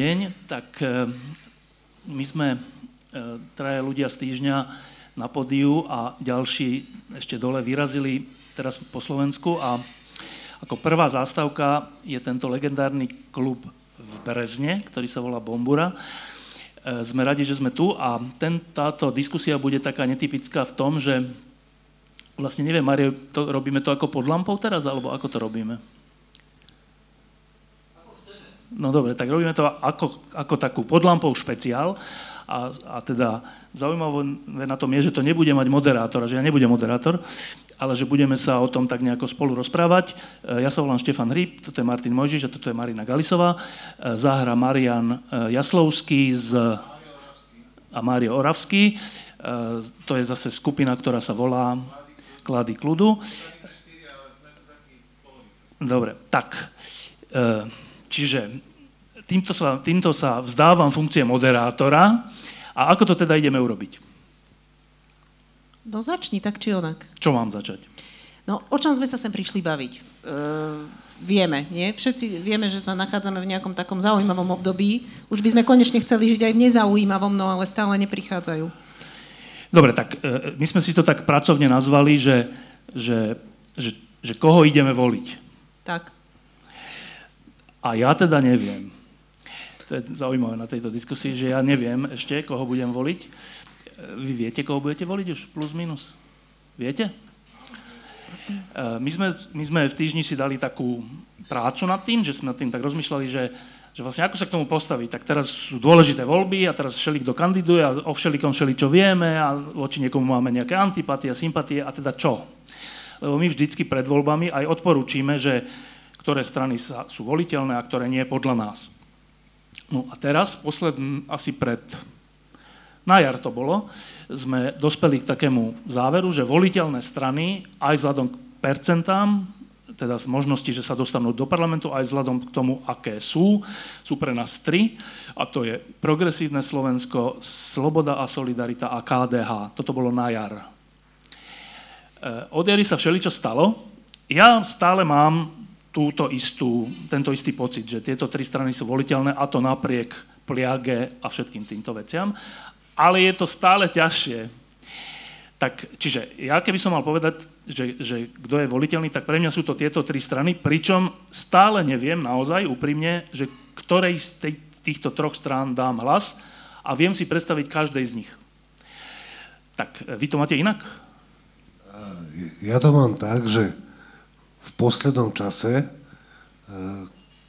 Deň. Tak e, my sme e, traje ľudia z týždňa na podiu a ďalší ešte dole vyrazili teraz po Slovensku a ako prvá zástavka je tento legendárny klub v Brezne, ktorý sa volá Bombura. E, sme radi, že sme tu a ten, táto diskusia bude taká netypická v tom, že vlastne neviem, Mario, to, robíme to ako pod lampou teraz, alebo ako to robíme? No dobre, tak robíme to ako, ako takú podlampou špeciál. A, a teda zaujímavé na tom je, že to nebude mať moderátora, že ja nebudem moderátor, ale že budeme sa o tom tak nejako spolu rozprávať. E, ja sa volám Štefan Hryb, toto je Martin Mojžiš a toto je Marina Galisová. E, Zahra Marian e, Jaslovský z, a Mário Oravský. To je zase skupina, ktorá sa volá Klady kľudu. Dobre, tak. Čiže týmto sa, týmto sa vzdávam funkcie moderátora. A ako to teda ideme urobiť? No začni, tak či onak. Čo mám začať? No, o čom sme sa sem prišli baviť? E, vieme, nie? Všetci vieme, že sa nachádzame v nejakom takom zaujímavom období. Už by sme konečne chceli žiť aj v nezaujímavom, no ale stále neprichádzajú. Dobre, tak e, my sme si to tak pracovne nazvali, že, že, že, že koho ideme voliť. Tak. A ja teda neviem. To je zaujímavé na tejto diskusii, že ja neviem ešte, koho budem voliť. Vy viete, koho budete voliť už plus minus? Viete? My sme, my sme v týždni si dali takú prácu nad tým, že sme nad tým tak rozmýšľali, že, že vlastne ako sa k tomu postaviť. Tak teraz sú dôležité voľby a teraz všeli, kto kandiduje a o všelikom všeli, čo vieme a voči niekomu máme nejaké antipatie a sympatie a teda čo. Lebo my vždycky pred voľbami aj odporúčime, že ktoré strany sa, sú voliteľné a ktoré nie podľa nás. No a teraz, posledný, asi pred, na jar to bolo, sme dospeli k takému záveru, že voliteľné strany aj vzhľadom k percentám, teda z možnosti, že sa dostanú do parlamentu, aj vzhľadom k tomu, aké sú, sú pre nás tri, a to je Progresívne Slovensko, Sloboda a Solidarita a KDH. Toto bolo na jar. E, od jary sa všeličo stalo. Ja stále mám túto istú, tento istý pocit, že tieto tri strany sú voliteľné a to napriek pliage a všetkým týmto veciam. Ale je to stále ťažšie. Tak, čiže ja keby som mal povedať, že, že kto je voliteľný, tak pre mňa sú to tieto tri strany, pričom stále neviem naozaj úprimne, že ktorej z tej, týchto troch strán dám hlas a viem si predstaviť každej z nich. Tak vy to máte inak? Ja to mám tak, že v poslednom čase e,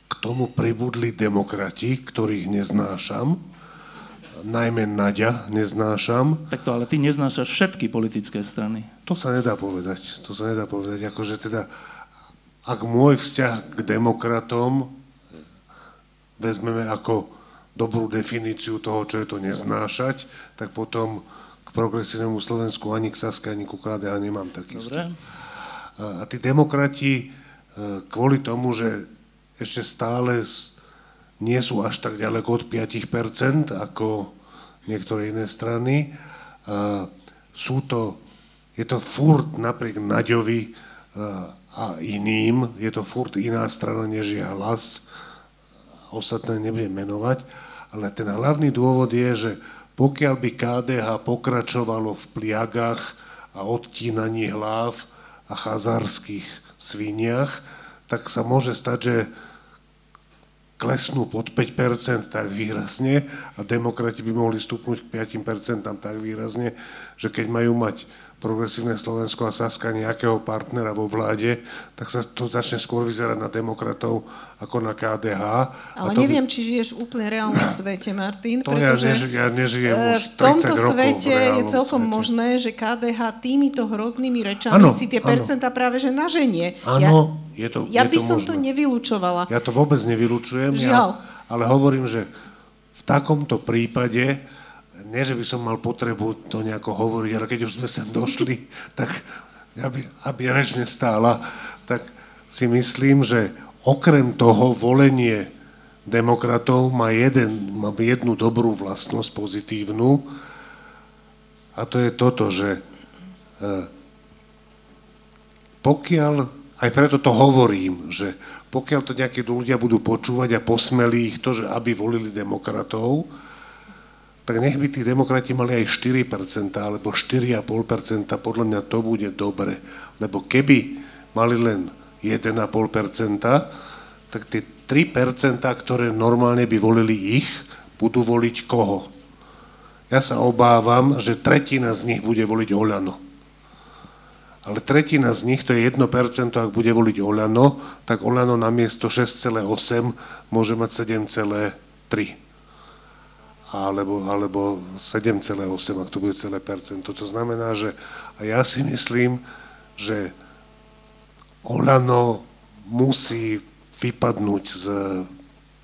k tomu pribudli demokrati, ktorých neznášam. Najmä Nadia neznášam. Tak to ale ty neznášaš všetky politické strany. To sa nedá povedať. To sa nedá povedať. Akože teda, ak môj vzťah k demokratom vezmeme ako dobrú definíciu toho, čo je to neznášať, tak potom k progresívnemu Slovensku ani k Saske, ani ku KDH nemám taký Dobre. A tí demokrati e, kvôli tomu, že ešte stále nie sú až tak ďaleko od 5%, ako niektoré iné strany, sú to, je to furt napriek Naďovi e, a iným, je to furt iná strana, než je hlas, ostatné nebudem menovať, ale ten hlavný dôvod je, že pokiaľ by KDH pokračovalo v pliagach a odtínaní hlav, a chazárských sviniach, tak sa môže stať, že klesnú pod 5% tak výrazne a demokrati by mohli stupnúť k 5% tak výrazne, že keď majú mať progresívne Slovensko a Saska nejakého partnera vo vláde, tak sa to začne skôr vyzerať na demokratov ako na KDH. Ale a to neviem, by... či žiješ v úplne reálnom svete, Martin. To ja, neži, ja nežijem e, už 30 V tomto svete v je celkom svete. možné, že KDH týmito hroznými rečami ano, si tie ano. percentá práve že naženie. Áno, Je to, Ja je by to som možné. to nevylučovala. Ja to vôbec nevylučujem, Žiaľ. ja, ale hovorím, že v takomto prípade, nie že by som mal potrebu to nejako hovoriť, ale keď už sme sem došli, tak aby, aby reč nestála, tak si myslím, že okrem toho volenie demokratov má, jeden, má jednu dobrú vlastnosť pozitívnu a to je toto, že e, pokiaľ, aj preto to hovorím, že pokiaľ to nejakí ľudia budú počúvať a posmelí ich to, že aby volili demokratov, tak nech by tí demokrati mali aj 4% alebo 4,5%, podľa mňa to bude dobre. Lebo keby mali len 1,5%, tak tie 3%, ktoré normálne by volili ich, budú voliť koho? Ja sa obávam, že tretina z nich bude voliť Oľano. Ale tretina z nich, to je 1%, ak bude voliť Oľano, tak Oľano na miesto 6,8 môže mať 7,3. Alebo, alebo 7,8, ak to bude celé percento. To znamená, že a ja si myslím, že Oľano musí vypadnúť z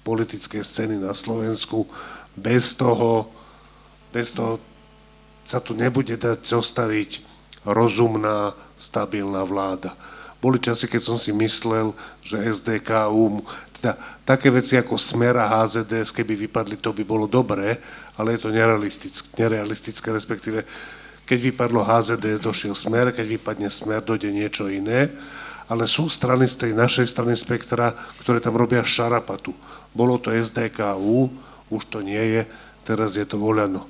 politickej scény na Slovensku bez toho, bez toho sa tu nebude dať zostaviť rozumná, stabilná vláda. Boli časy, keď som si myslel, že SDKU, teda také veci ako Smer a HZDS, keby vypadli, to by bolo dobré, ale je to nerealistické, nerealistické respektíve keď vypadlo HZDS, došiel Smer, keď vypadne Smer, dojde niečo iné, ale sú strany z tej našej strany spektra, ktoré tam robia šarapatu. Bolo to SDKU, už to nie je, teraz je to Oľano.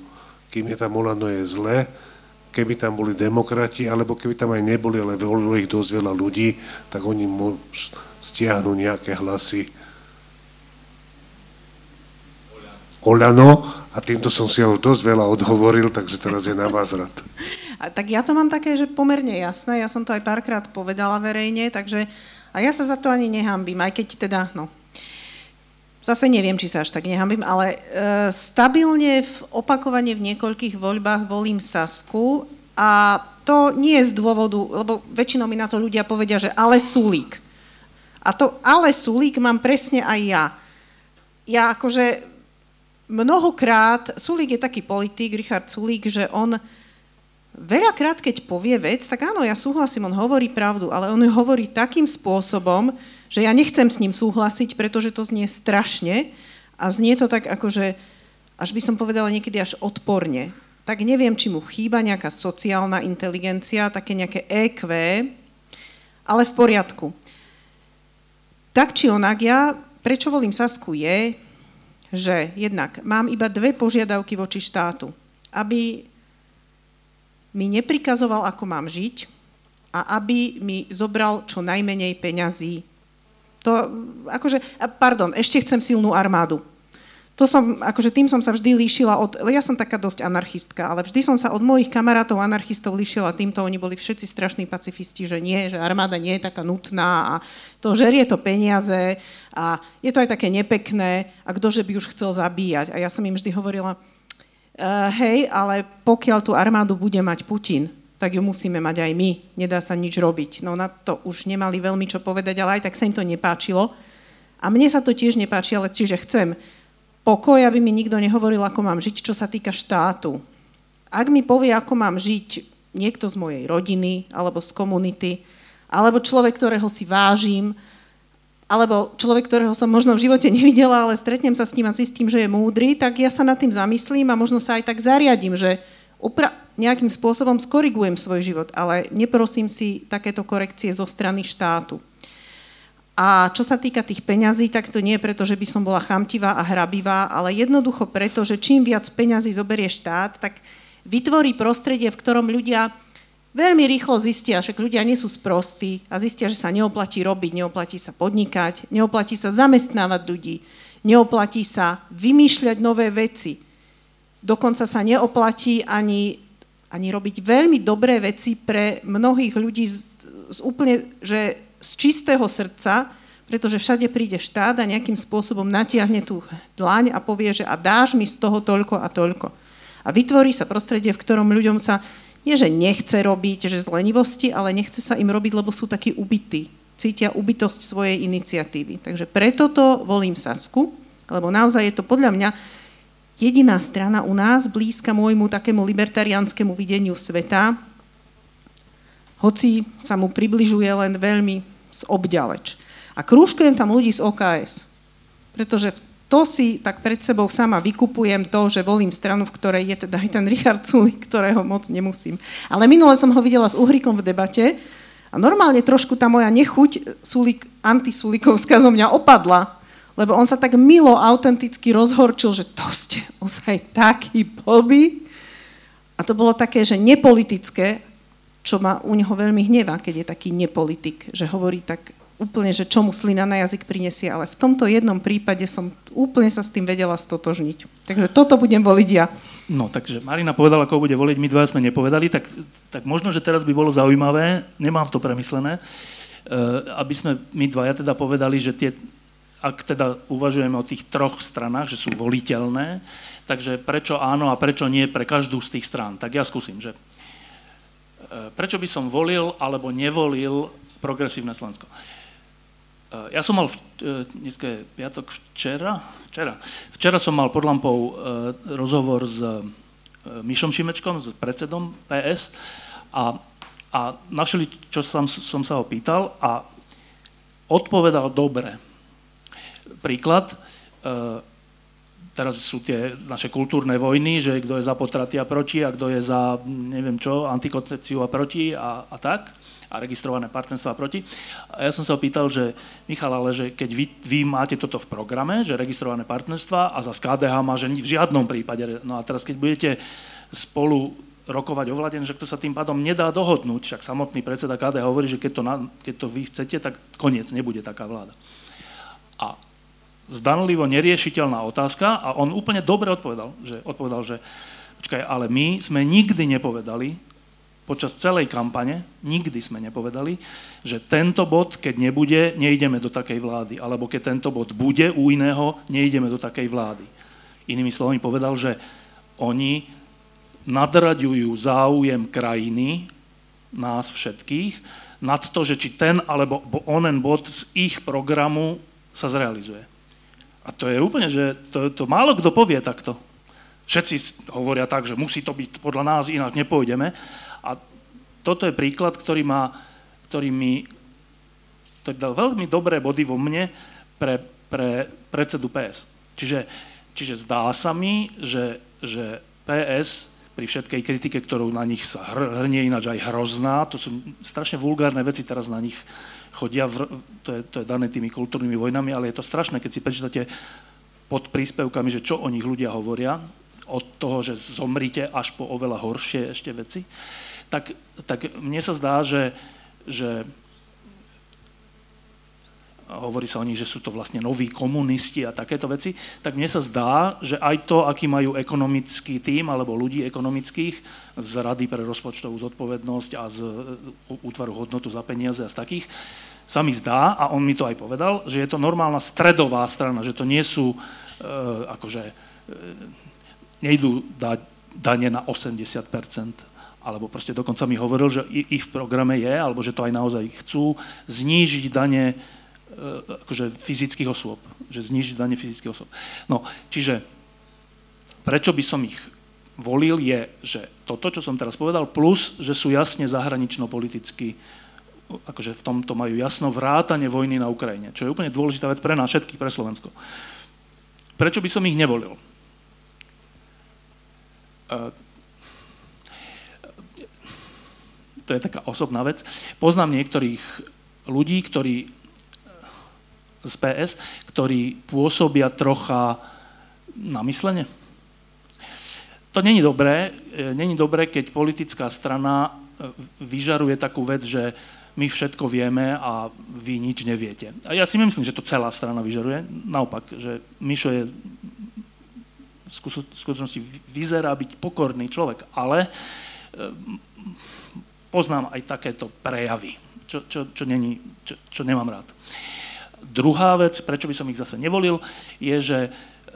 Kým je tam Oľano, je zle, keby tam boli demokrati, alebo keby tam aj neboli, ale volilo ich dosť veľa ľudí, tak oni stiahnu nejaké hlasy Oľano a týmto som si ja už dosť veľa odhovoril, takže teraz je na vás rad. A, tak ja to mám také, že pomerne jasné, ja som to aj párkrát povedala verejne, takže a ja sa za to ani nehambím, aj keď teda, no, zase neviem, či sa až tak nehambím, ale e, stabilne v, opakovane v niekoľkých voľbách volím Sasku a to nie je z dôvodu, lebo väčšinou mi na to ľudia povedia, že ale Sulík. A to ale Sulík mám presne aj ja. Ja akože mnohokrát, Sulík je taký politik, Richard Sulík, že on veľakrát, keď povie vec, tak áno, ja súhlasím, on hovorí pravdu, ale on ju hovorí takým spôsobom, že ja nechcem s ním súhlasiť, pretože to znie strašne a znie to tak akože, až by som povedala niekedy až odporne. Tak neviem, či mu chýba nejaká sociálna inteligencia, také nejaké EQ, ale v poriadku. Tak či onak, ja, prečo volím Sasku je, že jednak mám iba dve požiadavky voči štátu. Aby mi neprikazoval, ako mám žiť a aby mi zobral čo najmenej peňazí. To, akože, pardon, ešte chcem silnú armádu. To som, akože tým som sa vždy líšila od, ja som taká dosť anarchistka, ale vždy som sa od mojich kamarátov anarchistov líšila týmto, oni boli všetci strašní pacifisti, že nie, že armáda nie je taká nutná a to žerie to peniaze a je to aj také nepekné a ktože by už chcel zabíjať. A ja som im vždy hovorila, Uh, hej, ale pokiaľ tú armádu bude mať Putin, tak ju musíme mať aj my. Nedá sa nič robiť. No na to už nemali veľmi čo povedať, ale aj tak sa im to nepáčilo. A mne sa to tiež nepáči, ale čiže chcem pokoj, aby mi nikto nehovoril, ako mám žiť, čo sa týka štátu. Ak mi povie, ako mám žiť niekto z mojej rodiny, alebo z komunity, alebo človek, ktorého si vážim, alebo človek, ktorého som možno v živote nevidela, ale stretnem sa s ním a zistím, že je múdry, tak ja sa nad tým zamyslím a možno sa aj tak zariadím, že upra- nejakým spôsobom skorigujem svoj život, ale neprosím si takéto korekcie zo strany štátu. A čo sa týka tých peňazí, tak to nie je preto, že by som bola chamtivá a hrabivá, ale jednoducho preto, že čím viac peňazí zoberie štát, tak vytvorí prostredie, v ktorom ľudia veľmi rýchlo zistia, že ľudia nie sú sprostí a zistia, že sa neoplatí robiť, neoplatí sa podnikať, neoplatí sa zamestnávať ľudí, neoplatí sa vymýšľať nové veci. Dokonca sa neoplatí ani, ani robiť veľmi dobré veci pre mnohých ľudí z, z úplne, že z čistého srdca, pretože všade príde štát a nejakým spôsobom natiahne tú dlaň a povie, že a dáš mi z toho toľko a toľko. A vytvorí sa prostredie, v ktorom ľuďom sa nie že nechce robiť, že z lenivosti, ale nechce sa im robiť, lebo sú takí ubití. cítia ubytosť svojej iniciatívy. Takže preto to volím Sasku, lebo naozaj je to podľa mňa jediná strana u nás blízka môjmu takému libertariánskému videniu sveta, hoci sa mu približuje len veľmi z obďaleč. A krúžkujem tam ľudí z OKS, pretože to si tak pred sebou sama vykupujem to, že volím stranu, v ktorej je teda aj ten Richard Sulik, ktorého moc nemusím. Ale minule som ho videla s Uhrikom v debate a normálne trošku tá moja nechuť Sulik, antisulikovská zo mňa opadla, lebo on sa tak milo, autenticky rozhorčil, že to ste ozaj taký blbý. A to bolo také, že nepolitické, čo ma u neho veľmi hnevá, keď je taký nepolitik, že hovorí tak úplne, že čo mu slina na jazyk prinesie, ale v tomto jednom prípade som úplne sa s tým vedela stotožniť. Takže toto budem voliť ja. No, takže Marina povedala, koho bude voliť, my dva sme nepovedali, tak, tak možno, že teraz by bolo zaujímavé, nemám to premyslené, eh, aby sme my dvaja teda povedali, že tie, ak teda uvažujeme o tých troch stranách, že sú voliteľné, takže prečo áno a prečo nie pre každú z tých strán. Tak ja skúsim, že prečo by som volil alebo nevolil progresívne Slovensko. Eh, ja som mal, eh, dneska je piatok, včera, včera, včera som mal pod lampou eh, rozhovor s Mišom Šimečkom, s predsedom PS a, a našli, čo som, som sa ho pýtal a odpovedal dobre. Príklad, teraz sú tie naše kultúrne vojny, že kto je za potraty a proti a kto je za, neviem čo, antikoncepciu a proti a, a tak a registrované partnerstva proti. A ja som sa opýtal, že Michal, ale že keď vy, vy máte toto v programe, že registrované partnerstva a za KDH má, že v žiadnom prípade, no a teraz keď budete spolu rokovať o že to sa tým pádom nedá dohodnúť, však samotný predseda KDH hovorí, že keď to, na, keď to vy chcete, tak koniec, nebude taká vláda. Zdanlivo neriešiteľná otázka a on úplne dobre odpovedal, že, odpovedal, že počkaj, ale my sme nikdy nepovedali, počas celej kampane nikdy sme nepovedali, že tento bod, keď nebude, nejdeme do takej vlády. Alebo keď tento bod bude u iného, nejdeme do takej vlády. Inými slovami povedal, že oni nadraďujú záujem krajiny, nás všetkých, nad to, že či ten alebo onen bod z ich programu sa zrealizuje. A to je úplne, že to, to málo kto povie takto. Všetci hovoria tak, že musí to byť podľa nás, inak nepôjdeme toto je príklad, ktorý, má, ktorý mi ktorý dal veľmi dobré body vo mne pre, pre predsedu PS. Čiže, čiže zdá sa mi, že, že PS pri všetkej kritike, ktorú na nich sa hr, hrnie ináč aj hrozná, to sú strašne vulgárne veci teraz na nich chodia, v, to, je, to je dané tými kultúrnymi vojnami, ale je to strašné, keď si prečítate pod príspevkami, že čo o nich ľudia hovoria, od toho, že zomrite až po oveľa horšie ešte veci tak, tak mne sa zdá, že, že hovorí sa o nich, že sú to vlastne noví komunisti a takéto veci, tak mne sa zdá, že aj to, aký majú ekonomický tím alebo ľudí ekonomických z Rady pre rozpočtovú zodpovednosť a z útvaru hodnotu za peniaze a z takých, sa mi zdá, a on mi to aj povedal, že je to normálna stredová strana, že to nie sú, e, akože, e, nejdú dať dane na 80 alebo proste dokonca mi hovoril, že ich v programe je, alebo že to aj naozaj chcú, znížiť dane e, akože fyzických osôb. Že znížiť dane fyzických osôb. No, čiže prečo by som ich volil je, že toto, čo som teraz povedal, plus, že sú jasne zahranično-politicky, akože v tomto majú jasno vrátanie vojny na Ukrajine, čo je úplne dôležitá vec pre nás všetkých, pre Slovensko. Prečo by som ich nevolil? E, to je taká osobná vec. Poznám niektorých ľudí, ktorí z PS, ktorí pôsobia trocha namyslene. To není dobré, e, není dobré, keď politická strana e, vyžaruje takú vec, že my všetko vieme a vy nič neviete. A ja si myslím, že to celá strana vyžaruje. Naopak, že Mišo je v skutočnosti vyzerá byť pokorný človek, ale e, poznám aj takéto prejavy, čo, čo, čo, není, čo, čo nemám rád. Druhá vec, prečo by som ich zase nevolil, je, že,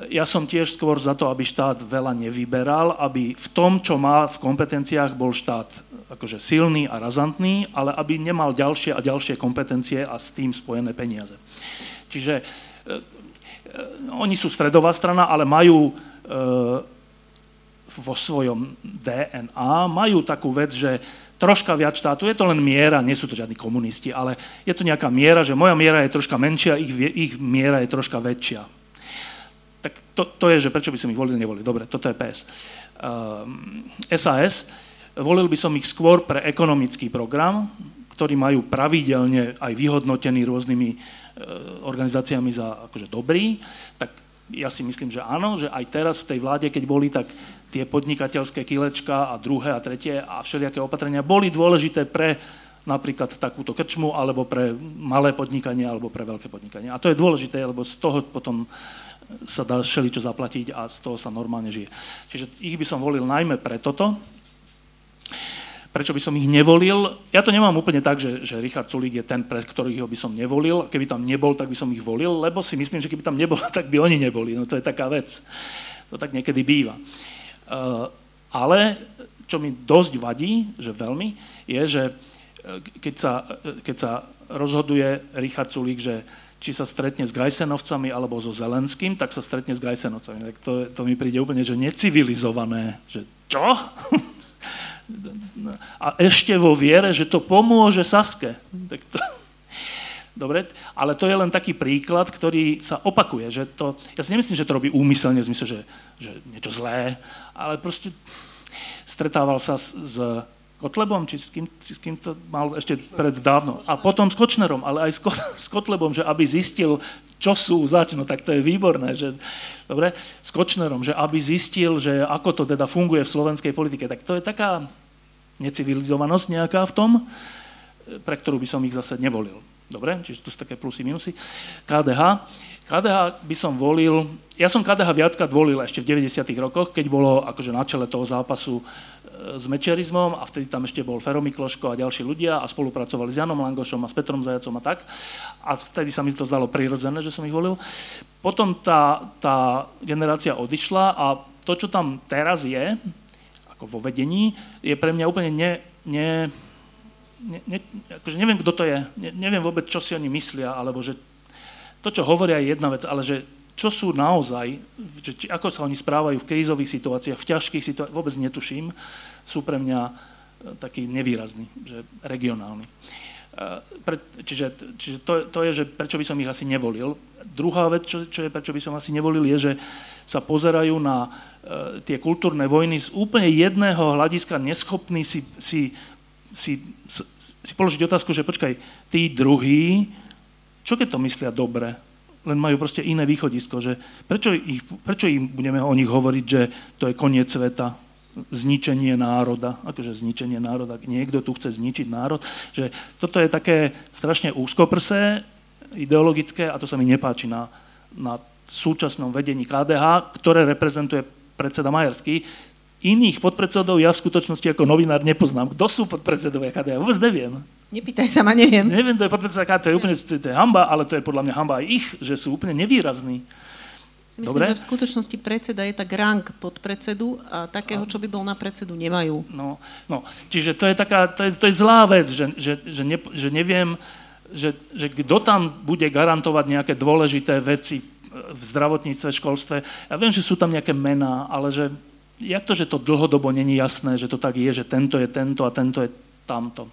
ja som tiež skôr za to, aby štát veľa nevyberal, aby v tom, čo má v kompetenciách, bol štát akože silný a razantný, ale aby nemal ďalšie a ďalšie kompetencie a s tým spojené peniaze. Čiže e, e, oni sú stredová strana, ale majú e, vo svojom DNA, majú takú vec, že troška viac štátu, je to len miera, nie sú to žiadni komunisti, ale je to nejaká miera, že moja miera je troška menšia, ich, ich miera je troška väčšia tak to, to je, že prečo by som ich volil, nevolil. Dobre, toto je PS. Um, SAS, volil by som ich skôr pre ekonomický program, ktorý majú pravidelne aj vyhodnotený rôznymi uh, organizáciami za akože dobrý, tak ja si myslím, že áno, že aj teraz v tej vláde, keď boli, tak tie podnikateľské kilečka a druhé a tretie a všelijaké opatrenia boli dôležité pre napríklad takúto krčmu, alebo pre malé podnikanie, alebo pre veľké podnikanie. A to je dôležité, lebo z toho potom sa dá všeličo zaplatiť a z toho sa normálne žije. Čiže ich by som volil najmä pre toto. Prečo by som ich nevolil? Ja to nemám úplne tak, že, že Richard Sulík je ten, pre ktorého by som nevolil. Keby tam nebol, tak by som ich volil, lebo si myslím, že keby tam nebol, tak by oni neboli. No to je taká vec. To tak niekedy býva. Uh, ale čo mi dosť vadí, že veľmi, je, že eh, keď sa, eh, keď sa rozhoduje Richard Sulík, že či sa stretne s Gajsenovcami alebo so Zelenským, tak sa stretne s Gajsenovcami. Tak to, to mi príde úplne, že necivilizované. Že čo? A ešte vo viere, že to pomôže Saske. Tak to... Dobre, ale to je len taký príklad, ktorý sa opakuje. Že to, ja si nemyslím, že to robí úmyselne, v zmysle, že, že niečo zlé, ale proste stretával sa s, s Kotlebom, či s kým, či s kým to mal ešte dávno. A potom s Kočnerom, ale aj s, s Kotlebom, že aby zistil, čo sú zač, no tak to je výborné, že, dobre, s Kočnerom, že aby zistil, že ako to teda funguje v slovenskej politike, tak to je taká necivilizovanosť nejaká v tom, pre ktorú by som ich zase nevolil. Dobre, čiže tu sú také plusy, minusy. KDH. KDH by som volil, ja som KDH viackrát volil ešte v 90. rokoch, keď bolo akože na čele toho zápasu s mečerizmom a vtedy tam ešte bol Fero Mikloško a ďalší ľudia a spolupracovali s Janom Langošom a s Petrom Zajacom a tak. A vtedy sa mi to zdalo prirodzené, že som ich volil. Potom tá, tá generácia odišla a to, čo tam teraz je, ako vo vedení, je pre mňa úplne ne, ne, ne, ne, akože neviem, kto to je, ne, neviem vôbec, čo si oni myslia, alebo že to, čo hovoria, je jedna vec, ale že čo sú naozaj, že či, ako sa oni správajú v krízových situáciách, v ťažkých situáciách, vôbec netuším sú pre mňa e, taký nevýrazný, že regionálny. E, pre, čiže čiže to, to je, že prečo by som ich asi nevolil. Druhá vec, čo, čo je, prečo by som asi nevolil, je, že sa pozerajú na tie kultúrne vojny z úplne jedného hľadiska neschopní si, si, si, si položiť otázku, že počkaj, tí druhí, čo keď to myslia dobre? Len majú proste iné východisko, že prečo, ich, prečo im budeme o nich hovoriť, že to je koniec sveta, zničenie národa, akože zničenie národa, niekto tu chce zničiť národ, že toto je také strašne úzkoprsé, ideologické a to sa mi nepáči na, na súčasnom vedení KDH, ktoré reprezentuje predseda Majerský. Iných podpredsedov ja v skutočnosti ako novinár nepoznám. Kto sú podpredsedovia KDH? Vôbec neviem. Nepýtaj sa ma, neviem. Neviem, to je podpredseda KDH, to je úplne to je hamba, ale to je podľa mňa hamba aj ich, že sú úplne nevýrazní. Myslím, Dobre? že v skutočnosti predseda je tak rang pod predsedu a takého, čo by bol na predsedu, nemajú. No, no. čiže to je, taká, to je, to je zlá vec, že, že, že, ne, že neviem, že, že kto tam bude garantovať nejaké dôležité veci v zdravotníctve, školstve. Ja viem, že sú tam nejaké mená, ale že jak to, že to dlhodobo není jasné, že to tak je, že tento je tento a tento je tamto.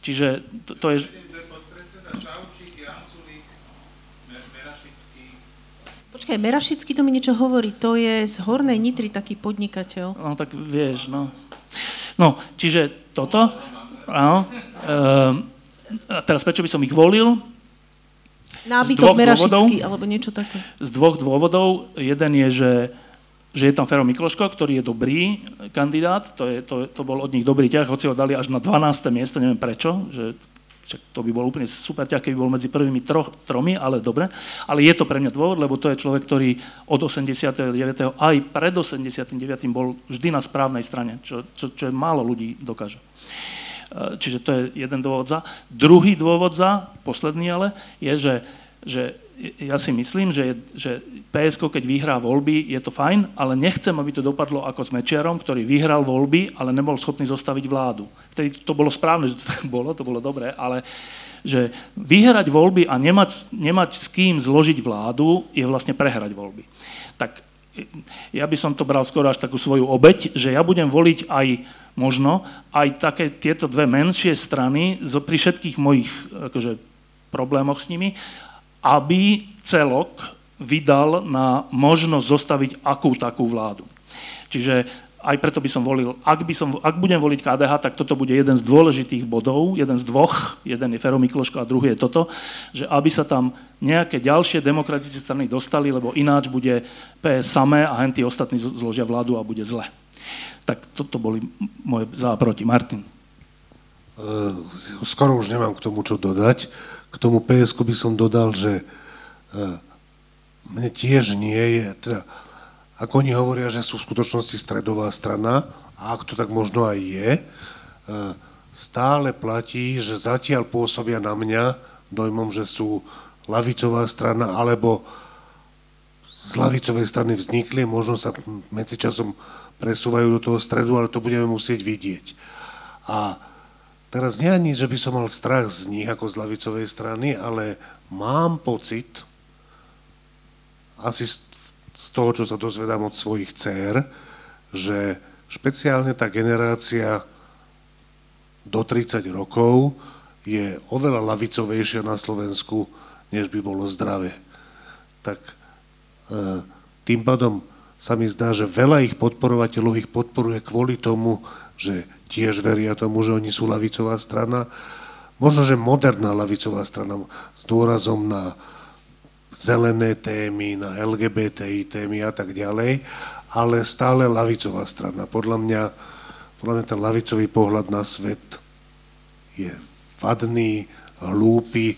Čiže to, to je... Počkaj, Merašický to mi niečo hovorí, to je z Hornej Nitry taký podnikateľ. No tak vieš, no. No, čiže toto, áno. A teraz prečo by som ich volil? Nábytok Merašický, alebo niečo také. Z dvoch dôvodov. Jeden je, že, že je tam Fero Mikloško, ktorý je dobrý kandidát, to, je, to, to bol od nich dobrý ťah, hoci ho dali až na 12. miesto, neviem prečo, že Čak to by bol úplne super ťah, keby bol medzi prvými tro, tromi, ale dobre. Ale je to pre mňa dôvod, lebo to je človek, ktorý od 89. aj pred 89. bol vždy na správnej strane, čo, čo, čo málo ľudí dokáže. Čiže to je jeden dôvod za. Druhý dôvod za, posledný ale, je, že, že ja si myslím, že, že PSK, keď vyhrá voľby, je to fajn, ale nechcem, aby to dopadlo ako s Mečiarom, ktorý vyhral voľby, ale nebol schopný zostaviť vládu. Vtedy to bolo správne, že to tak bolo, to bolo dobré, ale že vyhrať voľby a nemať, nemať s kým zložiť vládu je vlastne prehrať voľby. Tak ja by som to bral skoro až takú svoju obeď, že ja budem voliť aj možno aj také tieto dve menšie strany pri všetkých mojich akože, problémoch s nimi, aby celok vydal na možnosť zostaviť akú takú vládu. Čiže aj preto by som volil, ak, by som, ak budem voliť KDH, tak toto bude jeden z dôležitých bodov, jeden z dvoch, jeden je Fero Mikloško a druhý je toto, že aby sa tam nejaké ďalšie demokratické strany dostali, lebo ináč bude PS samé a henty ostatní zložia vládu a bude zle. Tak toto boli moje záproti. Martin. Uh, skoro už nemám k tomu čo dodať. K tomu PSK by som dodal, že uh, mne tiež nie je, teda ako oni hovoria, že sú v skutočnosti stredová strana, a ak to tak možno aj je, e, stále platí, že zatiaľ pôsobia na mňa dojmom, že sú lavicová strana, alebo z lavicovej strany vznikli, možno sa medzičasom presúvajú do toho stredu, ale to budeme musieť vidieť. A teraz nie ani, že by som mal strach z nich ako z lavicovej strany, ale mám pocit, asi z toho, čo sa dozvedám od svojich dcer, že špeciálne tá generácia do 30 rokov je oveľa lavicovejšia na Slovensku, než by bolo zdravé. Tak e, tým pádom sa mi zdá, že veľa ich podporovateľov ich podporuje kvôli tomu, že tiež veria tomu, že oni sú lavicová strana. Možno, že moderná lavicová strana s dôrazom na zelené témy, na LGBTI témy a tak ďalej, ale stále lavicová strana. Podľa mňa, podľa mňa ten lavicový pohľad na svet je vadný, hlúpy.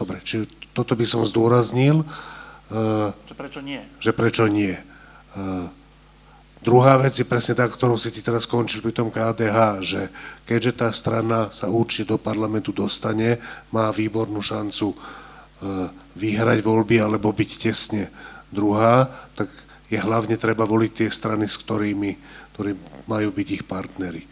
Dobre, či toto by som zdôraznil. Že prečo nie? Že prečo nie. Uh, Druhá vec je presne tá, ktorou si ty teraz skončil pri tom KDH, že keďže tá strana sa určite do parlamentu dostane, má výbornú šancu e, vyhrať voľby alebo byť tesne druhá, tak je hlavne treba voliť tie strany, s ktorými, ktorí majú byť ich partnery. E,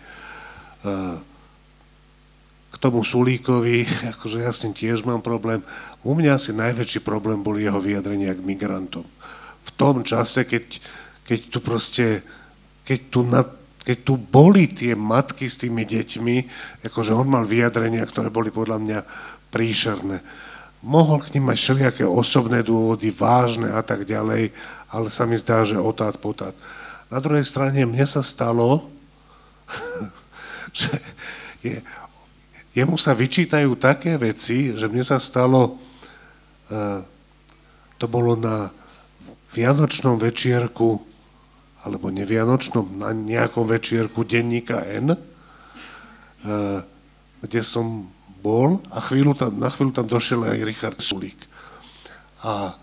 k tomu Sulíkovi, akože ja s ním tiež mám problém. U mňa asi najväčší problém boli jeho vyjadrenia k migrantom. V tom čase, keď keď tu proste, keď tu, na, keď tu boli tie matky s tými deťmi, akože on mal vyjadrenia, ktoré boli podľa mňa príšerné. Mohol k ním mať všelijaké osobné dôvody, vážne a tak ďalej, ale sa mi zdá, že otát potát. Na druhej strane mne sa stalo, že je, jemu sa vyčítajú také veci, že mne sa stalo, uh, to bolo na Vianočnom večierku alebo nevianočnom, na nejakom večierku denníka N, eh, kde som bol a chvíľu tam, na chvíľu tam došiel aj Richard Sulík. A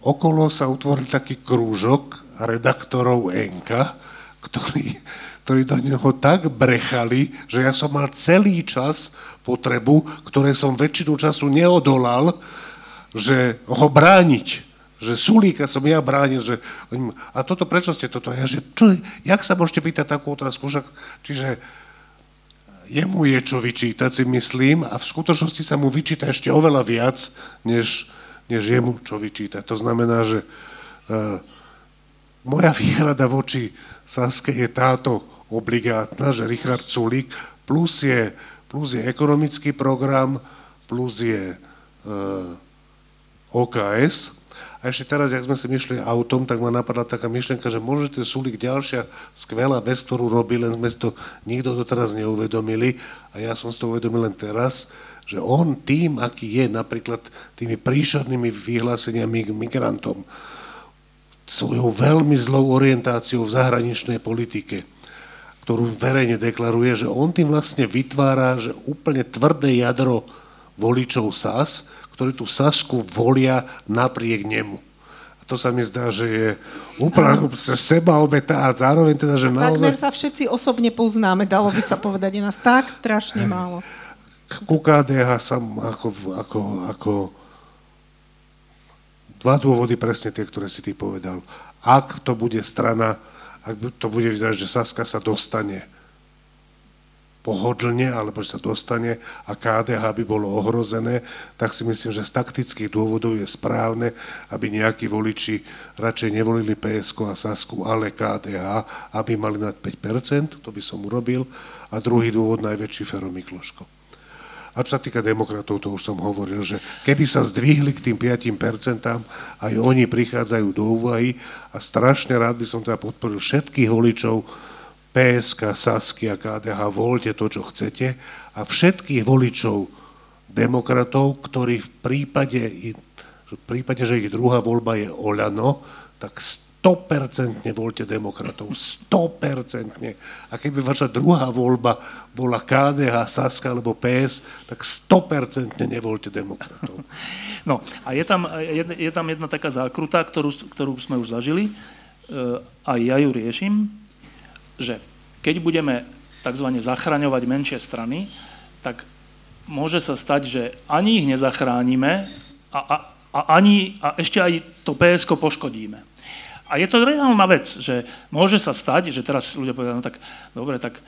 okolo sa utvoril taký krúžok redaktorov Enka, ktorí, ktorí do neho tak brechali, že ja som mal celý čas potrebu, ktoré som väčšinu času neodolal, že ho brániť že Sulíka som ja bránil, že a toto prečo ste toto? Ja, že čo, jak sa môžete pýtať takú otázku? Že, čiže jemu je čo vyčítať, si myslím, a v skutočnosti sa mu vyčíta ešte oveľa viac, než, než jemu čo vyčítať. To znamená, že uh, moja výhrada voči Saske je táto obligátna, že Richard Sulík plus je, plus je ekonomický program, plus je uh, OKS, a ešte teraz, jak sme si myšli autom, tak ma napadla taká myšlienka, že môžete Sulik ďalšia skvelá vec, ktorú robí, len sme to nikto to teraz neuvedomili. A ja som si to uvedomil len teraz, že on tým, aký je napríklad tými príšernými vyhláseniami k migrantom, svojou veľmi zlou orientáciou v zahraničnej politike, ktorú verejne deklaruje, že on tým vlastne vytvára že úplne tvrdé jadro voličov SAS, ktorí tú Sasku volia napriek nemu. A to sa mi zdá, že je úplne seba obeta a zároveň teda, že naozaj... Takmer sa všetci osobne poznáme, dalo by sa povedať, je nás tak strašne málo. ku KDH som ako, ako, ako dva dôvody presne tie, ktoré si ty povedal. Ak to bude strana, ak to bude vyzerať, že Saska sa dostane pohodlne, alebo že sa dostane a KDH by bolo ohrozené, tak si myslím, že z taktických dôvodov je správne, aby nejakí voliči radšej nevolili PSK a Sasku, ale KDH, aby mali nad 5%, to by som urobil. A druhý dôvod, najväčší Fero Mikloško. A čo sa týka demokratov, to už som hovoril, že keby sa zdvihli k tým 5%, aj oni prichádzajú do úvahy a strašne rád by som teda podporil všetkých voličov PSK, Sasky a KDH, voľte to, čo chcete a všetkých voličov demokratov, ktorí v prípade, v prípade, že ich druhá voľba je Oľano, tak 100% voľte demokratov, 100%. A keby vaša druhá voľba bola KDH, Saska alebo PS, tak 100% nevoľte demokratov. No a je tam, je, je tam jedna taká zákruta, ktorú, ktorú sme už zažili, e, a ja ju riešim, že keď budeme tzv. zachraňovať menšie strany, tak môže sa stať, že ani ich nezachránime a, a, a, ani, a ešte aj to PSK poškodíme. A je to reálna vec, že môže sa stať, že teraz ľudia povedajú, no tak dobre, tak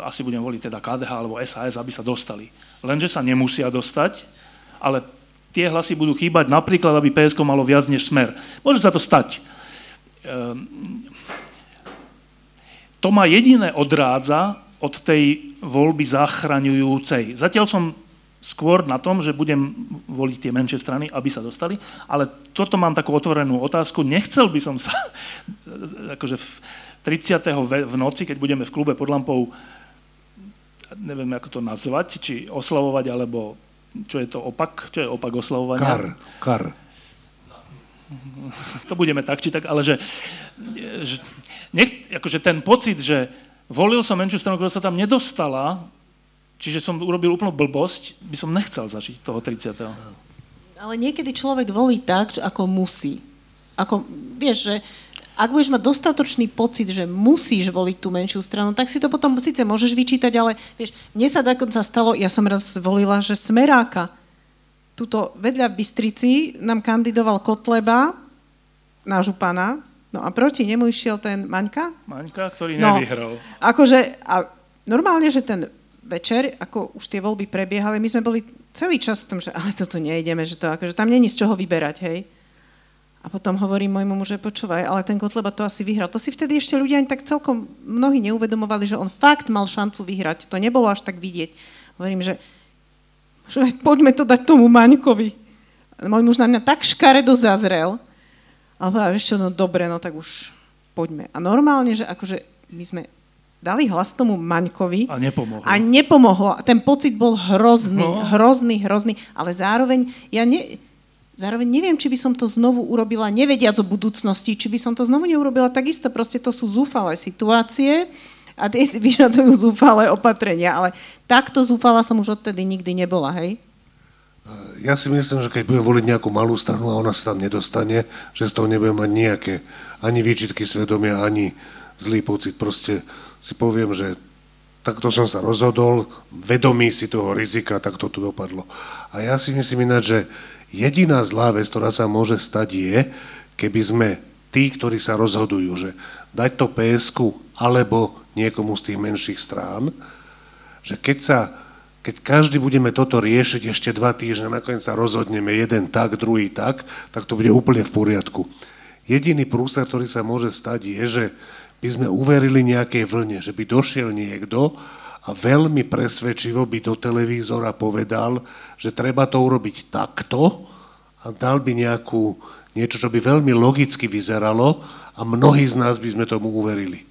asi budem voliť teda KDH alebo SAS, aby sa dostali. Lenže sa nemusia dostať, ale tie hlasy budú chýbať napríklad, aby PSK malo viac než smer. Môže sa to stať. Ehm, to ma jediné odrádza od tej voľby zachraňujúcej. Zatiaľ som skôr na tom, že budem voliť tie menšie strany, aby sa dostali, ale toto mám takú otvorenú otázku. Nechcel by som sa, akože v 30. v noci, keď budeme v klube pod lampou, neviem, ako to nazvať, či oslavovať, alebo čo je to opak? Čo je opak oslavovania? Kar, kar. To budeme tak, či tak, ale že, že nech, akože ten pocit, že volil som menšiu stranu, ktorá sa tam nedostala, Čiže som urobil úplnú blbosť, by som nechcel zažiť toho 30. Ale niekedy človek volí tak, ako musí. Ako, vieš, že ak budeš mať dostatočný pocit, že musíš voliť tú menšiu stranu, tak si to potom síce môžeš vyčítať, ale vieš, mne sa dokonca stalo, ja som raz volila, že Smeráka. Tuto vedľa v Bystrici nám kandidoval Kotleba, nášho pána, no a proti nemu išiel ten Maňka. Maňka, ktorý no, nevyhral. Akože, a normálne, že ten večer, ako už tie voľby prebiehali, my sme boli celý čas v tom, že ale toto nejdeme, že to akože tam není z čoho vyberať, hej. A potom hovorím môjmu muže, počúvaj, ale ten Kotleba to asi vyhral. To si vtedy ešte ľudia ani tak celkom mnohí neuvedomovali, že on fakt mal šancu vyhrať. To nebolo až tak vidieť. Hovorím, že, že poďme to dať tomu Maňkovi. Môj muž na mňa tak škaredo zazrel, ale povedal, ešte no dobre, no tak už poďme. A normálne, že akože my sme dali hlas tomu Maňkovi. A nepomohlo. A nepomohlo. Ten pocit bol hrozný, no. hrozný, hrozný. Ale zároveň, ja ne, zároveň neviem, či by som to znovu urobila, nevediac o budúcnosti, či by som to znovu neurobila. Takisto proste to sú zúfalé situácie a tie si vyžadujú zúfalé opatrenia. Ale takto zúfala som už odtedy nikdy nebola, hej? Ja si myslím, že keď budem voliť nejakú malú stranu a ona sa tam nedostane, že z toho nebudem mať nejaké ani výčitky svedomia, ani zlý pocit. Proste si poviem, že takto som sa rozhodol, vedomý si toho rizika, tak to dopadlo. A ja si myslím ináč, že jediná zlá vec, ktorá sa môže stať je, keby sme tí, ktorí sa rozhodujú, že dať to psk alebo niekomu z tých menších strán, že keď sa keď každý budeme toto riešiť ešte dva týždne, nakoniec sa rozhodneme jeden tak, druhý tak, tak to bude úplne v poriadku. Jediný prúser, ktorý sa môže stať, je, že by sme uverili nejakej vlne, že by došiel niekto a veľmi presvedčivo by do televízora povedal, že treba to urobiť takto a dal by nejakú, niečo, čo by veľmi logicky vyzeralo a mnohí z nás by sme tomu uverili.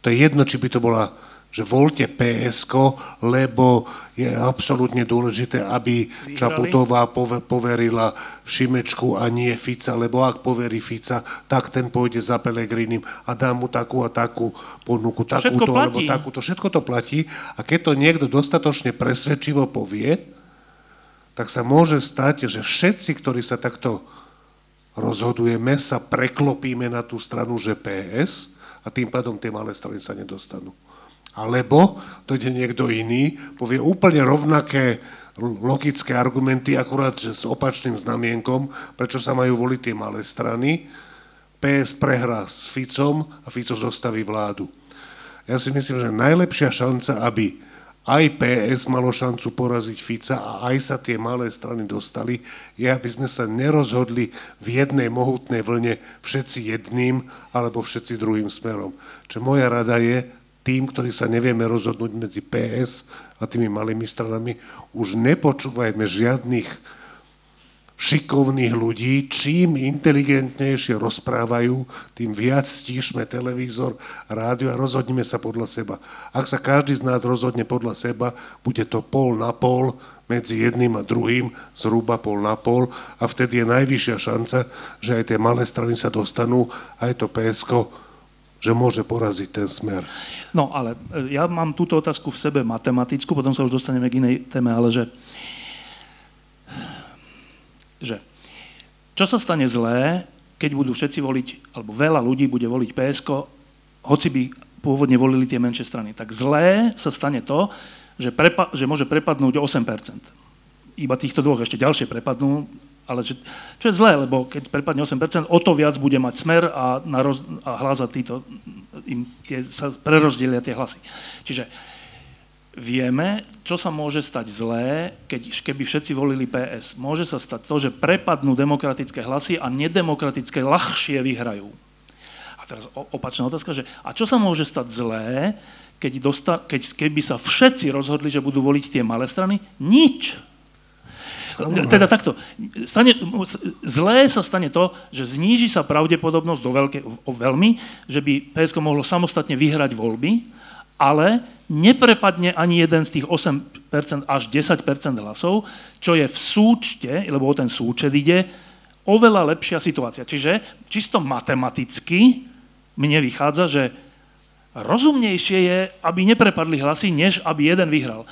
To je jedno, či by to bola že voľte PSK, lebo je absolútne dôležité, aby Vyhrali. Čaputová poverila Šimečku a nie Fica, lebo ak poverí Fica, tak ten pôjde za Pelegrinim a dá mu takú a takú ponuku, takúto alebo takúto. Všetko to platí a keď to niekto dostatočne presvedčivo povie, tak sa môže stať, že všetci, ktorí sa takto rozhodujeme, sa preklopíme na tú stranu, že PS a tým pádom tie malé strany sa nedostanú. Alebo dojde niekto iný, povie úplne rovnaké logické argumenty, akurát že s opačným znamienkom, prečo sa majú voliť tie malé strany. PS prehrá s Ficom a Fico zostaví vládu. Ja si myslím, že najlepšia šanca, aby aj PS malo šancu poraziť Fica a aj sa tie malé strany dostali, je, aby sme sa nerozhodli v jednej mohutnej vlne všetci jedným alebo všetci druhým smerom. Čo moja rada je, tým, ktorí sa nevieme rozhodnúť medzi PS a tými malými stranami, už nepočúvajme žiadnych šikovných ľudí, čím inteligentnejšie rozprávajú, tým viac stíšme televízor, rádio a rozhodnime sa podľa seba. Ak sa každý z nás rozhodne podľa seba, bude to pol na pol medzi jedným a druhým, zhruba pol na pol a vtedy je najvyššia šanca, že aj tie malé strany sa dostanú, aj to PSK že môže poraziť ten smer. No, ale e, ja mám túto otázku v sebe matematickú, potom sa už dostaneme k inej téme, ale že že čo sa stane zlé, keď budú všetci voliť, alebo veľa ľudí bude voliť PSK, hoci by pôvodne volili tie menšie strany. Tak zlé sa stane to, že, prepa- že môže prepadnúť 8%. Iba týchto dvoch ešte ďalšie prepadnú, ale že, čo je zlé, lebo keď prepadne 8%, o to viac bude mať smer a, na roz, a hlas a títo, im tie, sa prerozdelia tie hlasy. Čiže vieme, čo sa môže stať zlé, keď, keby všetci volili PS. Môže sa stať to, že prepadnú demokratické hlasy a nedemokratické ľahšie vyhrajú. A teraz opačná otázka, že a čo sa môže stať zlé, keď, dosta, keď keby sa všetci rozhodli, že budú voliť tie malé strany? Nič. Teda takto. Stane, zlé sa stane to, že zníži sa pravdepodobnosť do veľké, o veľmi, že by PSK mohlo samostatne vyhrať voľby, ale neprepadne ani jeden z tých 8% až 10% hlasov, čo je v súčte, lebo o ten súčet ide, oveľa lepšia situácia. Čiže čisto matematicky mne vychádza, že rozumnejšie je, aby neprepadli hlasy, než aby jeden vyhral.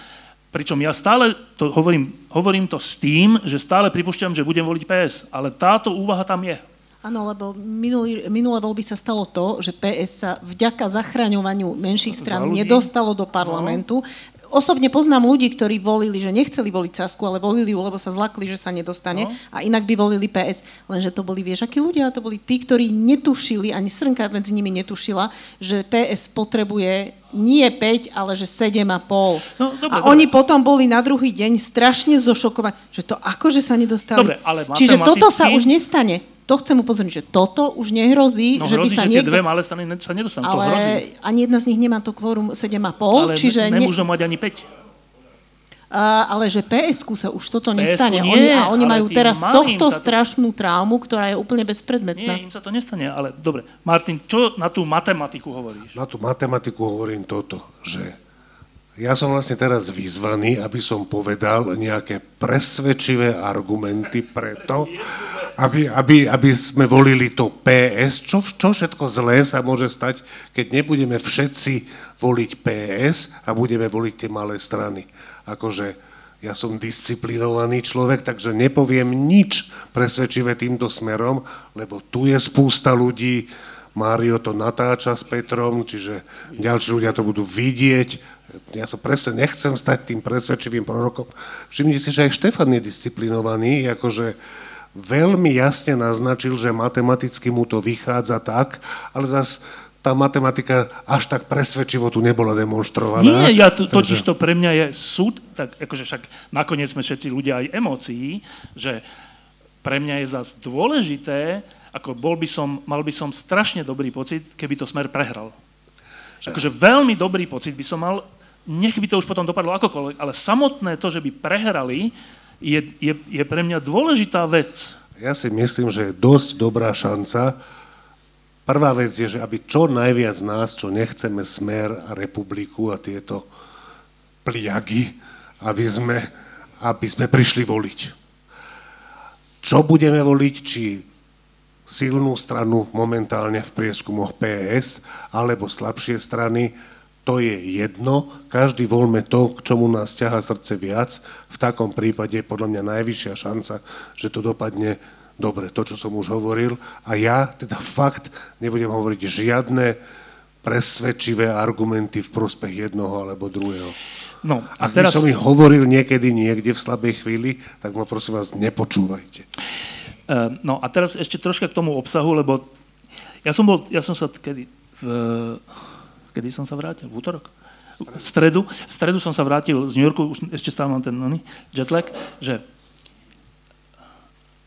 Pričom ja stále to hovorím, hovorím to s tým, že stále pripúšťam, že budem voliť PS, ale táto úvaha tam je. Áno, lebo minulý, minulé voľby sa stalo to, že PS sa vďaka zachraňovaniu menších strán nedostalo do parlamentu. No. Osobne poznám ľudí, ktorí volili, že nechceli voliť Sasku, ale volili ju, lebo sa zlakli, že sa nedostane. No. A inak by volili PS. Lenže to boli, vieš, akí ľudia? To boli tí, ktorí netušili, ani srnka medzi nimi netušila, že PS potrebuje nie 5, ale že 7,5. No, dobre, a dobre. oni potom boli na druhý deň strašne zošokovaní, že to akože sa nedostali. Dobre, ale Čiže toto sa už nestane to chcem upozorniť, že toto už nehrozí, no, že hrozí, by sa že niekto... tie dve malé strany sa nedostanú, ale to hrozí. ani jedna z nich nemá to kvórum 7,5, ale čiže... Ne, nemôžu mať ani 5. Uh, ale že ps sa už toto nestane. Nie, oni, a oni majú teraz tohto to... strašnú traumu, ktorá je úplne bezpredmetná. Nie, im sa to nestane, ale dobre. Martin, čo na tú matematiku hovoríš? Na tú matematiku hovorím toto, že ja som vlastne teraz vyzvaný, aby som povedal nejaké presvedčivé argumenty preto, aby, aby, aby sme volili to PS. Čo, čo všetko zlé sa môže stať, keď nebudeme všetci voliť PS a budeme voliť tie malé strany. Akože ja som disciplinovaný človek, takže nepoviem nič presvedčivé týmto smerom, lebo tu je spústa ľudí, Mário to natáča s Petrom, čiže ďalší ľudia to budú vidieť. Ja sa presne nechcem stať tým presvedčivým prorokom. Všimnite si, že aj Štefan je disciplinovaný, akože veľmi jasne naznačil, že matematicky mu to vychádza tak, ale zase tá matematika až tak presvedčivo tu nebola demonstrovaná. Nie, ja to, takže... totiž to pre mňa je súd, tak akože však nakoniec sme všetci ľudia aj emócií, že pre mňa je zase dôležité, ako bol by som, mal by som strašne dobrý pocit, keby to smer prehral. Akože veľmi dobrý pocit by som mal, nech by to už potom dopadlo akokoľvek, ale samotné to, že by prehrali, je, je, je pre mňa dôležitá vec. Ja si myslím, že je dosť dobrá šanca. Prvá vec je, že aby čo najviac nás, čo nechceme smer a republiku a tieto pliagy, aby sme, aby sme prišli voliť. Čo budeme voliť, či silnú stranu momentálne v prieskumoch PS, alebo slabšie strany, to je jedno, každý voľme to, k čomu nás ťaha srdce viac, v takom prípade je podľa mňa najvyššia šanca, že to dopadne dobre, to, čo som už hovoril. A ja teda fakt nebudem hovoriť žiadne presvedčivé argumenty v prospech jednoho alebo druhého. No, a Ak teraz... by som ich hovoril niekedy niekde v slabej chvíli, tak ma prosím vás nepočúvajte. Uh, no a teraz ešte troška k tomu obsahu, lebo ja som bol, ja som sa kedy, v, kedy som sa vrátil? V útorok? V stredu, v stredu som sa vrátil z New Yorku, už ešte stále mám ten no, jetlag, že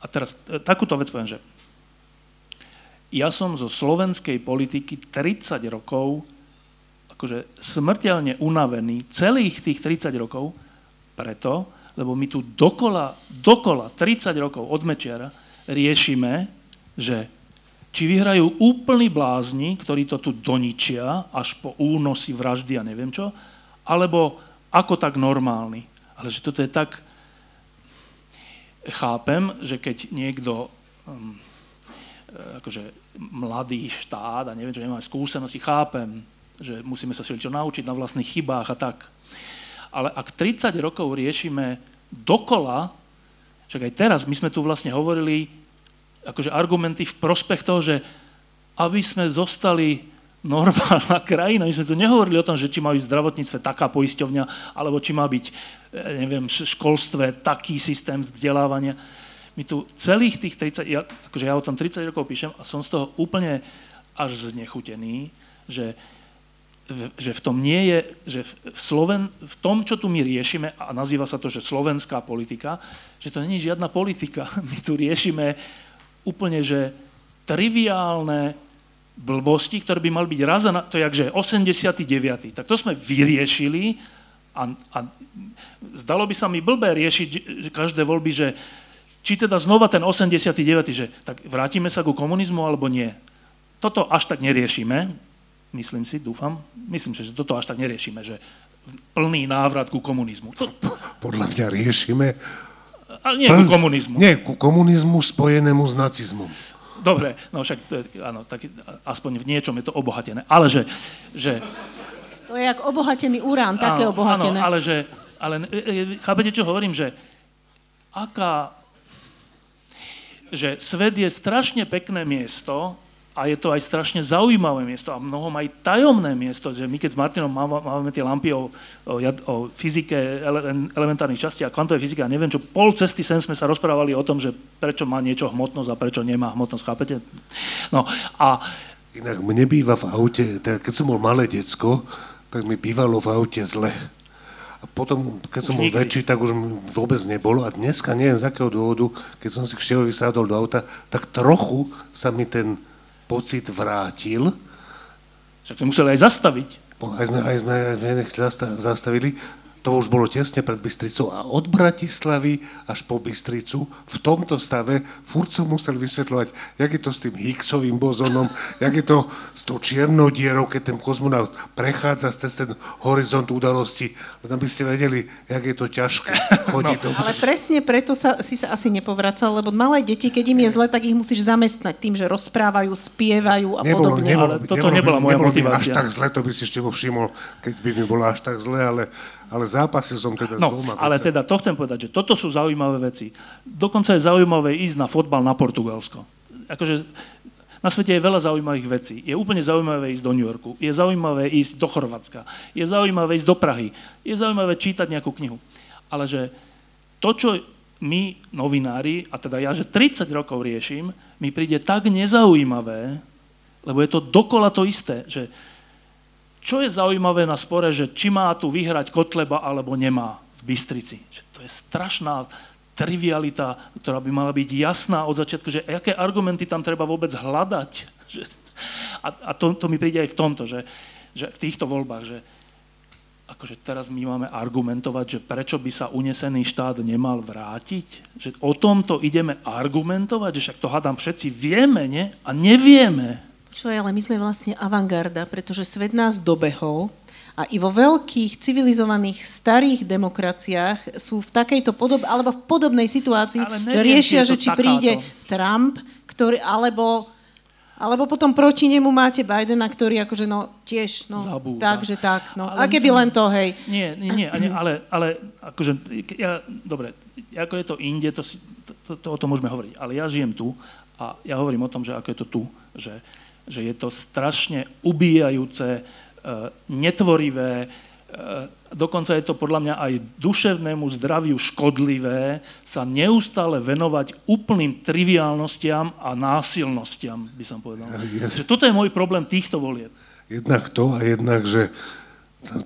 a teraz takúto vec poviem, že ja som zo slovenskej politiky 30 rokov akože smrteľne unavený celých tých 30 rokov preto, lebo my tu dokola, dokola 30 rokov od Mečiara riešime, že či vyhrajú úplní blázni, ktorí to tu doničia až po únosy, vraždy a neviem čo, alebo ako tak normálny. Ale že toto je tak... Chápem, že keď niekto um, akože mladý štát a neviem, že nemá skúsenosti, chápem, že musíme sa čo naučiť na vlastných chybách a tak. Ale ak 30 rokov riešime dokola, však aj teraz my sme tu vlastne hovorili akože argumenty v prospech toho, že aby sme zostali normálna krajina. My sme tu nehovorili o tom, že či má byť v zdravotníctve taká poisťovňa, alebo či má byť, eh, neviem, v školstve taký systém vzdelávania my tu celých tých 30, ja, akože ja o tom 30 rokov píšem a som z toho úplne až znechutený, že, že v tom nie je, že v, Sloven, v tom, čo tu my riešime, a nazýva sa to, že slovenská politika, že to není žiadna politika. My tu riešime úplne, že triviálne blbosti, ktoré by mali byť raz na, to je že 89. Tak to sme vyriešili a, a zdalo by sa mi blbé riešiť každé voľby, že či teda znova ten 89., že tak vrátime sa ku komunizmu alebo nie. Toto až tak neriešime, myslím si, dúfam, myslím si, že toto až tak neriešime, že plný návrat ku komunizmu. To... Podľa mňa riešime... Ale nie Pl... ku komunizmu. Nie, ku komunizmu spojenému s nacizmom. Dobre, no však to je, áno, tak aspoň v niečom je to obohatené. Ale že... že to je jak obohatený urán, také áno, obohatené. Áno, ale že... Ale, e, e, chápete, čo hovorím? Že aká že svet je strašne pekné miesto a je to aj strašne zaujímavé miesto a mnohom aj tajomné miesto, že my keď s Martinom máme tie lampy o, o, o fyzike ele, elementárnych častí a kvantovej fyzike a neviem čo, pol cesty sem sme sa rozprávali o tom, že prečo má niečo hmotnosť a prečo nemá hmotnosť, chápete? No a... Inak mne býva v aute, teda keď som bol malé decko, tak mi bývalo v aute zle. A potom, keď som bol väčší, tak už vôbec nebolo. A dneska, neviem z akého dôvodu, keď som si k sádol do auta, tak trochu sa mi ten pocit vrátil. Však sme museli aj zastaviť. Aj sme, aj sme, aj sme zastavili to už bolo tesne pred Bystricou a od Bratislavy až po Bystricu v tomto stave furt som musel vysvetľovať, jak je to s tým Higgsovým bozonom, jak je to s tou čiernou dierou, keď ten kozmonaut prechádza cez ten horizont udalosti, aby ste vedeli, jak je to ťažké chodiť no. do... Ale presne preto sa, si sa asi nepovracal, lebo malé deti, keď im je zle, tak ich musíš zamestnať tým, že rozprávajú, spievajú a nebolo, podobne. Nebolo, ale toto nebolo, nebola moja nebolo motivácia. až tak zle, to by si ešte všimol, keď by mi bolo až tak zle, ale ale zápasil som teda no, s dvoma ale teda to chcem povedať, že toto sú zaujímavé veci. Dokonca je zaujímavé ísť na fotbal na Portugalsko. Akože na svete je veľa zaujímavých vecí. Je úplne zaujímavé ísť do New Yorku. Je zaujímavé ísť do Chorvátska. Je zaujímavé ísť do Prahy. Je zaujímavé čítať nejakú knihu. Ale že to, čo my, novinári, a teda ja, že 30 rokov riešim, mi príde tak nezaujímavé, lebo je to dokola to isté, že čo je zaujímavé na spore, že či má tu vyhrať Kotleba alebo nemá v Bystrici. Že to je strašná trivialita, ktorá by mala byť jasná od začiatku, že aké argumenty tam treba vôbec hľadať. Že, a a to, to mi príde aj v tomto, že, že v týchto voľbách, že akože teraz my máme argumentovať, že prečo by sa unesený štát nemal vrátiť? Že o tomto ideme argumentovať, že však to hádam všetci vieme, nie? A nevieme. Čo je, ale my sme vlastne avantgarda, pretože svet nás dobehol a i vo veľkých civilizovaných starých demokraciách sú v takejto podobe, alebo v podobnej situácii, že riešia, že či takáto. príde Trump, ktorý, alebo alebo potom proti nemu máte Bidena, ktorý akože no tiež, no Zabúda. tak, že tak, no. Ale, a keby len to, hej. Nie, nie, nie, ale, ale akože, ja, dobre, ako je to inde, to, si, to, to, to, o tom môžeme hovoriť, ale ja žijem tu a ja hovorím o tom, že ako je to tu, že že je to strašne ubíjajúce, e, netvorivé, dokonca je to podľa mňa aj duševnému zdraviu škodlivé sa neustále venovať úplným triviálnostiam a násilnostiam, by som povedal. Ja, Že toto je môj problém týchto volieb. Jednak to a jednak, že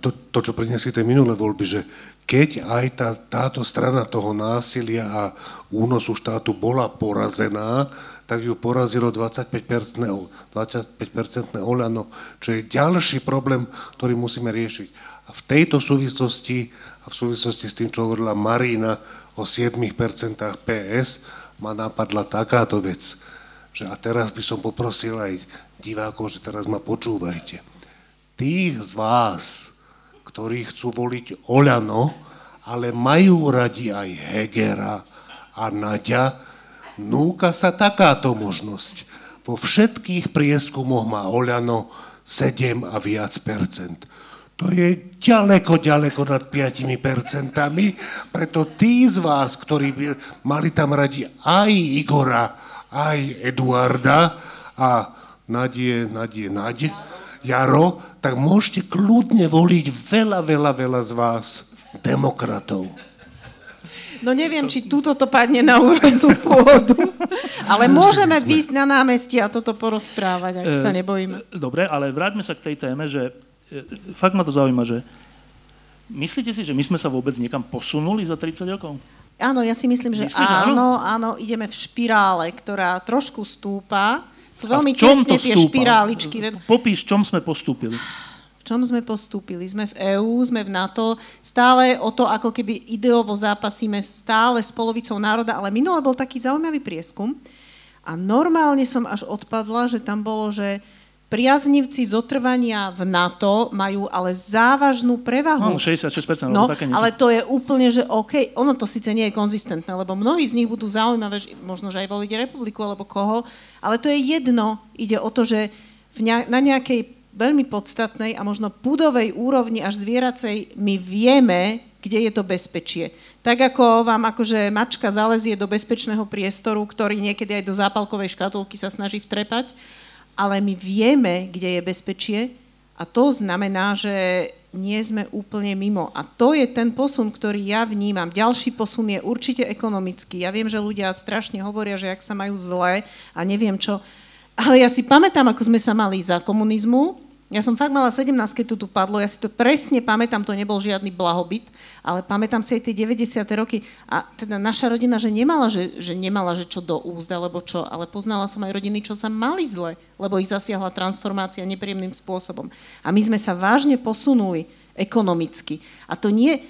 to, to čo priniesli tie minulé voľby, že keď aj tá, táto strana toho násilia a únosu štátu bola porazená, tak ju porazilo 25-percentné 25 Oľano, čo je ďalší problém, ktorý musíme riešiť. A v tejto súvislosti a v súvislosti s tým, čo hovorila Marina o 7% PS, ma napadla takáto vec, že a teraz by som poprosil aj divákov, že teraz ma počúvajte. Tých z vás, ktorí chcú voliť Oľano, ale majú radi aj Hegera a Nadia, núka sa takáto možnosť. Vo všetkých prieskumoch má Oľano 7 a viac percent. To je ďaleko, ďaleko nad 5 percentami, preto tí z vás, ktorí by mali tam radi aj Igora, aj Eduarda a Nadie, Nadie, Nadie, Jaro, tak môžete kľudne voliť veľa, veľa, veľa z vás demokratov. No neviem, či túto to padne na úrodnú pôdu, ale môžeme výjsť na námestie a toto porozprávať, ak sa e, nebojíme. Dobre, ale vráťme sa k tej téme, že e, fakt ma to zaujíma, že myslíte si, že my sme sa vôbec niekam posunuli za 30 rokov? Áno, ja si myslím, že Myslíš, áno, áno, ideme v špirále, ktorá trošku stúpa, sú veľmi tesne tie špiráličky. Popíš, čom sme postúpili. Čom sme postúpili? Sme v EÚ, sme v NATO, stále o to, ako keby ideovo zápasíme stále s polovicou národa, ale minule bol taký zaujímavý prieskum a normálne som až odpadla, že tam bolo, že priaznivci zotrvania v NATO majú ale závažnú prevahu. No, 66%. No, také ale to je úplne, že OK, ono to síce nie je konzistentné, lebo mnohí z nich budú zaujímavé, možno, že aj voliť republiku alebo koho, ale to je jedno. Ide o to, že ne- na nejakej veľmi podstatnej a možno pudovej úrovni až zvieracej my vieme, kde je to bezpečie. Tak ako vám akože mačka zalezie do bezpečného priestoru, ktorý niekedy aj do zápalkovej škatulky sa snaží vtrepať, ale my vieme, kde je bezpečie a to znamená, že nie sme úplne mimo. A to je ten posun, ktorý ja vnímam. Ďalší posun je určite ekonomický. Ja viem, že ľudia strašne hovoria, že ak sa majú zle a neviem čo. Ale ja si pamätám, ako sme sa mali za komunizmu, ja som fakt mala 17, keď tu, tu padlo, ja si to presne pamätám, to nebol žiadny blahobyt, ale pamätám si aj tie 90. roky a teda naša rodina, že nemala, že, že nemala, že čo do úzda, alebo čo, ale poznala som aj rodiny, čo sa mali zle, lebo ich zasiahla transformácia nepríjemným spôsobom. A my sme sa vážne posunuli ekonomicky. A to nie, e,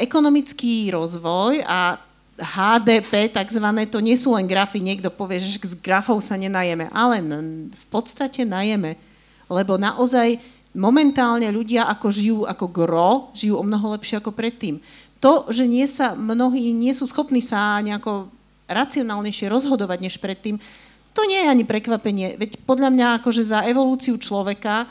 ekonomický rozvoj a HDP takzvané, to nie sú len grafy, niekto povie, že z grafov sa nenajeme, ale v podstate najeme lebo naozaj momentálne ľudia ako žijú ako gro, žijú o mnoho lepšie ako predtým. To, že nie sa, mnohí nie sú schopní sa nejako racionálnejšie rozhodovať než predtým, to nie je ani prekvapenie. Veď podľa mňa akože za evolúciu človeka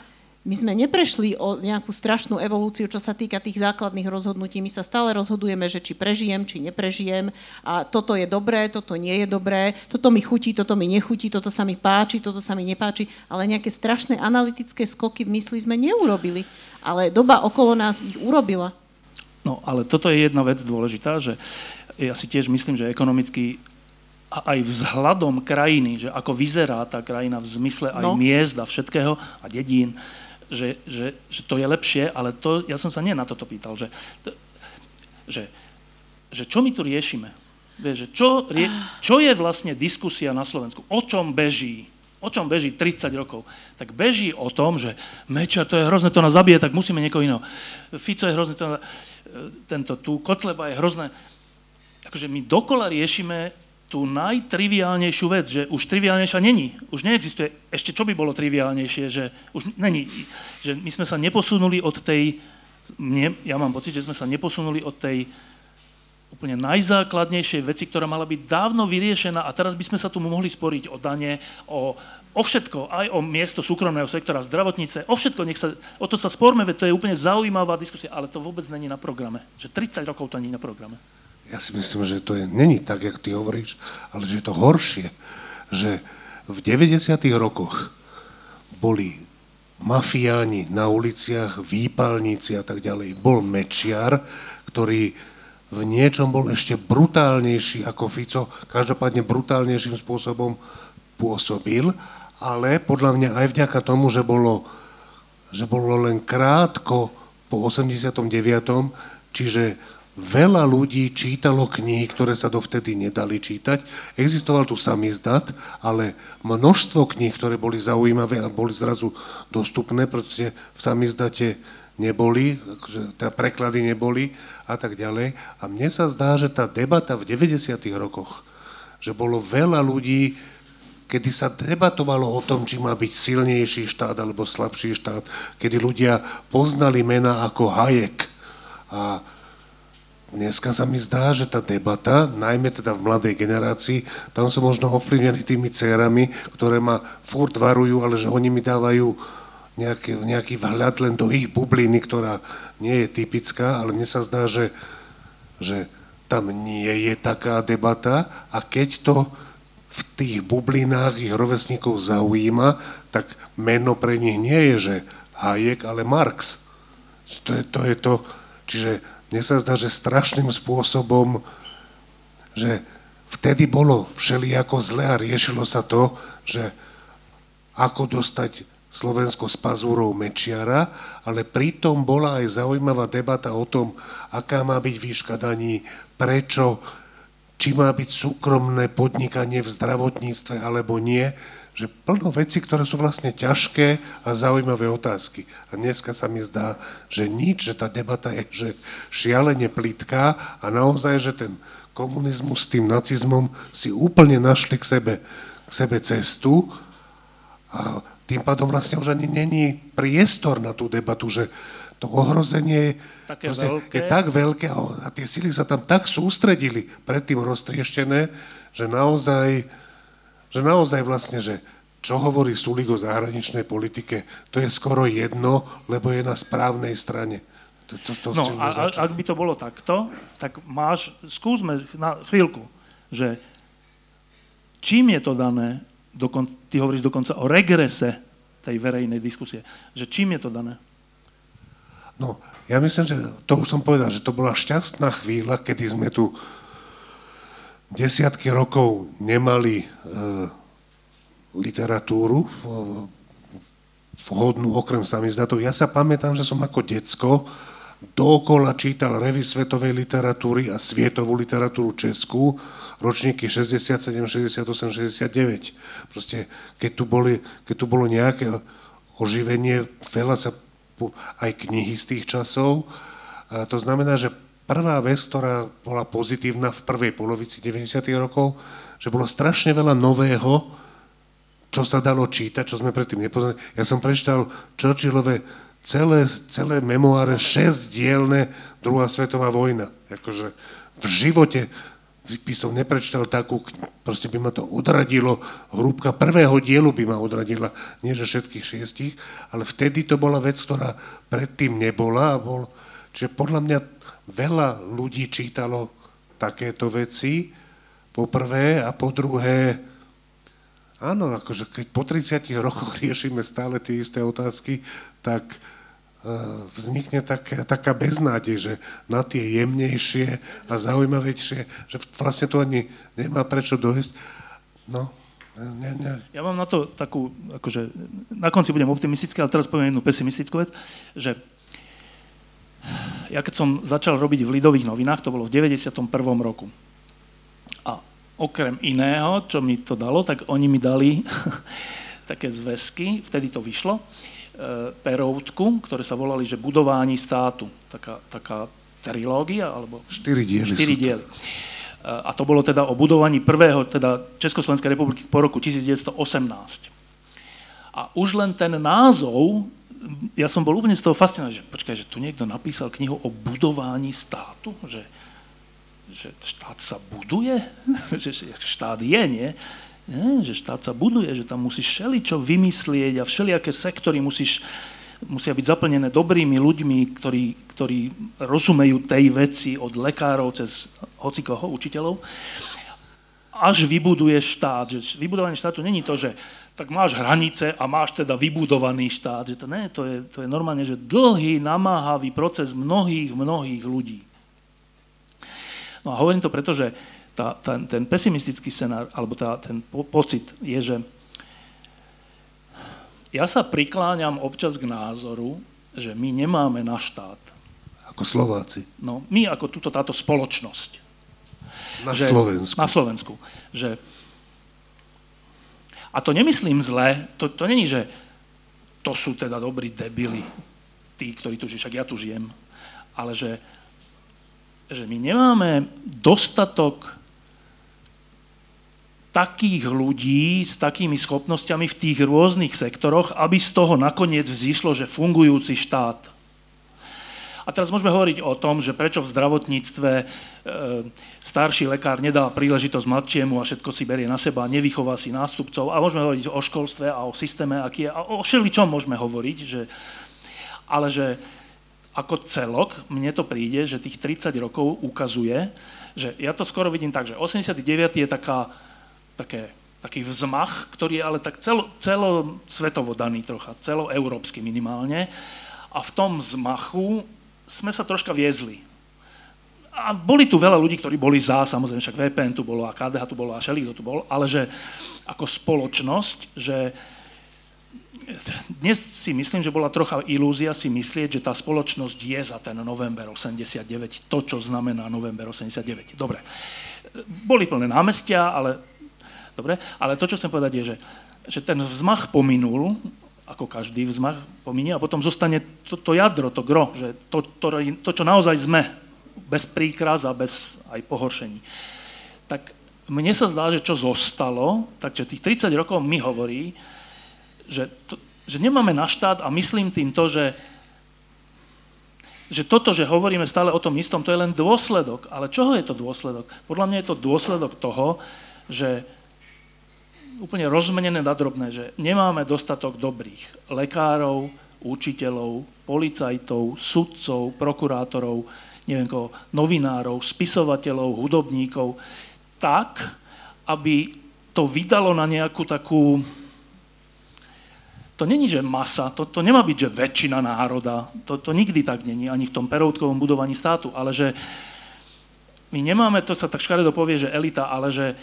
my sme neprešli o nejakú strašnú evolúciu, čo sa týka tých základných rozhodnutí. My sa stále rozhodujeme, že či prežijem, či neprežijem. A toto je dobré, toto nie je dobré, toto mi chutí, toto mi nechutí, toto sa mi páči, toto sa mi nepáči. Ale nejaké strašné analytické skoky v mysli sme neurobili. Ale doba okolo nás ich urobila. No, ale toto je jedna vec dôležitá, že ja si tiež myslím, že ekonomicky a aj vzhľadom krajiny, že ako vyzerá tá krajina v zmysle aj no. miest a všetkého a dedín, že, že, že to je lepšie, ale to, ja som sa nie na toto pýtal, že, že, že čo my tu riešime? Vieš, že čo, rie, čo je vlastne diskusia na Slovensku? O čom beží? O čom beží 30 rokov? Tak beží o tom, že Mečer, to je hrozné, to nás zabije, tak musíme niekoho iného. Fico je hrozné, to, tento tu, Kotleba je hrozné. Akože my dokola riešime tú najtriviálnejšiu vec, že už triviálnejšia není. Už neexistuje. Ešte čo by bolo triviálnejšie, že už není. Že my sme sa neposunuli od tej, mne, ja mám pocit, že sme sa neposunuli od tej úplne najzákladnejšej veci, ktorá mala byť dávno vyriešená a teraz by sme sa tu mohli sporiť o dane, o, o všetko, aj o miesto súkromného sektora, zdravotnice, o všetko, nech sa, o to sa sporme, veď to je úplne zaujímavá diskusia, ale to vôbec není na programe. Že 30 rokov to není na programe ja si myslím, že to je, není tak, jak ty hovoríš, ale že je to horšie, že v 90. rokoch boli mafiáni na uliciach, výpalníci a tak ďalej. Bol Mečiar, ktorý v niečom bol ešte brutálnejší ako Fico, každopádne brutálnejším spôsobom pôsobil, ale podľa mňa aj vďaka tomu, že bolo, že bolo len krátko po 89., čiže veľa ľudí čítalo knihy, ktoré sa dovtedy nedali čítať. Existoval tu samizdat, ale množstvo kníh, ktoré boli zaujímavé a boli zrazu dostupné, pretože v samizdate neboli, teda preklady neboli a tak ďalej. A mne sa zdá, že tá debata v 90. rokoch, že bolo veľa ľudí, kedy sa debatovalo o tom, či má byť silnejší štát alebo slabší štát, kedy ľudia poznali mena ako Hayek a Dneska sa mi zdá, že tá debata, najmä teda v mladej generácii, tam som možno ovplyvnený tými cérami, ktoré ma furt varujú, ale že oni mi dávajú nejaký, nejaký vhľad len do ich bubliny, ktorá nie je typická, ale mne sa zdá, že, že tam nie je taká debata a keď to v tých bublinách ich rovesníkov zaujíma, tak meno pre nich nie je, že Hayek, ale Marx. To je to, je to čiže mne sa zdá, že strašným spôsobom, že vtedy bolo všelijako zle a riešilo sa to, že ako dostať Slovensko s pazúrou Mečiara, ale pritom bola aj zaujímavá debata o tom, aká má byť výška daní, prečo, či má byť súkromné podnikanie v zdravotníctve alebo nie že plno veci, ktoré sú vlastne ťažké a zaujímavé otázky. A dneska sa mi zdá, že nič, že tá debata je že šialene plitká a naozaj, že ten komunizmus s tým nacizmom si úplne našli k sebe, k sebe cestu a tým pádom vlastne už ani není priestor na tú debatu, že to ohrozenie Také je tak veľké a tie sily sa tam tak sústredili predtým roztrieštené, že naozaj že naozaj vlastne, že čo hovorí Sulik o zahraničnej politike, to je skoro jedno, lebo je na správnej strane. To, to, to no a ak by to bolo takto, tak máš, skúsme na chvíľku, že čím je to dané, dokon, ty hovoríš dokonca o regrese tej verejnej diskusie, že čím je to dané? No, ja myslím, že to už som povedal, že to bola šťastná chvíľa, kedy sme tu desiatky rokov nemali e, literatúru vhodnú okrem samizdatov. Ja sa pamätám, že som ako decko dookola čítal revy svetovej literatúry a svietovú literatúru českú, ročníky 67, 68, 69. Proste, keď tu, boli, keď tu bolo nejaké oživenie, veľa sa aj knihy z tých časov. A to znamená, že prvá vec, ktorá bola pozitívna v prvej polovici 90. rokov, že bolo strašne veľa nového, čo sa dalo čítať, čo sme predtým nepoznali. Ja som prečítal Churchillové celé, celé memoáre, šesťdielne druhá svetová vojna. Akože v živote by som neprečítal takú, proste by ma to odradilo, hrúbka prvého dielu by ma odradila, nie že všetkých šiestich, ale vtedy to bola vec, ktorá predtým nebola a bol, čiže podľa mňa veľa ľudí čítalo takéto veci, po prvé, a po druhé, áno, akože keď po 30 rokoch riešime stále tie isté otázky, tak uh, vznikne tak, taká beznádej, že na tie jemnejšie a zaujímavejšie, že vlastne to ani nemá prečo dojsť. No, ne, ne. Ja mám na to takú, akože na konci budem optimistický, ale teraz poviem jednu pesimistickú vec, že ja keď som začal robiť v Lidových novinách, to bolo v 91. roku. A okrem iného, čo mi to dalo, tak oni mi dali také zväzky, vtedy to vyšlo, e, peroutku, ktoré sa volali, že budování státu. Taká, taká trilógia, alebo... Štyri diely. Štyri diely. E, a to bolo teda o budovaní prvého, teda Československej republiky po roku 1918. A už len ten názov ja som bol úplne z toho fascinovaný, že počkaj, že tu niekto napísal knihu o budování státu, že, že štát sa buduje, že štát je, nie? nie? Že štát sa buduje, že tam musíš všeličo vymyslieť a všelijaké sektory musíš, musia byť zaplnené dobrými ľuďmi, ktorí, ktorí rozumejú tej veci od lekárov cez hocikoho, učiteľov. Až vybuduješ štát. Že vybudovanie štátu není to, že tak máš hranice a máš teda vybudovaný štát. Že to, ne, to, je, to je normálne, že dlhý, namáhavý proces mnohých, mnohých ľudí. No a hovorím to preto, že tá, tá, ten pesimistický scenár, alebo tá, ten po, pocit je, že ja sa prikláňam občas k názoru, že my nemáme na štát. Ako Slováci. No, my ako túto, táto spoločnosť. Na že, Slovensku. Na Slovensku. Že, a to nemyslím zle, to, to není, že to sú teda dobrí debili, tí, ktorí tu žijú, však ja tu žijem, ale že, že my nemáme dostatok takých ľudí s takými schopnosťami v tých rôznych sektoroch, aby z toho nakoniec vzýšlo, že fungujúci štát. A teraz môžeme hovoriť o tom, že prečo v zdravotníctve e, starší lekár nedá príležitosť mladšiemu a všetko si berie na seba, nevychová si nástupcov. A môžeme hovoriť o školstve a o systéme, aký je. A o všeličom môžeme hovoriť. Že, ale že ako celok, mne to príde, že tých 30 rokov ukazuje, že ja to skoro vidím tak, že 89 je taká, také, taký vzmach, ktorý je ale tak celo, celosvetovo daný trocha, celoeurópsky minimálne. A v tom vzmachu sme sa troška viezli. A boli tu veľa ľudí, ktorí boli za, samozrejme, však VPN tu bolo a KDH tu bolo a Šelík tu bol, ale že ako spoločnosť, že dnes si myslím, že bola trocha ilúzia si myslieť, že tá spoločnosť je za ten november 89, to, čo znamená november 89. Dobre. Boli plné námestia, ale, dobre, ale to, čo chcem povedať, je, že, že ten vzmach pominul ako každý vzmach pominie a potom zostane to, to jadro, to gro, že to, to, to, čo naozaj sme, bez príkraz a bez aj pohoršení. Tak mne sa zdá, že čo zostalo, takže tých 30 rokov mi hovorí, že, to, že nemáme na štát a myslím tým to, že, že toto, že hovoríme stále o tom istom, to je len dôsledok. Ale čoho je to dôsledok? Podľa mňa je to dôsledok toho, že úplne rozmenené na drobné, že nemáme dostatok dobrých lekárov, učiteľov, policajtov, sudcov, prokurátorov, neviem koho, novinárov, spisovateľov, hudobníkov, tak, aby to vydalo na nejakú takú... To není, že masa, to, to nemá byť, že väčšina národa, to, to nikdy tak není, ani v tom peroutkovom budovaní státu, ale že my nemáme, to sa tak škaredo povie, že elita, ale že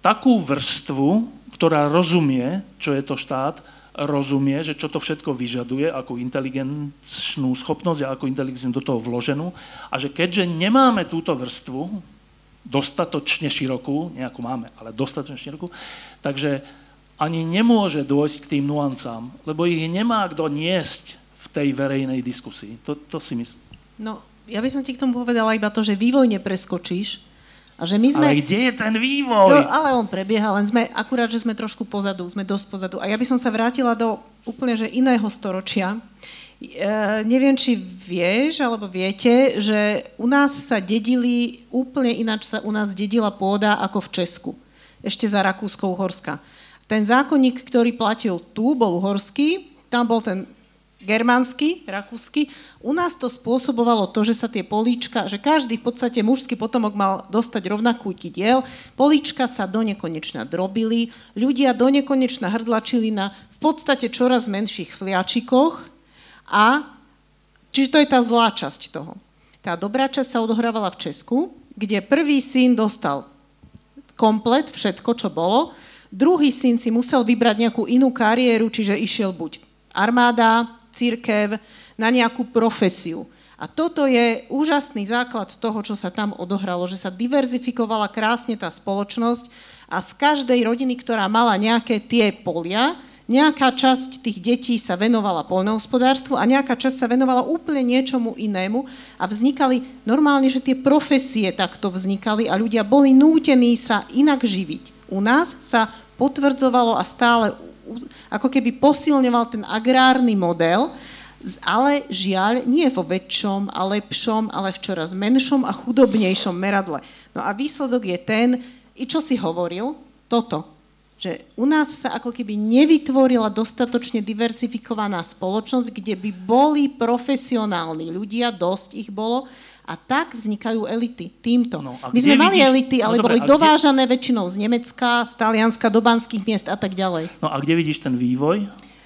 takú vrstvu, ktorá rozumie, čo je to štát, rozumie, že čo to všetko vyžaduje, akú inteligenčnú schopnosť a akú inteligenciu do toho vloženú a že keďže nemáme túto vrstvu dostatočne širokú, nejakú máme, ale dostatočne širokú, takže ani nemôže dôjsť k tým nuancám, lebo ich nemá kto niesť v tej verejnej diskusii. To, to si myslím. No, ja by som ti k tomu povedala iba to, že vývoj nepreskočíš, a že my sme... Ale kde je ten vývoj? No, ale on prebieha, len sme, akurát, že sme trošku pozadu, sme dosť pozadu. A ja by som sa vrátila do úplne že iného storočia. E, neviem, či vieš, alebo viete, že u nás sa dedili, úplne ináč sa u nás dedila pôda ako v Česku. Ešte za Rakúskou-Horska. Ten zákonník, ktorý platil tu, bol uhorský, tam bol ten germánsky, rakúsky. U nás to spôsobovalo to, že sa tie políčka, že každý v podstate mužský potomok mal dostať rovnakú diel. Políčka sa do nekonečna drobili, ľudia do nekonečna hrdlačili na v podstate čoraz menších fliačikoch a čiže to je tá zlá časť toho. Tá dobrá časť sa odohrávala v Česku, kde prvý syn dostal komplet, všetko, čo bolo, druhý syn si musel vybrať nejakú inú kariéru, čiže išiel buď armáda, církev, na nejakú profesiu. A toto je úžasný základ toho, čo sa tam odohralo, že sa diverzifikovala krásne tá spoločnosť a z každej rodiny, ktorá mala nejaké tie polia, nejaká časť tých detí sa venovala poľnohospodárstvu a nejaká časť sa venovala úplne niečomu inému a vznikali normálne, že tie profesie takto vznikali a ľudia boli nútení sa inak živiť. U nás sa potvrdzovalo a stále ako keby posilňoval ten agrárny model, ale žiaľ nie vo väčšom a lepšom, ale v čoraz menšom a chudobnejšom meradle. No a výsledok je ten, i čo si hovoril, toto, že u nás sa ako keby nevytvorila dostatočne diversifikovaná spoločnosť, kde by boli profesionálni ľudia, dosť ich bolo, A tak vznikajú elity týmto. No, My sme mali vidíš- elity, no ale dobre, boli a kde- dovážané väčšinou z Nemecka, z Talianska, do banských miest a tak ďalej. No a kde vidíš ten vývoj?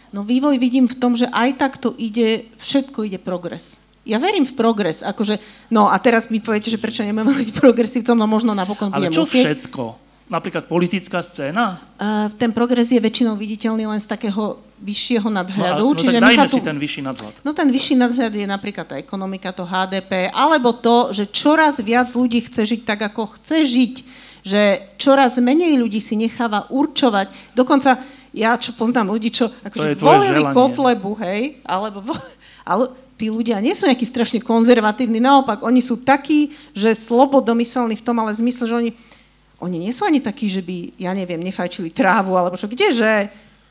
No vývoj vidím v tom, že aj tak to ide, všetko ide progres. Ja verím v progres, akože, no a teraz mi poviete, že prečo nemáme mať progresívcom, no možno napokon Ale budem čo musieť. všetko? Napríklad politická scéna? Uh, ten progres je väčšinou viditeľný len z takého vyššieho No, a, nadhľadu. no čiže tak dajme tu... si ten vyšší nadhľad. No ten vyšší nadhľad je napríklad tá ekonomika, to HDP, alebo to, že čoraz viac ľudí chce žiť tak, ako chce žiť, že čoraz menej ľudí si necháva určovať. Dokonca ja, čo poznám ľudí, čo akože volili želanie. Kotlebu, hej, alebo ale tí ľudia nie sú nejakí strašne konzervatívni, naopak, oni sú takí, že slobodomyselní v tom, ale zmysle, že oni, oni nie sú ani takí, že by, ja neviem, nefajčili trávu, alebo čo, kdeže?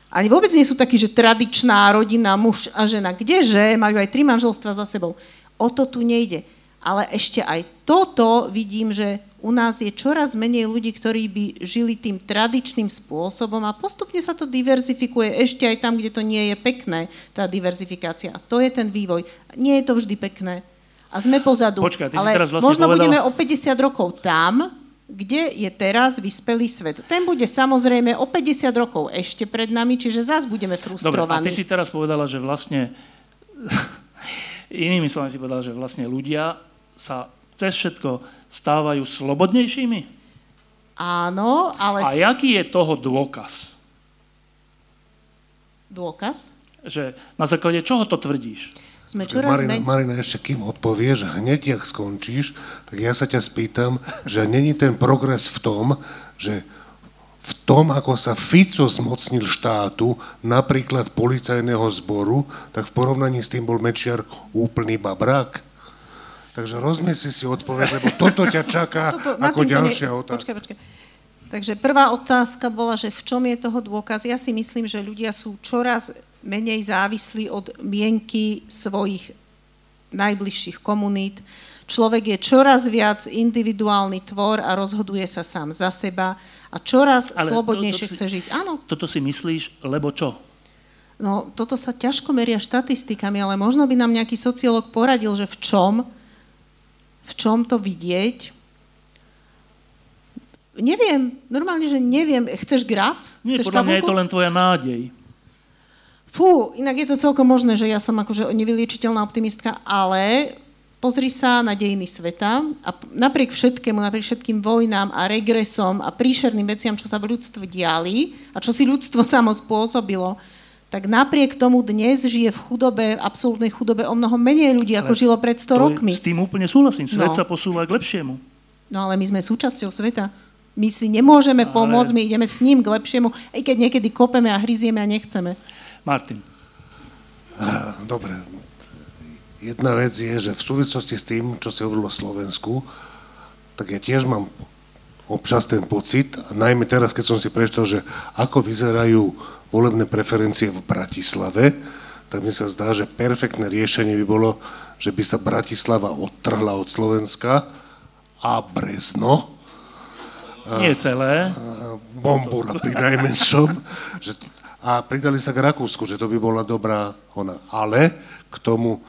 Ani vôbec nie sú takí, že tradičná rodina, muž a žena, kdeže? Majú aj tri manželstva za sebou. O to tu nejde. Ale ešte aj toto vidím, že u nás je čoraz menej ľudí, ktorí by žili tým tradičným spôsobom a postupne sa to diverzifikuje ešte aj tam, kde to nie je pekné, tá diverzifikácia. A to je ten vývoj. Nie je to vždy pekné. A sme pozadu. Počkaj, ty si ale teraz vlastne možno povedala- budeme o 50 rokov tam, kde je teraz vyspelý svet. Ten bude samozrejme o 50 rokov ešte pred nami, čiže zás budeme Dobre, a frustrovaní. ty si teraz povedala, že vlastne... Inými slovami si povedala, že vlastne ľudia sa cez všetko stávajú slobodnejšími? Áno, ale A jaký je toho dôkaz? dôkaz? Že na základe čoho to tvrdíš? Sme čoraz Marina, menej... Marina, ešte kým odpovieš, hneď jak skončíš, tak ja sa ťa spýtam, že není ten progres v tom, že v tom, ako sa Fico zmocnil štátu, napríklad policajného zboru, tak v porovnaní s tým bol Mečiar úplný babrák. Takže rozmysli si odpoveď, lebo toto ťa čaká Toto- ako ďalšia ne- otázka. Počkaj, počkaj. Takže prvá otázka bola, že v čom je toho dôkaz. Ja si myslím, že ľudia sú čoraz menej závislí od mienky svojich najbližších komunít. Človek je čoraz viac individuálny tvor a rozhoduje sa sám za seba a čoraz Ale to- slobodnejšie to si- chce žiť. Áno, Toto si myslíš, lebo čo? No, toto sa ťažko meria štatistikami, ale možno by nám nejaký sociológ poradil, že v čom, v čom to vidieť. Neviem, normálne, že neviem. Chceš graf? Nie, Chceš podľa mňa je to tabulku? len tvoja nádej. Fú, inak je to celkom možné, že ja som akože nevyliečiteľná optimistka, ale pozri sa na dejiny sveta a napriek všetkému, napriek všetkým vojnám a regresom a príšerným veciam, čo sa v ľudstve diali a čo si ľudstvo samo spôsobilo, tak napriek tomu dnes žije v chudobe, absolútnej chudobe o mnoho menej ľudí, ako Ale žilo pred 100 to je- rokmi. S tým úplne súhlasím. Svet No. sa posúva k lepšiemu. No ale my sme súčasťou sveta. My si nemôžeme Ale- pomôcť, my ideme s ním k lepšiemu, aj keď niekedy kopeme a hryzieme a nechceme. Martin. Dobre. Jedna vec je, že v súvislosti s tým, čo si hovoril o Slovensku, tak ja tiež mám občas ten pocit, a najmä teraz, keď som si prečítal, že ako vyzerajú volebné preferencie v Bratislave, tak mi sa zdá, že perfektné riešenie by bolo, že by sa Bratislava odtrhla od Slovenska a Brezno, Nie celé. Bombura pri najmenšom. Že, a pridali sa k Rakúsku, že to by bola dobrá ona. Ale k tomu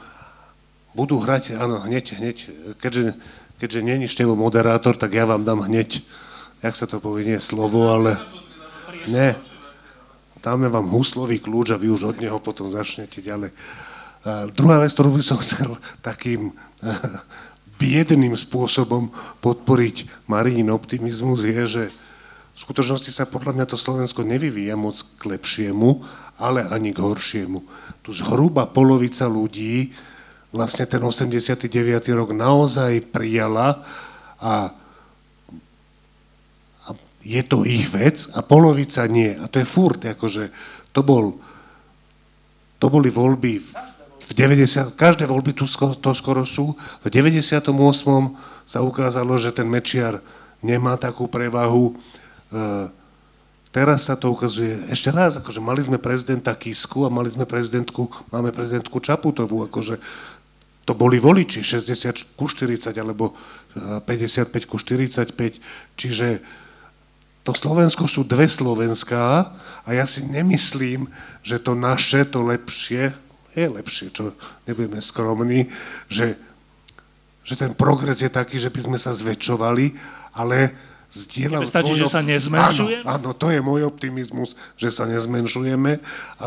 budú hrať, áno, hneď, hneď, keďže, keďže není števo moderátor, tak ja vám dám hneď, jak sa to povie, nie slovo, ale ne, dáme vám huslový kľúč a vy už od neho potom začnete ďalej. A druhá vec, ktorú by som chcel takým biedným spôsobom podporiť Marinin optimizmus je, že v skutočnosti sa podľa mňa to Slovensko nevyvíja moc k lepšiemu, ale ani k horšiemu. Tu zhruba polovica ľudí vlastne ten 89. rok naozaj prijala a, a je to ich vec a polovica nie. A to je furt, akože to bol, to boli voľby v 90, každé voľby tu sko, to skoro sú. V 98. sa ukázalo, že ten Mečiar nemá takú prevahu. E, teraz sa to ukazuje ešte raz, akože mali sme prezidenta Kisku a mali sme prezidentku, máme prezidentku Čaputovú, akože to boli voliči 60 ku 40 alebo e, 55 ku 45, čiže to Slovensko sú dve Slovenská a ja si nemyslím, že to naše, to lepšie, je lepšie, čo nebudeme skromní, že, že ten progres je taký, že by sme sa zväčšovali, ale zdieľam Stačí, že sa nezmenšujeme? Áno, áno, to je môj optimizmus, že sa nezmenšujeme a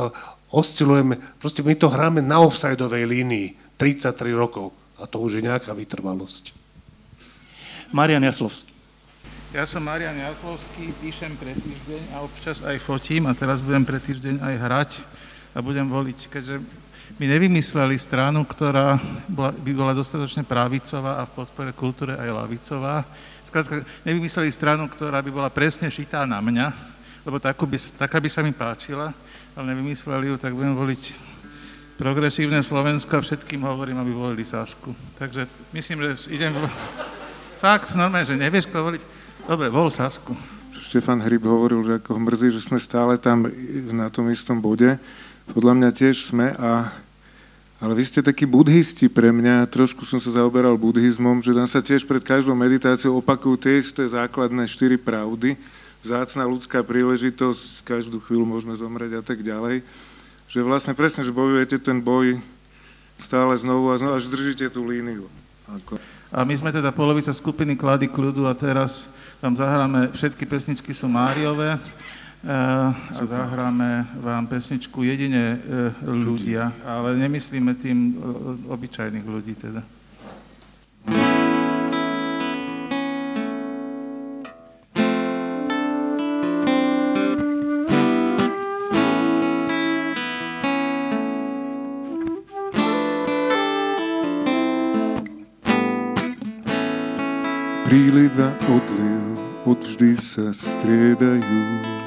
oscilujeme. Proste my to hráme na offsideovej línii 33 rokov a to už je nejaká vytrvalosť. Marian Jaslovský. Ja som Marian Jaslovský, píšem pre týždeň a občas aj fotím a teraz budem pre týždeň aj hrať a budem voliť, keďže my nevymysleli stranu, ktorá bola, by bola dostatočne pravicová a v podpore kultúre aj lavicová. Skrátka, nevymysleli stranu, ktorá by bola presne šitá na mňa, lebo by, taká by sa mi páčila, ale nevymysleli ju, tak budem voliť progresívne Slovensko a všetkým hovorím, aby volili Sasku. Takže myslím, že idem... Fakt, normálne, že nevieš, kto voliť. Dobre, vol Sasku. Štefan Hryb hovoril, že ako mrzí, že sme stále tam na tom istom bode. Podľa mňa tiež sme, a, ale vy ste takí budhisti pre mňa, trošku som sa zaoberal buddhizmom, že tam sa tiež pred každou meditáciou opakujú tie isté základné štyri pravdy, vzácna ľudská príležitosť, každú chvíľu môžeme zomrieť a tak ďalej. Že vlastne presne, že bojujete ten boj stále znovu a znovu, až držíte tú líniu. Ako... A my sme teda polovica skupiny Klady kľudu a teraz vám zahráme, všetky pesničky sú Máriové, a zahráme vám pesničku jedine e, ľudia, ale nemyslíme tým obyčajných ľudí teda. Príliv a odliv odvždy sa striedajú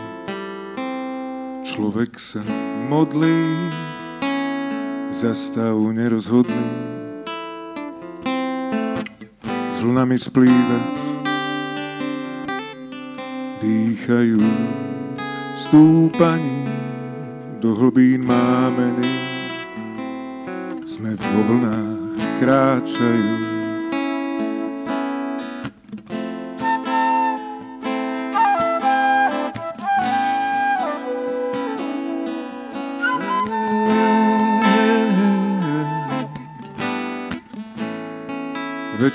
Človek sa modlí za stav nerozhodný. S vlnami splývať dýchajú stúpaní do hlbín mámeny. Sme vo vlnách kráčajú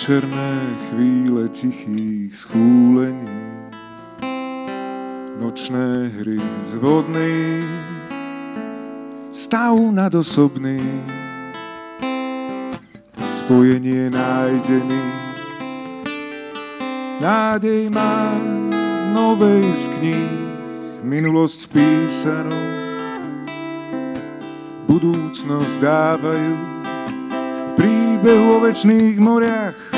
večerné chvíle tichých schúlení, nočné hry z vodný, stav nadosobný, spojenie nájdený, nádej má novej z kníh, minulosť písanú, budúcnosť dávajú v príbehu o večných moriach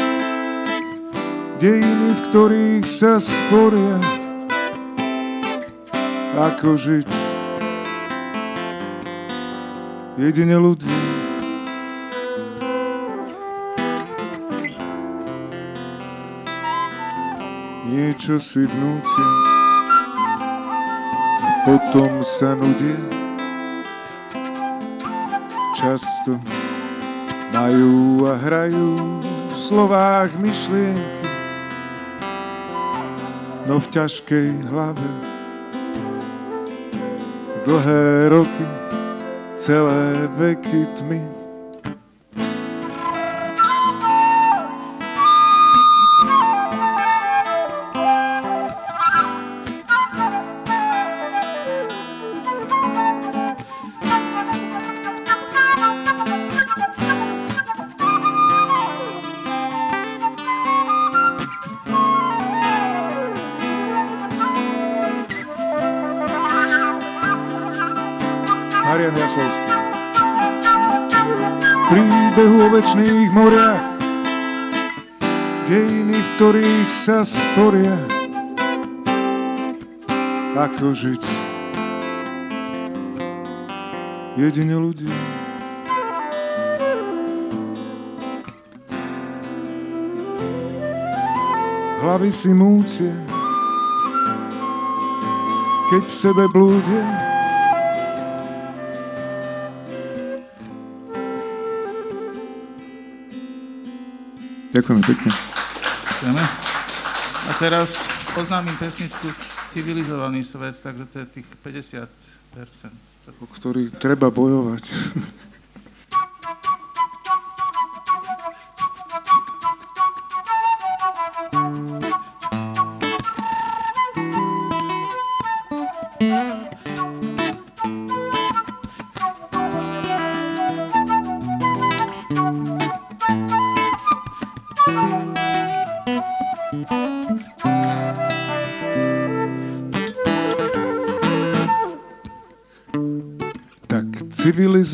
dejiny, v ktorých sa sporia, ako žiť jedine ľudí. Niečo si vnútia, potom sa nudia. Často majú a hrajú v slovách myšlienky no v ťažkej hlave. Dlhé roky, celé veky tmy, sa sporia, ako žiť jedine ľudí. Hlavy si múcie, keď v sebe blúdia, Ďakujem pekne. Ďakujeme. A teraz oznámim pesničku Civilizovaný svet, takže to je tých 50%. O ktorý treba bojovať.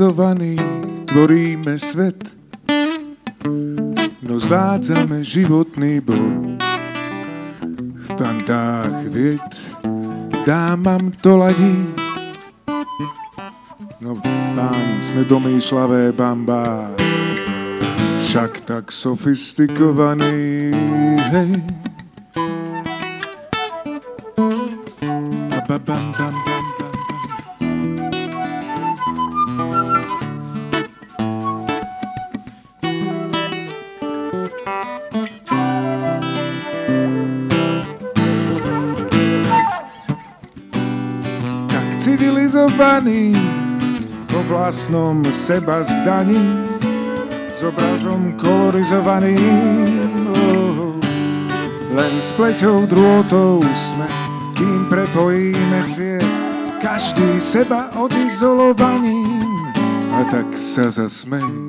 Civilizovaní tvoríme svet, no zvádzame životný boj. V pantách vied dámam to ladí, no páni sme domýšľavé bambá, však tak sofistikovaný, hej. Vlastnom seba zdaní s obrazom kolorizovaným. Oh, len s pleťou drôtov sme, kým prepojíme sieť, každý seba odizolovaním. A tak sa zasmej.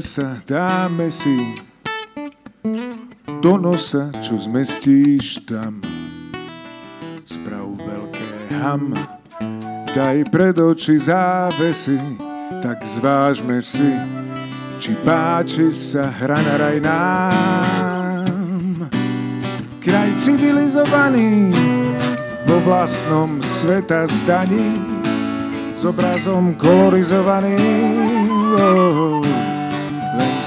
Sa, dáme si do nosa, čo zmestíš tam. Sprav veľké ham, daj pred oči závesy, tak zvážme si, či páči sa hra na raj nám. Kraj civilizovaný, vo vlastnom sveta zdaní, s obrazom kolorizovaným. Oh,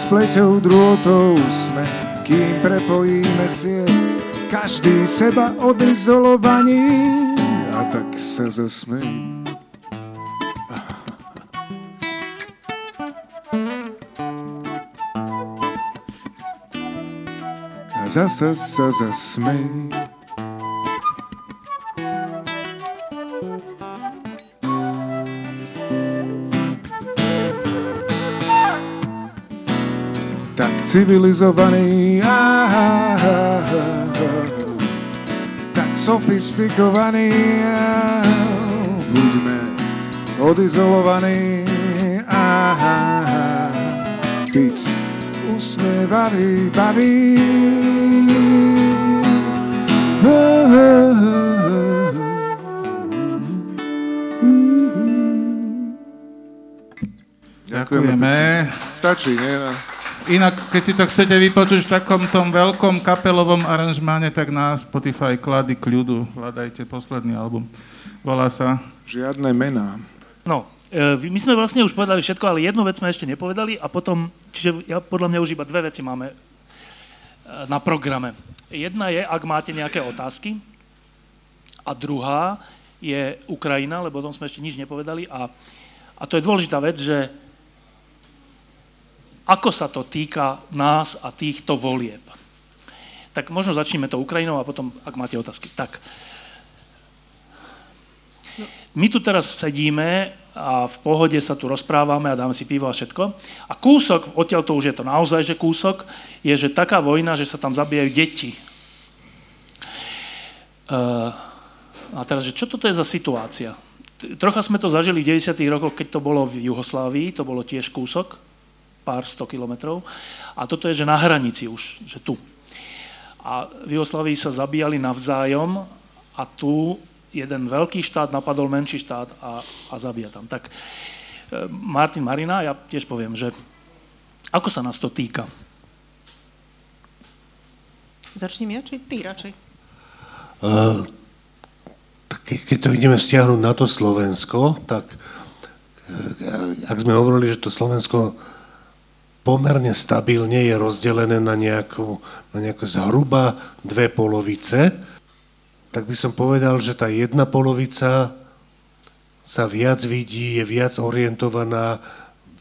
len s pleťou drôtov sme, kým prepojíme sieť, každý seba odizolovaní. A tak sa. A zasa sa zasmej. Civilizovaný, tak sofistikovaný, buďme odizolovaní, ah, ah, ah, byť usmievavý, baví. Ďakujeme. Stačí, nie? Inak, keď si to chcete vypočuť v takom tom veľkom kapelovom aranžmáne, tak na Spotify klady kľudu. Hľadajte posledný album. Volá sa... Žiadne mená. No, e, my sme vlastne už povedali všetko, ale jednu vec sme ešte nepovedali a potom, čiže ja, podľa mňa už iba dve veci máme e, na programe. Jedna je, ak máte nejaké otázky a druhá je Ukrajina, lebo o tom sme ešte nič nepovedali a, a to je dôležitá vec, že ako sa to týka nás a týchto volieb. Tak možno začneme to Ukrajinou a potom, ak máte otázky. Tak, my tu teraz sedíme a v pohode sa tu rozprávame a dáme si pivo a všetko. A kúsok, odtiaľ to už je to naozaj, že kúsok, je, že taká vojna, že sa tam zabíjajú deti. Uh, a teraz, že čo toto je za situácia? Trocha sme to zažili v 90. rokoch, keď to bolo v Juhoslávii, to bolo tiež kúsok, pár sto kilometrov. A toto je, že na hranici už, že tu. A v Jugoslávii sa zabíjali navzájom a tu jeden veľký štát napadol menší štát a, a zabíja tam. Tak e, Martin Marina, ja tiež poviem, že ako sa nás to týka? Začnem ja, či ty radšej? Uh, tak ke- keď to ideme stiahnuť na to Slovensko, tak eh, ak sme hovorili, že to Slovensko pomerne stabilne je rozdelené na nejakú, na nejakú zhruba dve polovice, tak by som povedal, že tá jedna polovica sa viac vidí, je viac orientovaná,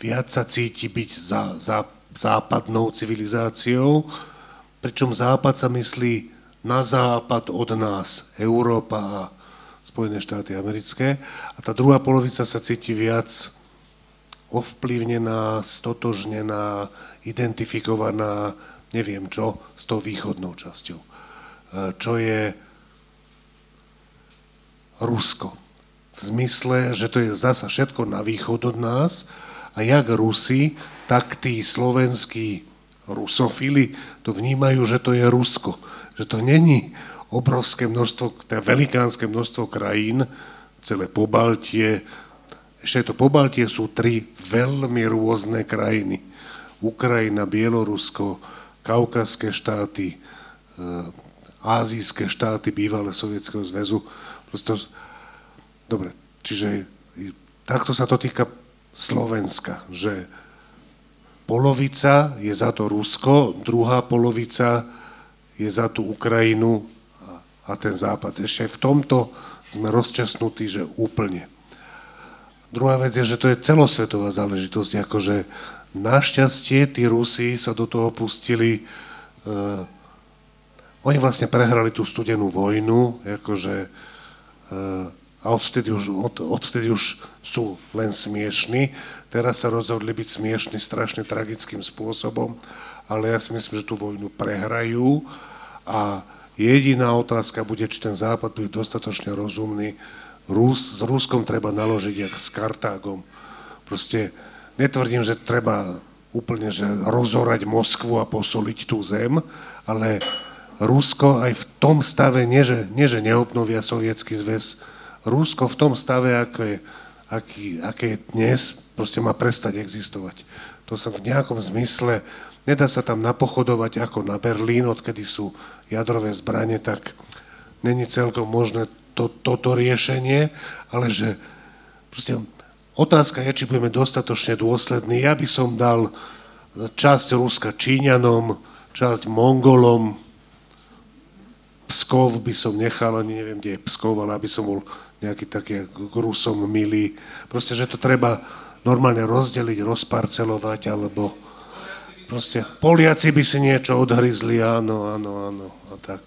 viac sa cíti byť za, za, západnou civilizáciou, pričom západ sa myslí na západ od nás, Európa a Spojené štáty americké. A tá druhá polovica sa cíti viac ovplyvnená, stotožnená, identifikovaná, neviem čo, s tou východnou časťou. čo je Rusko. V zmysle, že to je zasa všetko na východ od nás a jak Rusi, tak tí slovenskí rusofili to vnímajú, že to je Rusko. Že to není obrovské množstvo, teda velikánske množstvo krajín, celé Pobaltie, ešte to Pobaltie sú tri veľmi rôzne krajiny. Ukrajina, Bielorusko, Kaukazské štáty, e, azijské štáty bývalé Sovietskeho zväzu. Prosto, dobre, čiže takto sa to týka Slovenska, že polovica je za to Rusko, druhá polovica je za tú Ukrajinu a ten západ. Ešte v tomto sme rozčasnutí, že úplne. Druhá vec je, že to je celosvetová záležitosť, akože našťastie tí Rusi sa do toho pustili, uh, oni vlastne prehrali tú studenú vojnu, akože uh, a odvtedy už, od, odvtedy už sú len smiešní. Teraz sa rozhodli byť smiešní strašne tragickým spôsobom, ale ja si myslím, že tú vojnu prehrajú a jediná otázka bude, či ten Západ bude dostatočne rozumný, Rus, s Ruskom treba naložiť jak s Kartágom. Proste netvrdím, že treba úplne že rozorať Moskvu a posoliť tú zem, ale Rusko aj v tom stave, nie že, nie že neobnovia sovietský zväz, Rusko v tom stave, ako je, aký, aké je dnes, proste má prestať existovať. To sa v nejakom zmysle, nedá sa tam napochodovať ako na Berlín, odkedy sú jadrové zbranie, tak není celkom možné to, toto riešenie, ale že proste otázka je, či budeme dostatočne dôslední. Ja by som dal časť Ruska Číňanom, časť Mongolom, Pskov by som nechal, ani neviem, kde je Pskov, ale aby som bol nejaký taký k milý. Proste, že to treba normálne rozdeliť, rozparcelovať, alebo proste Poliaci by si niečo odhryzli, áno, áno, áno, a tak.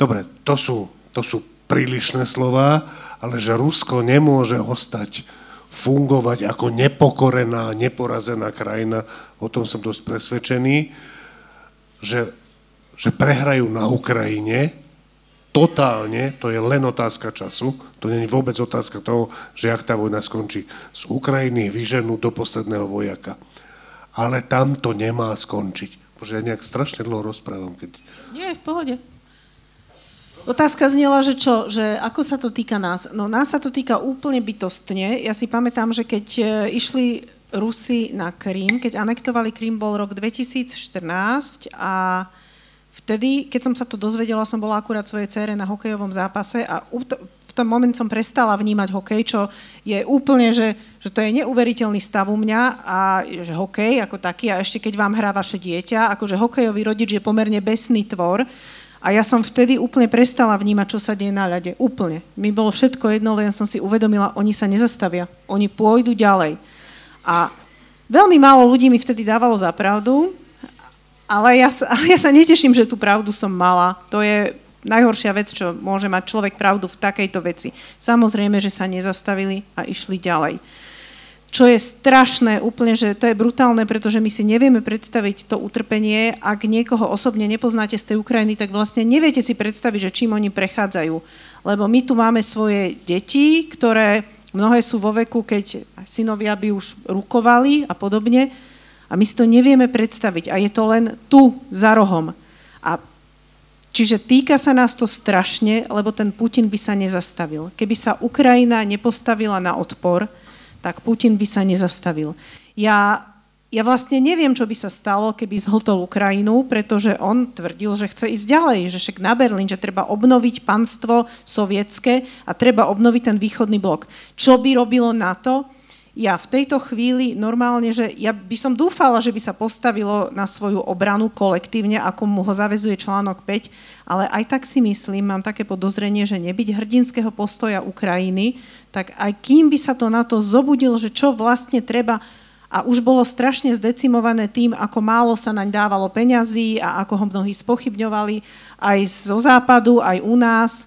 Dobre, to sú, to sú prílišné slova, ale že Rusko nemôže ostať fungovať ako nepokorená, neporazená krajina, o tom som dosť presvedčený, že, že prehrajú na Ukrajine, totálne, to je len otázka času, to nie je vôbec otázka toho, že ak tá vojna skončí. Z Ukrajiny vyženú do posledného vojaka. Ale tam to nemá skončiť. Bože, ja nejak strašne dlho rozprávam. Keď... Nie, v pohode. Otázka znela, že čo, že ako sa to týka nás? No nás sa to týka úplne bytostne. Ja si pamätám, že keď e, išli Rusi na Krím, keď anektovali Krím, bol rok 2014 a vtedy, keď som sa to dozvedela, som bola akurát svojej cére na hokejovom zápase a v tom moment som prestala vnímať hokej, čo je úplne, že, že to je neuveriteľný stav u mňa a že hokej ako taký a ešte keď vám hrá vaše dieťa, akože hokejový rodič je pomerne besný tvor, a ja som vtedy úplne prestala vnímať, čo sa deje na ľade. Úplne. Mi bolo všetko jedno, len som si uvedomila, oni sa nezastavia. Oni pôjdu ďalej. A veľmi málo ľudí mi vtedy dávalo za pravdu, ale ja, ale ja sa neteším, že tú pravdu som mala. To je najhoršia vec, čo môže mať človek pravdu v takejto veci. Samozrejme, že sa nezastavili a išli ďalej čo je strašné úplne, že to je brutálne, pretože my si nevieme predstaviť to utrpenie. Ak niekoho osobne nepoznáte z tej Ukrajiny, tak vlastne neviete si predstaviť, že čím oni prechádzajú. Lebo my tu máme svoje deti, ktoré mnohé sú vo veku, keď synovia by už rukovali a podobne. A my si to nevieme predstaviť. A je to len tu, za rohom. A Čiže týka sa nás to strašne, lebo ten Putin by sa nezastavil. Keby sa Ukrajina nepostavila na odpor, tak Putin by sa nezastavil. Ja, ja vlastne neviem, čo by sa stalo, keby zhltol Ukrajinu, pretože on tvrdil, že chce ísť ďalej, že však na Berlín, že treba obnoviť panstvo sovietské a treba obnoviť ten východný blok. Čo by robilo NATO? Ja v tejto chvíli normálne, že ja by som dúfala, že by sa postavilo na svoju obranu kolektívne, ako mu ho zavezuje článok 5, ale aj tak si myslím, mám také podozrenie, že nebyť hrdinského postoja Ukrajiny, tak aj kým by sa to na to zobudil, že čo vlastne treba a už bolo strašne zdecimované tým, ako málo sa naň dávalo peňazí a ako ho mnohí spochybňovali aj zo západu, aj u nás,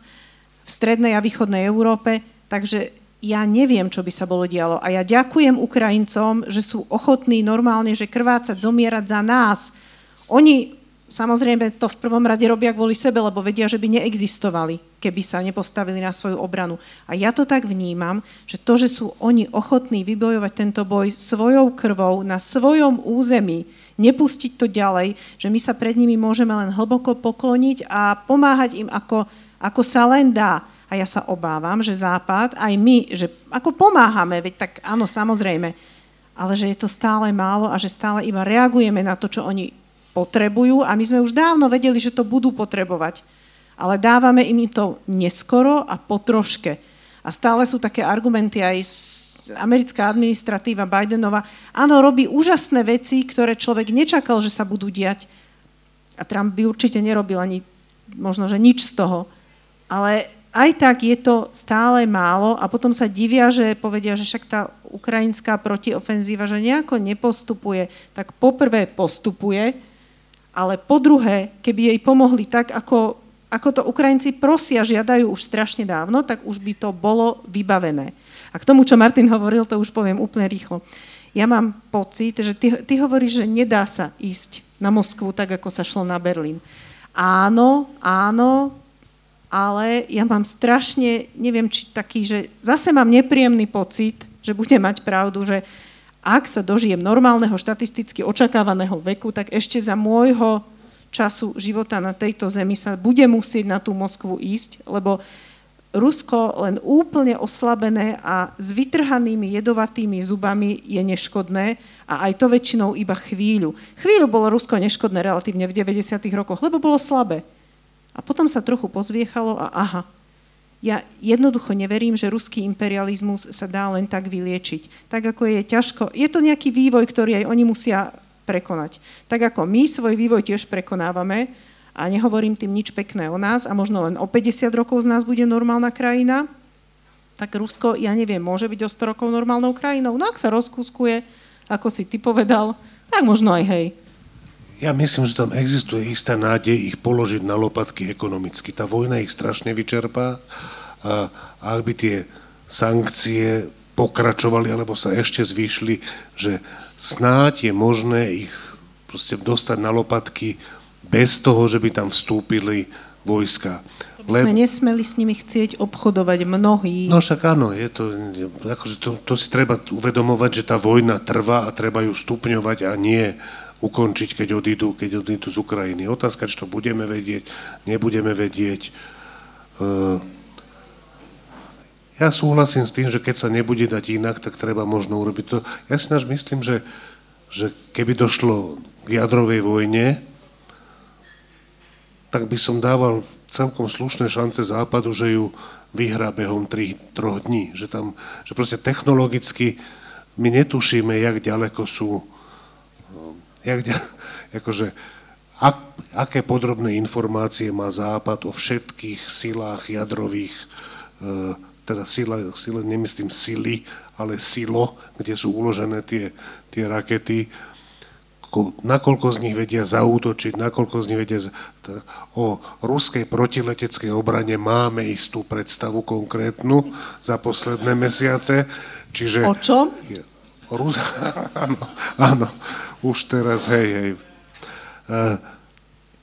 v strednej a východnej Európe. Takže ja neviem, čo by sa bolo dialo. A ja ďakujem Ukrajincom, že sú ochotní normálne, že krvácať, zomierať za nás. Oni, samozrejme to v prvom rade robia kvôli sebe, lebo vedia, že by neexistovali, keby sa nepostavili na svoju obranu. A ja to tak vnímam, že to, že sú oni ochotní vybojovať tento boj svojou krvou na svojom území, nepustiť to ďalej, že my sa pred nimi môžeme len hlboko pokloniť a pomáhať im ako, ako sa len dá. A ja sa obávam, že Západ, aj my, že ako pomáhame, veď tak áno, samozrejme, ale že je to stále málo a že stále iba reagujeme na to, čo oni potrebujú a my sme už dávno vedeli, že to budú potrebovať. Ale dávame im to neskoro a potroške. A stále sú také argumenty aj z americká administratíva Bidenova. Áno, robí úžasné veci, ktoré človek nečakal, že sa budú diať. A Trump by určite nerobil ani možno, že nič z toho. Ale aj tak je to stále málo a potom sa divia, že povedia, že však tá ukrajinská protiofenzíva, že nejako nepostupuje. Tak poprvé postupuje, ale po druhé, keby jej pomohli tak, ako, ako to Ukrajinci prosia, žiadajú už strašne dávno, tak už by to bolo vybavené. A k tomu, čo Martin hovoril, to už poviem úplne rýchlo. Ja mám pocit, že ty, ty hovoríš, že nedá sa ísť na Moskvu tak, ako sa šlo na Berlín. Áno, áno, ale ja mám strašne, neviem, či taký, že zase mám nepríjemný pocit, že budem mať pravdu, že ak sa dožijem normálneho štatisticky očakávaného veku, tak ešte za môjho času života na tejto zemi sa bude musieť na tú Moskvu ísť, lebo Rusko len úplne oslabené a s vytrhanými jedovatými zubami je neškodné a aj to väčšinou iba chvíľu. Chvíľu bolo Rusko neškodné relatívne v 90. rokoch, lebo bolo slabé. A potom sa trochu pozviechalo a aha, ja jednoducho neverím, že ruský imperializmus sa dá len tak vyliečiť. Tak ako je ťažko, je to nejaký vývoj, ktorý aj oni musia prekonať. Tak ako my svoj vývoj tiež prekonávame a nehovorím tým nič pekné o nás a možno len o 50 rokov z nás bude normálna krajina, tak Rusko, ja neviem, môže byť o 100 rokov normálnou krajinou. No ak sa rozkúskuje, ako si ty povedal, tak možno aj hej. Ja myslím, že tam existuje istá nádej ich položiť na lopatky ekonomicky. Tá vojna ich strašne vyčerpá a ak by tie sankcie pokračovali alebo sa ešte zvýšili, že snáď je možné ich proste dostať na lopatky bez toho, že by tam vstúpili vojska. Le... sme nesmeli s nimi chcieť obchodovať mnohí. No však áno, je to, akože to, to si treba uvedomovať, že tá vojna trvá a treba ju stupňovať a nie ukončiť, keď odídu, keď odídu z Ukrajiny. Otázka, či to budeme vedieť, nebudeme vedieť. Uh, ja súhlasím s tým, že keď sa nebude dať inak, tak treba možno urobiť to. Ja si náš myslím, že, že keby došlo k jadrovej vojne, tak by som dával celkom slušné šance Západu, že ju vyhrá behom 3-3 dní. Že, tam, že proste technologicky my netušíme, jak ďaleko sú jak, akože, ak, aké podrobné informácie má Západ o všetkých silách jadrových, e, teda sila, sila, nemyslím sily, ale silo, kde sú uložené tie, tie rakety, nakoľko z nich vedia zaútočiť, nakoľko z nich vedia... O ruskej protileteckej obrane máme istú predstavu konkrétnu za posledné mesiace. Čiže, o čom? Rus... áno, áno, už teraz, hej, hej. E,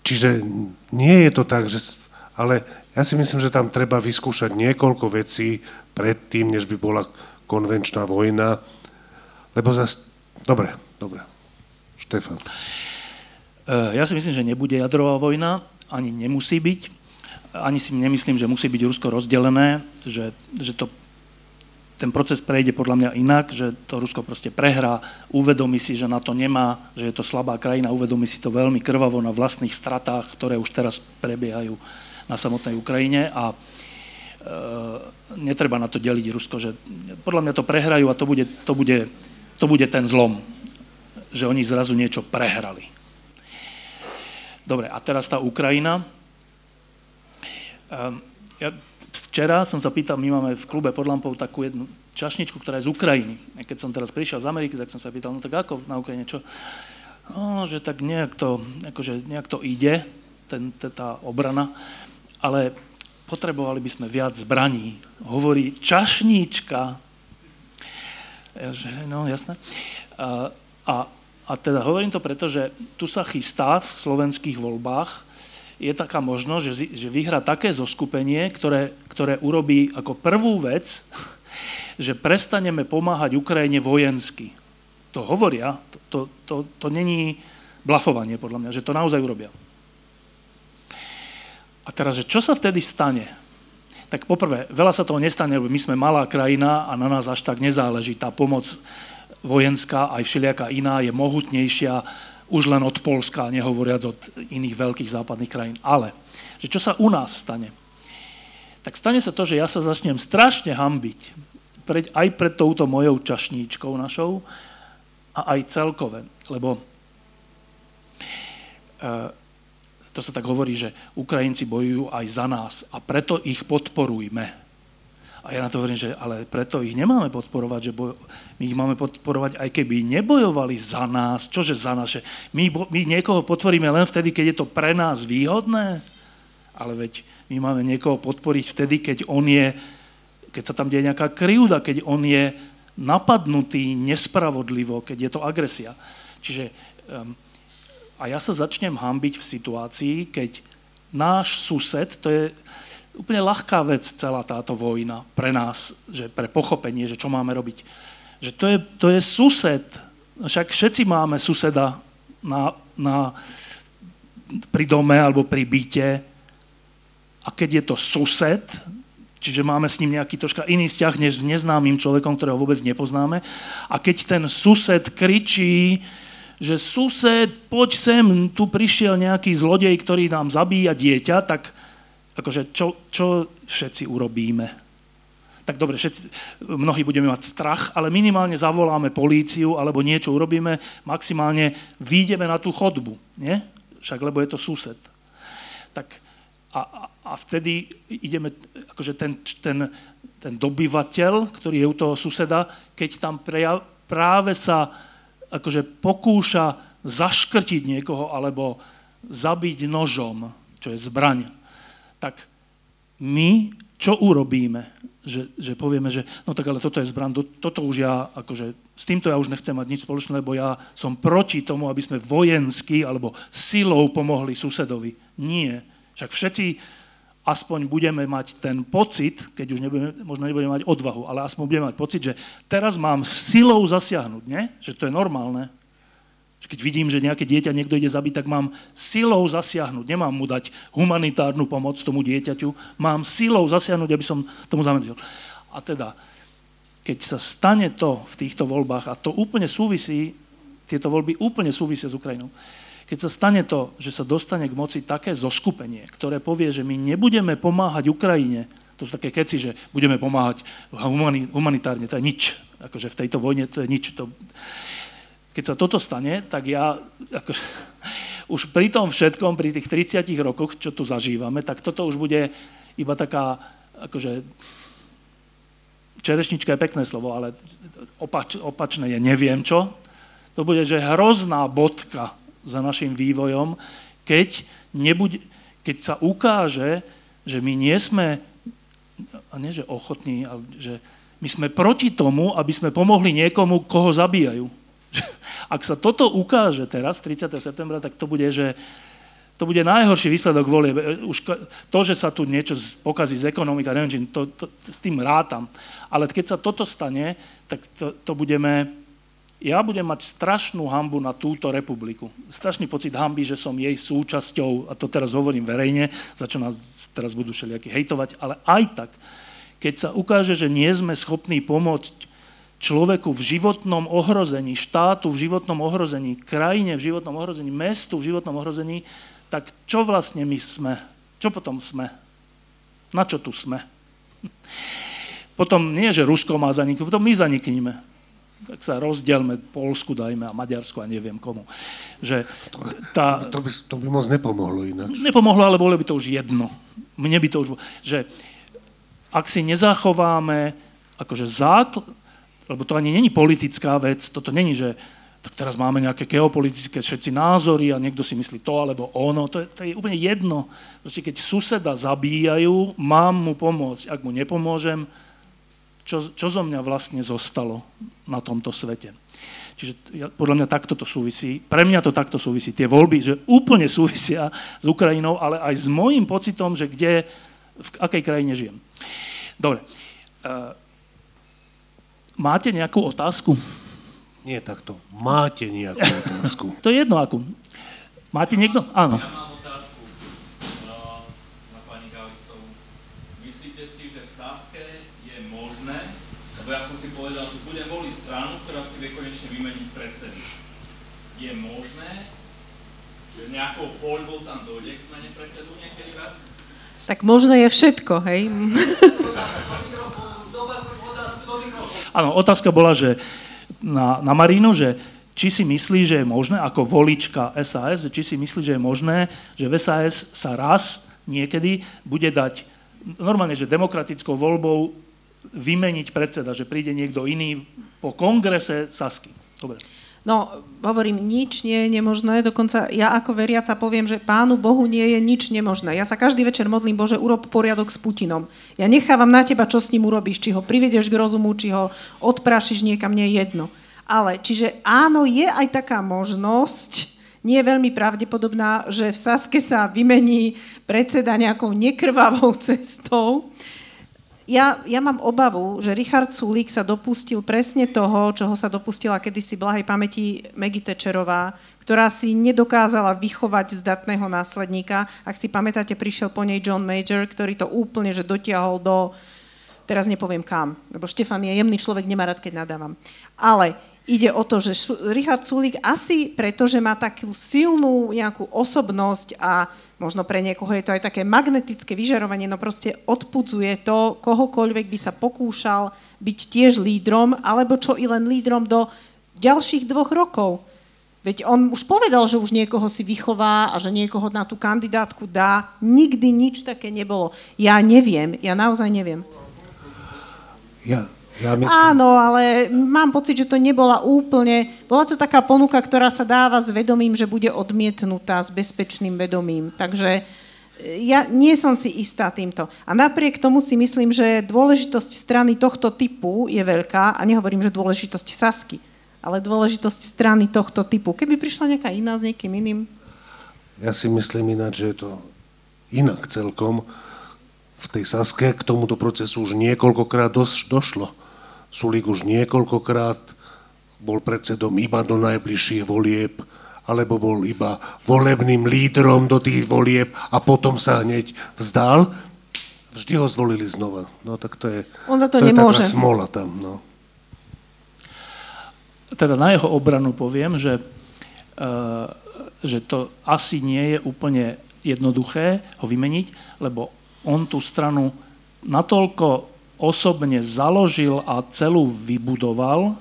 čiže nie je to tak, že... Ale ja si myslím, že tam treba vyskúšať niekoľko vecí predtým, než by bola konvenčná vojna, lebo zase... Dobre, dobre. Štefan. E, ja si myslím, že nebude jadrová vojna, ani nemusí byť. Ani si nemyslím, že musí byť Rusko rozdelené, že, že to ten proces prejde podľa mňa inak, že to Rusko proste prehrá, uvedomí si, že na to nemá, že je to slabá krajina, uvedomí si to veľmi krvavo na vlastných stratách, ktoré už teraz prebiehajú na samotnej Ukrajine a e, netreba na to deliť Rusko, že podľa mňa to prehrajú a to bude, to bude, to bude ten zlom, že oni zrazu niečo prehrali. Dobre, a teraz tá Ukrajina. E, ja Včera som sa pýtal, my máme v klube pod lampou takú jednu čašničku, ktorá je z Ukrajiny. Keď som teraz prišiel z Ameriky, tak som sa pýtal, no tak ako na Ukrajine, čo? No, že tak nejak to, akože nejak to ide, ten, tá obrana, ale potrebovali by sme viac zbraní. Hovorí čašníčka. Ja, že, no, jasné. A, a A teda hovorím to preto, že tu sa chystá v slovenských voľbách, je taká možnosť, že, že vyhrá také zoskupenie, ktoré, ktoré urobí ako prvú vec, že prestaneme pomáhať Ukrajine vojensky. To hovoria, to, to, to, to není blafovanie podľa mňa, že to naozaj urobia. A teraz, že čo sa vtedy stane? Tak poprvé, veľa sa toho nestane, lebo my sme malá krajina a na nás až tak nezáleží. Tá pomoc vojenská, aj všelijaká iná, je mohutnejšia už len od Polska, nehovoriac od iných veľkých západných krajín. Ale, že čo sa u nás stane? Tak stane sa to, že ja sa začnem strašne hambiť pred, aj pred touto mojou čašníčkou našou a aj celkové. Lebo e, to sa tak hovorí, že Ukrajinci bojujú aj za nás a preto ich podporujme. A ja na to hovorím, že ale preto ich nemáme podporovať, že boj, my ich máme podporovať, aj keby nebojovali za nás. Čože za? Že my, my niekoho podporíme len vtedy, keď je to pre nás výhodné? Ale veď my máme niekoho podporiť vtedy, keď on je, keď sa tam deje nejaká krivda, keď on je napadnutý nespravodlivo, keď je to agresia. Čiže um, a ja sa začnem hambiť v situácii, keď náš sused, to je, úplne ľahká vec celá táto vojna pre nás, že pre pochopenie, že čo máme robiť. Že to je, to je sused. Však všetci máme suseda na, na, pri dome alebo pri byte. A keď je to sused, čiže máme s ním nejaký troška iný vzťah než s neznámym človekom, ktorého vôbec nepoznáme, a keď ten sused kričí, že sused, poď sem, tu prišiel nejaký zlodej, ktorý nám zabíja dieťa, tak akože čo, čo všetci urobíme? Tak dobre, všetci, mnohí budeme mať strach, ale minimálne zavoláme políciu alebo niečo urobíme, maximálne výjdeme na tú chodbu, nie? Však lebo je to sused. Tak a, a vtedy ideme, akože ten, ten, ten dobyvateľ, ktorý je u toho suseda, keď tam prejav, práve sa akože pokúša zaškrtiť niekoho alebo zabiť nožom, čo je zbraň, tak my čo urobíme? Že, že povieme, že no tak ale toto je zbran, to, toto už ja, akože s týmto ja už nechcem mať nič spoločné, lebo ja som proti tomu, aby sme vojensky alebo silou pomohli susedovi. Nie. Však všetci aspoň budeme mať ten pocit, keď už nebudeme, možno nebudeme mať odvahu, ale aspoň budeme mať pocit, že teraz mám silou zasiahnuť, nie? Že to je normálne. Keď vidím, že nejaké dieťa niekto ide zabiť, tak mám silou zasiahnuť. Nemám mu dať humanitárnu pomoc tomu dieťaťu, mám silou zasiahnuť, aby som tomu zamedzil. A teda, keď sa stane to v týchto voľbách, a to úplne súvisí, tieto voľby úplne súvisia s Ukrajinou, keď sa stane to, že sa dostane k moci také zoskupenie, ktoré povie, že my nebudeme pomáhať Ukrajine, to sú také keci, že budeme pomáhať humanitárne, to je nič. Akože v tejto vojne to je nič. To, keď sa toto stane, tak ja ako, už pri tom všetkom, pri tých 30 rokoch, čo tu zažívame, tak toto už bude iba taká, akože, čerešnička je pekné slovo, ale opač, opačné je neviem čo. To bude, že hrozná bodka za našim vývojom, keď, nebude, keď sa ukáže, že my nie sme, a nie že ochotní, ale že my sme proti tomu, aby sme pomohli niekomu, koho zabíjajú. Ak sa toto ukáže teraz, 30. septembra, tak to bude, že to bude najhorší výsledok volie. Už to, že sa tu niečo pokazí z ekonomika, neviem, to, to, s tým rátam. Ale keď sa toto stane, tak to, to budeme... Ja budem mať strašnú hambu na túto republiku. Strašný pocit hamby, že som jej súčasťou, a to teraz hovorím verejne, za čo nás teraz budú všelijakí hejtovať, ale aj tak, keď sa ukáže, že nie sme schopní pomôcť človeku v životnom ohrození, štátu v životnom ohrození, krajine v životnom ohrození, mestu v životnom ohrození, tak čo vlastne my sme? Čo potom sme? Na čo tu sme? Potom nie, že Rusko má zaniknúť, potom my zanikníme. Tak sa rozdielme, Polsku dajme a Maďarsku a neviem komu. Že tá, to, by, to by moc nepomohlo ináč. Nepomohlo, ale bolo by to už jedno. Mne by to už. Že ak si nezachováme akože základ, lebo to ani není politická vec, toto není, že tak teraz máme nejaké geopolitické všetci názory a niekto si myslí to alebo ono, to je, to je úplne jedno. Proste keď suseda zabíjajú, mám mu pomôcť. Ak mu nepomôžem, čo, čo zo mňa vlastne zostalo na tomto svete? Čiže ja, podľa mňa takto to súvisí. Pre mňa to takto súvisí. Tie voľby, že úplne súvisia s Ukrajinou, ale aj s môjim pocitom, že kde, v akej krajine žijem. Dobre. Uh, máte nejakú otázku? Nie takto. Máte nejakú otázku? to je jedno akú. Máte niekto? Áno. Ja mám otázku uh, na pani Galicovú. Myslíte si, že v Saske je možné, lebo ja som si povedal, že budem voliť stranu, ktorá si vie konečne vymeniť predsedu. Je možné, že nejakou voľbou tam dojde k zmene predsedu niekedy raz? Tak možné je všetko, hej? Áno, otázka bola, že na, na Marínu, že či si myslí, že je možné, ako volička SAS, či si myslí, že je možné, že v SAS sa raz niekedy bude dať normálne, že demokratickou voľbou vymeniť predseda, že príde niekto iný po kongrese Sasky. Dobre. No, hovorím, nič nie je nemožné, dokonca ja ako veriaca poviem, že Pánu Bohu nie je nič nemožné. Ja sa každý večer modlím, Bože, urob poriadok s Putinom. Ja nechávam na teba, čo s ním urobíš, či ho privedeš k rozumu, či ho odprašíš niekam, nie je jedno. Ale, čiže áno, je aj taká možnosť, nie je veľmi pravdepodobná, že v Saske sa vymení predseda nejakou nekrvavou cestou, ja, ja mám obavu, že Richard Sulík sa dopustil presne toho, čoho sa dopustila kedysi blahej pamäti Maggie Thatcherová, ktorá si nedokázala vychovať zdatného následníka. Ak si pamätáte, prišiel po nej John Major, ktorý to úplne že dotiahol do, teraz nepoviem kam, lebo Štefan je jemný človek, nemá rád, keď nadávam. Ale ide o to, že Richard Sulík asi preto, že má takú silnú nejakú osobnosť a možno pre niekoho je to aj také magnetické vyžarovanie, no proste odpudzuje to, kohokoľvek by sa pokúšal byť tiež lídrom, alebo čo i len lídrom do ďalších dvoch rokov. Veď on už povedal, že už niekoho si vychová a že niekoho na tú kandidátku dá. Nikdy nič také nebolo. Ja neviem, ja naozaj neviem. Ja, ja myslím... Áno, ale mám pocit, že to nebola úplne... Bola to taká ponuka, ktorá sa dáva s vedomím, že bude odmietnutá, s bezpečným vedomím. Takže e, ja nie som si istá týmto. A napriek tomu si myslím, že dôležitosť strany tohto typu je veľká, a nehovorím, že dôležitosť Sasky, ale dôležitosť strany tohto typu. Keby prišla nejaká iná s niekým iným? Ja si myslím ináč, že je to inak celkom. V tej Saske k tomuto procesu už niekoľkokrát došlo. Sulík už niekoľkokrát bol predsedom iba do najbližších volieb, alebo bol iba volebným lídrom do tých volieb a potom sa hneď vzdal. Vždy ho zvolili znova. No tak to je, On za to, to nemôže. je taká smola tam. No. Teda na jeho obranu poviem, že, uh, že to asi nie je úplne jednoduché ho vymeniť, lebo on tú stranu natoľko osobne založil a celú vybudoval,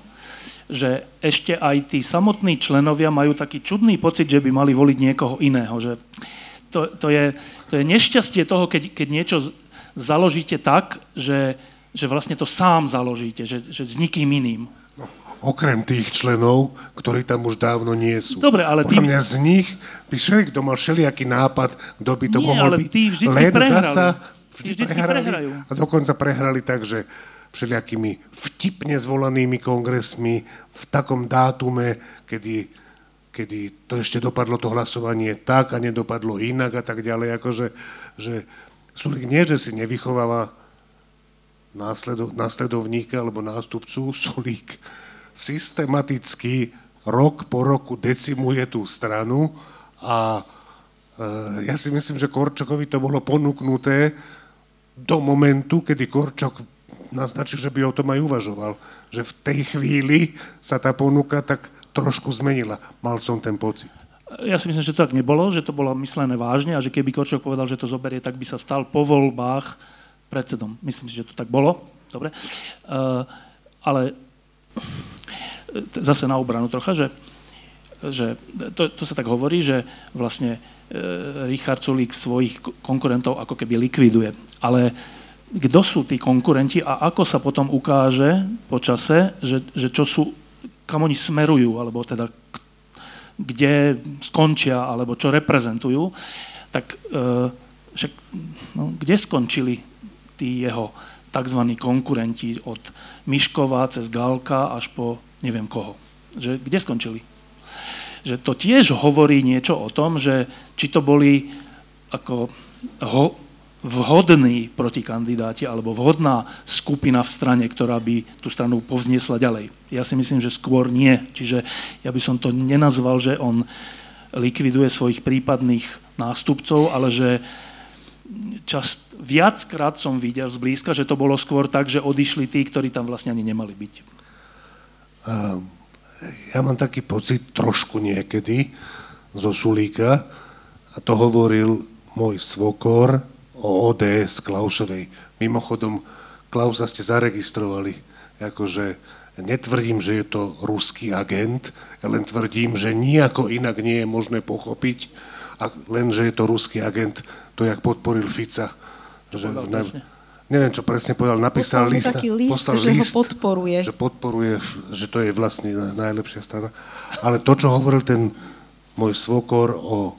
že ešte aj tí samotní členovia majú taký čudný pocit, že by mali voliť niekoho iného. Že to, to, je, to je nešťastie toho, keď, keď niečo založíte tak, že, že vlastne to sám založíte, že, že s nikým iným. No, okrem tých členov, ktorí tam už dávno nie sú. Dobre, ale Podľa tým- mňa z nich by všeli, kto mal všelijaký nápad, kto by to Nie, mohol ale byť. tí vždycky len prehrali. zasa Tí vždycky prehrajú. A dokonca prehrali tak, že všelijakými vtipne zvolanými kongresmi v takom dátume, kedy, kedy to ešte dopadlo to hlasovanie tak a nedopadlo inak a tak ďalej. Akože, že Sulik nie, že si nevychováva následo, následovníka alebo nástupcu, Sulík systematicky rok po roku decimuje tú stranu a e, ja si myslím, že Korčokovi to bolo ponúknuté do momentu, kedy Korčok naznačil, že by o tom aj uvažoval. Že v tej chvíli sa tá ponuka tak trošku zmenila. Mal som ten pocit. Ja si myslím, že to tak nebolo, že to bolo myslené vážne a že keby Korčok povedal, že to zoberie, tak by sa stal po voľbách predsedom. Myslím si, že to tak bolo. Dobre. Uh, ale t- zase na obranu trocha, že, že to, to sa tak hovorí, že vlastne uh, Richard Sulík svojich ko- konkurentov ako keby likviduje. Ale kto sú tí konkurenti a ako sa potom ukáže po čase, že, že čo sú, kam oni smerujú, alebo teda kde skončia, alebo čo reprezentujú, tak e, však, no, kde skončili tí jeho tzv. konkurenti od Miškova cez Galka až po neviem koho. Že kde skončili? Že to tiež hovorí niečo o tom, že či to boli ako ho, vhodní protikandidáti alebo vhodná skupina v strane, ktorá by tú stranu povzniesla ďalej. Ja si myslím, že skôr nie. Čiže ja by som to nenazval, že on likviduje svojich prípadných nástupcov, ale že čas, viackrát som videl zblízka, že to bolo skôr tak, že odišli tí, ktorí tam vlastne ani nemali byť. Ja mám taký pocit trošku niekedy zo Sulíka, a to hovoril môj svokor o ODS Klausovej. Mimochodom, Klausa ste zaregistrovali, akože netvrdím, že je to ruský agent, ja len tvrdím, že nijako inak nie je možné pochopiť, a len, že je to ruský agent, to, jak podporil Fica. Že, ne, neviem, čo presne povedal, napísal list, taký list, poslal že list, ho podporuje. Že podporuje, že to je vlastne najlepšia strana. Ale to, čo hovoril ten môj svokor o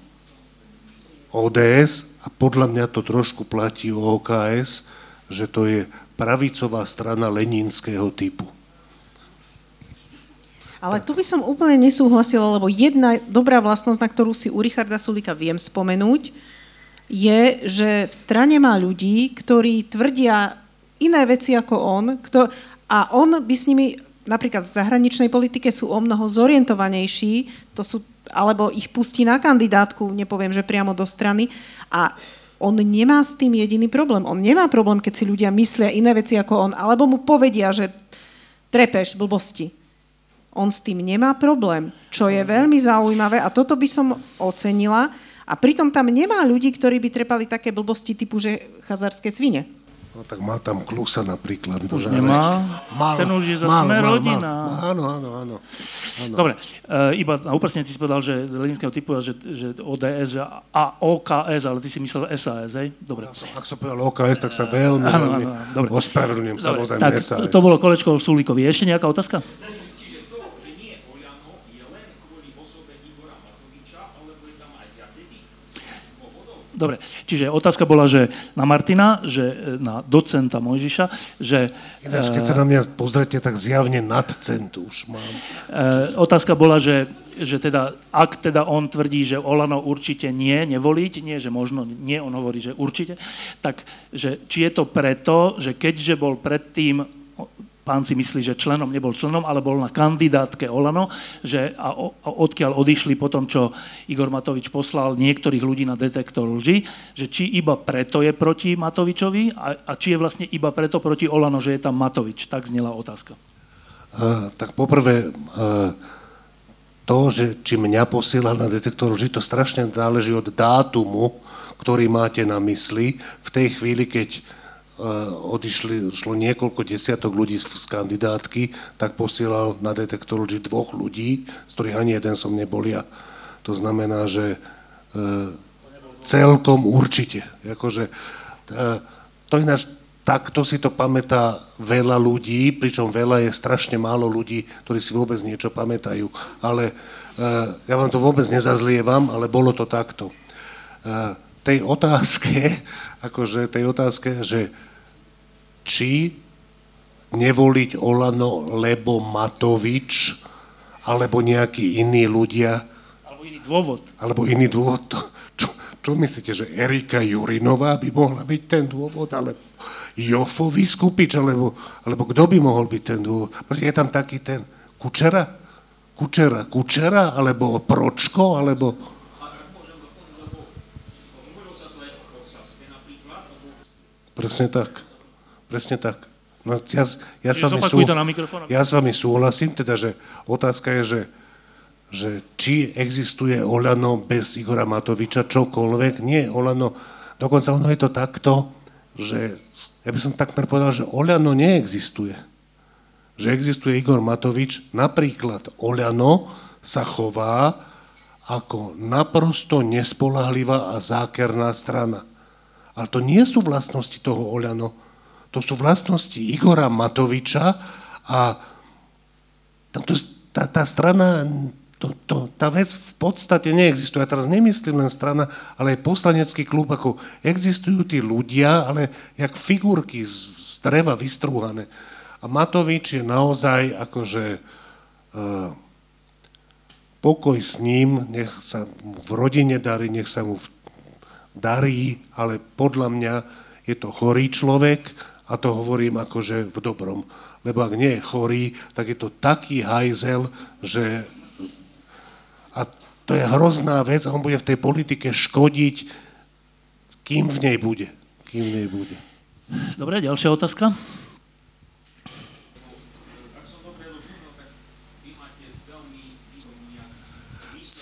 ODS, a podľa mňa to trošku platí o OKS, že to je pravicová strana leninského typu. Ale tu by som úplne nesúhlasila, lebo jedna dobrá vlastnosť, na ktorú si u Richarda Sulika viem spomenúť, je, že v strane má ľudí, ktorí tvrdia iné veci ako on, kto, a on by s nimi, napríklad v zahraničnej politike sú o mnoho zorientovanejší, to sú, alebo ich pustí na kandidátku, nepoviem, že priamo do strany, a on nemá s tým jediný problém. On nemá problém, keď si ľudia myslia iné veci ako on, alebo mu povedia, že trepeš blbosti. On s tým nemá problém, čo je veľmi zaujímavé a toto by som ocenila, a pritom tam nemá ľudí, ktorí by trepali také blbosti typu, že chazarské svine. No tak má tam Klusa napríklad. Už nemá? Mal, Ten už je za mal, mal, rodina. Mal, áno, áno, áno, áno. Dobre, uh, iba na upresne ty si povedal, že z leninského typu, že, že ODS a OKS, ale ty si myslel SAS, hej? Dobre. Ak som povedal OKS, tak sa veľmi, áno, veľmi áno, áno. ospravedlňujem, samozrejme tak, SAS. To bolo kolečko Sulíkovi. Ešte nejaká otázka? Dobre, čiže otázka bola, že na Martina, že e, na docenta Mojžiša, že... Ináč, keď sa na mňa pozrete, tak zjavne nad cent už mám. E, otázka bola, že, že teda, ak teda on tvrdí, že Olano určite nie, nevoliť, nie, že možno nie, on hovorí, že určite, tak že, či je to preto, že keďže bol predtým pán si myslí, že členom nebol členom, ale bol na kandidátke Olano, že a, a odkiaľ odišli po tom, čo Igor Matovič poslal niektorých ľudí na detektor lži, že či iba preto je proti Matovičovi a, a či je vlastne iba preto proti Olano, že je tam Matovič. Tak znela otázka. Uh, tak poprvé, uh, to, že či mňa posiela na detektor lži, to strašne záleží od dátumu, ktorý máte na mysli. V tej chvíli, keď odišli, šlo niekoľko desiatok ľudí z, z kandidátky, tak posielal na detektor ľudí dvoch ľudí, z ktorých ani jeden som nebol ja. To znamená, že e, celkom určite. Akože, e, to ináč, takto si to pamätá veľa ľudí, pričom veľa je strašne málo ľudí, ktorí si vôbec niečo pamätajú. Ale ja vám to vôbec nezazlievam, ale bolo to takto. Tej otázke, akože tej otázke, že či nevoliť Olano, lebo Matovič, alebo nejakí iní ľudia. Alebo iný dôvod. Alebo iný dôvod. Čo, čo myslíte, že Erika Jurinová by mohla byť ten dôvod, ale Jofo Vyskupič, alebo, alebo kto by mohol byť ten dôvod? Je tam taký ten Kučera? Kučera, Kučera, alebo Pročko, alebo... Presne tak. Presne tak. No, ja, ja, s vami sú, ja s vami súhlasím, teda, že otázka je, že, že či existuje Olano bez Igora Matoviča čokoľvek. Nie, Olano, dokonca ono je to takto, že ja by som takmer povedal, že Olano neexistuje. Že existuje Igor Matovič, napríklad Olano sa chová ako naprosto nespolahlivá a zákerná strana. Ale to nie sú vlastnosti toho Olano, to sú vlastnosti Igora Matoviča a to, tá, tá strana, to, to, tá vec v podstate neexistuje. Ja teraz nemyslím len strana, ale aj poslanecký klub, ako existujú tí ľudia, ale jak figurky z, z dreva vystrúhané. A Matovič je naozaj akože uh, pokoj s ním, nech sa mu v rodine darí, nech sa mu darí, ale podľa mňa je to chorý človek a to hovorím akože v dobrom. Lebo ak nie je chorý, tak je to taký hajzel, že a to je hrozná vec a on bude v tej politike škodiť, kým v nej bude. Kým v nej bude. Dobre, ďalšia otázka.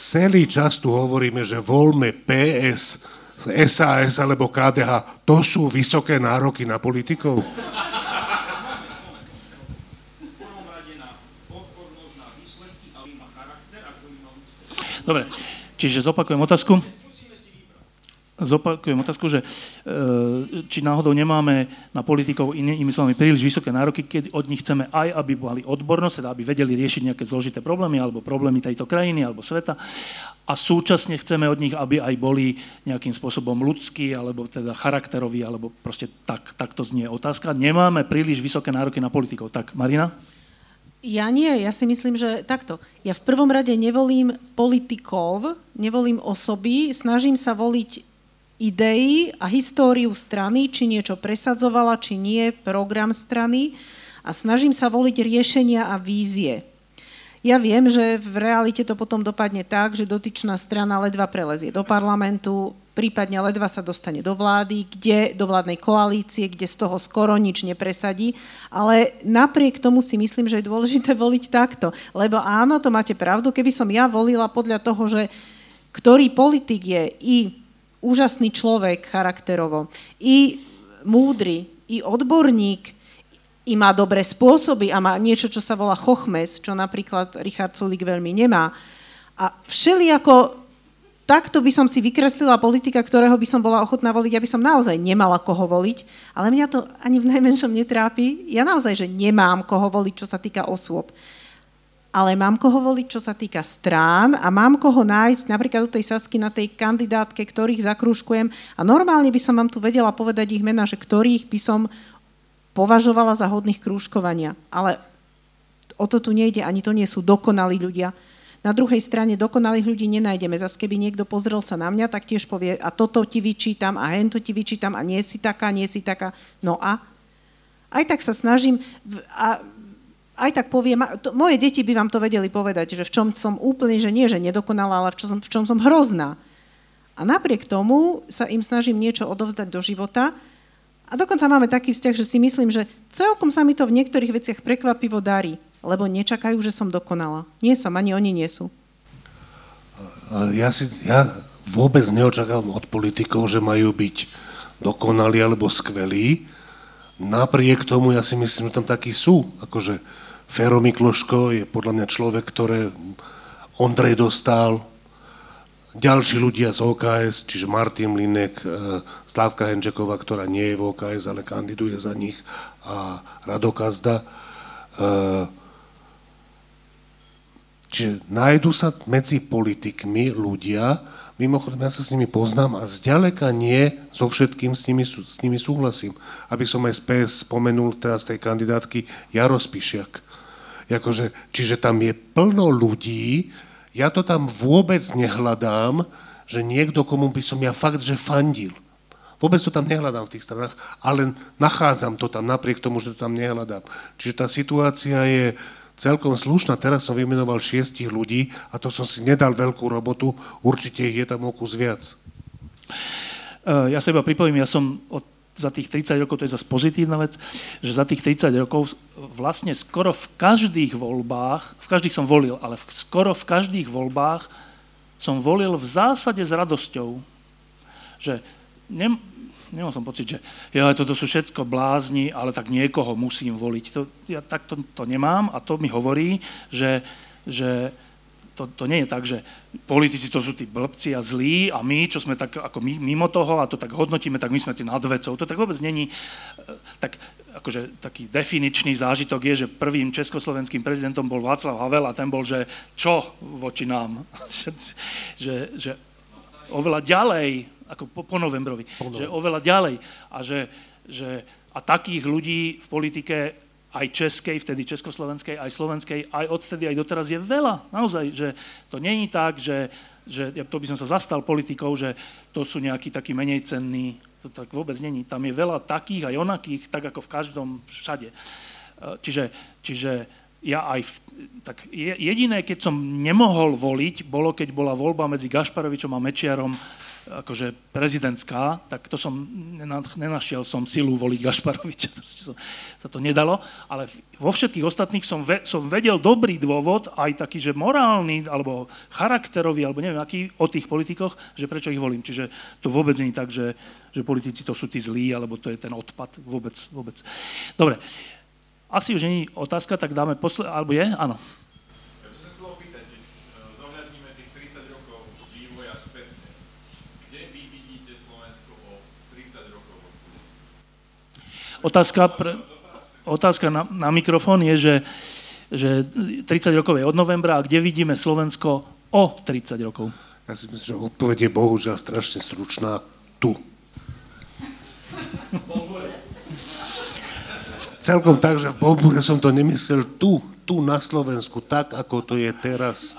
celý čas tu hovoríme, že voľme PS, SAS alebo KDH, to sú vysoké nároky na politikov? Dobre, čiže zopakujem otázku zopakujem otázku, že e, či náhodou nemáme na politikov inými slovami príliš vysoké nároky, keď od nich chceme aj, aby mali odbornosť, teda aby vedeli riešiť nejaké zložité problémy alebo problémy tejto krajiny alebo sveta a súčasne chceme od nich, aby aj boli nejakým spôsobom ľudskí alebo teda charakteroví alebo proste tak, tak to znie otázka. Nemáme príliš vysoké nároky na politikov. Tak, Marina? Ja nie, ja si myslím, že takto. Ja v prvom rade nevolím politikov, nevolím osoby, snažím sa voliť idei a históriu strany, či niečo presadzovala, či nie, program strany a snažím sa voliť riešenia a vízie. Ja viem, že v realite to potom dopadne tak, že dotyčná strana ledva prelezie do parlamentu, prípadne ledva sa dostane do vlády, kde, do vládnej koalície, kde z toho skoro nič nepresadí. Ale napriek tomu si myslím, že je dôležité voliť takto. Lebo áno, to máte pravdu, keby som ja volila podľa toho, že ktorý politik je i úžasný človek charakterovo, i múdry, i odborník, i má dobré spôsoby a má niečo, čo sa volá chochmes, čo napríklad Richard Sulik veľmi nemá. A všelijako takto by som si vykreslila politika, ktorého by som bola ochotná voliť, aby som naozaj nemala koho voliť, ale mňa to ani v najmenšom netrápi. Ja naozaj, že nemám koho voliť, čo sa týka osôb ale mám koho voliť, čo sa týka strán a mám koho nájsť napríklad u tej Sasky na tej kandidátke, ktorých zakrúškujem a normálne by som vám tu vedela povedať ich mena, že ktorých by som považovala za hodných krúžkovania. Ale o to tu nejde, ani to nie sú dokonalí ľudia. Na druhej strane dokonalých ľudí nenájdeme. Zas keby niekto pozrel sa na mňa, tak tiež povie, a toto ti vyčítam, a hento ti vyčítam, a nie si taká, nie si taká. No a? Aj tak sa snažím, a aj tak poviem, to, moje deti by vám to vedeli povedať, že v čom som úplne, že nie, že nedokonalá, ale v čom, v čom som hrozná. A napriek tomu sa im snažím niečo odovzdať do života a dokonca máme taký vzťah, že si myslím, že celkom sa mi to v niektorých veciach prekvapivo darí, lebo nečakajú, že som dokonala. Nie som, ani oni nie sú. Ja, si, ja vôbec neočakávam od politikov, že majú byť dokonalí alebo skvelí. Napriek tomu ja si myslím, že tam takí sú. Akože Fero Mikloško je podľa mňa človek, ktoré Ondrej dostal, ďalší ľudia z OKS, čiže Martin Linek, e, Slávka Henčeková, ktorá nie je v OKS, ale kandiduje za nich, a Radokazda. E, čiže nájdu sa medzi politikmi ľudia, Mimochodom, ja sa s nimi poznám a zďaleka nie so všetkým s nimi, s nimi súhlasím. Aby som aj z spomenul teraz tej kandidátky Jaro Spišiak. Jakože, čiže tam je plno ľudí, ja to tam vôbec nehľadám, že niekto, komu by som ja fakt, že fandil. Vôbec to tam nehľadám v tých stranách, ale nachádzam to tam napriek tomu, že to tam nehľadám. Čiže tá situácia je celkom slušná. Teraz som vymenoval šiestich ľudí a to som si nedal veľkú robotu. Určite ich je tam o kus viac. Ja sa iba pripojím, ja som od za tých 30 rokov, to je zase pozitívna vec, že za tých 30 rokov vlastne skoro v každých voľbách, v každých som volil, ale v, skoro v každých voľbách som volil v zásade s radosťou. Že nem, nemal som pocit, že ja, toto sú všetko blázni, ale tak niekoho musím voliť. To, ja tak to, nemám a to mi hovorí, že, že to, to nie je tak, že politici to sú tí blbci a zlí a my, čo sme tak ako mimo toho a to tak hodnotíme, tak my sme tí nadvecov. To tak vôbec není. E, tak akože taký definičný zážitok je, že prvým československým prezidentom bol Václav Havel a ten bol, že čo voči nám? že, že oveľa ďalej, ako po, po novembrovi, po že oveľa ďalej a že, že a takých ľudí v politike aj českej, vtedy československej, aj slovenskej, aj odtedy, aj doteraz je veľa. Naozaj, že to není tak, že, že to by som sa zastal politikou, že to sú nejakí takí menej cenní. To tak vôbec není. Tam je veľa takých aj onakých, tak ako v každom všade. Čiže, čiže ja aj, v, tak jediné, keď som nemohol voliť, bolo, keď bola voľba medzi Gašparovičom a Mečiarom, akože prezidentská, tak to som, nenašiel som silu voliť Gašparoviča, som, sa to nedalo, ale vo všetkých ostatných som, ve, som vedel dobrý dôvod, aj taký, že morálny, alebo charakterový, alebo neviem aký, o tých politikoch, že prečo ich volím. Čiže to vôbec nie je tak, že, že politici to sú tí zlí, alebo to je ten odpad, vôbec, vôbec. Dobre, asi už není otázka, tak dáme posle... alebo je? Áno. Otázka, pre, otázka na, na mikrofón je, že, že 30 rokov je od novembra a kde vidíme Slovensko o 30 rokov? Ja si myslím, že odpoveď je bohužiaľ strašne stručná tu. Celkom tak, že v Bobure som to nemyslel tu, tu na Slovensku, tak ako to je teraz.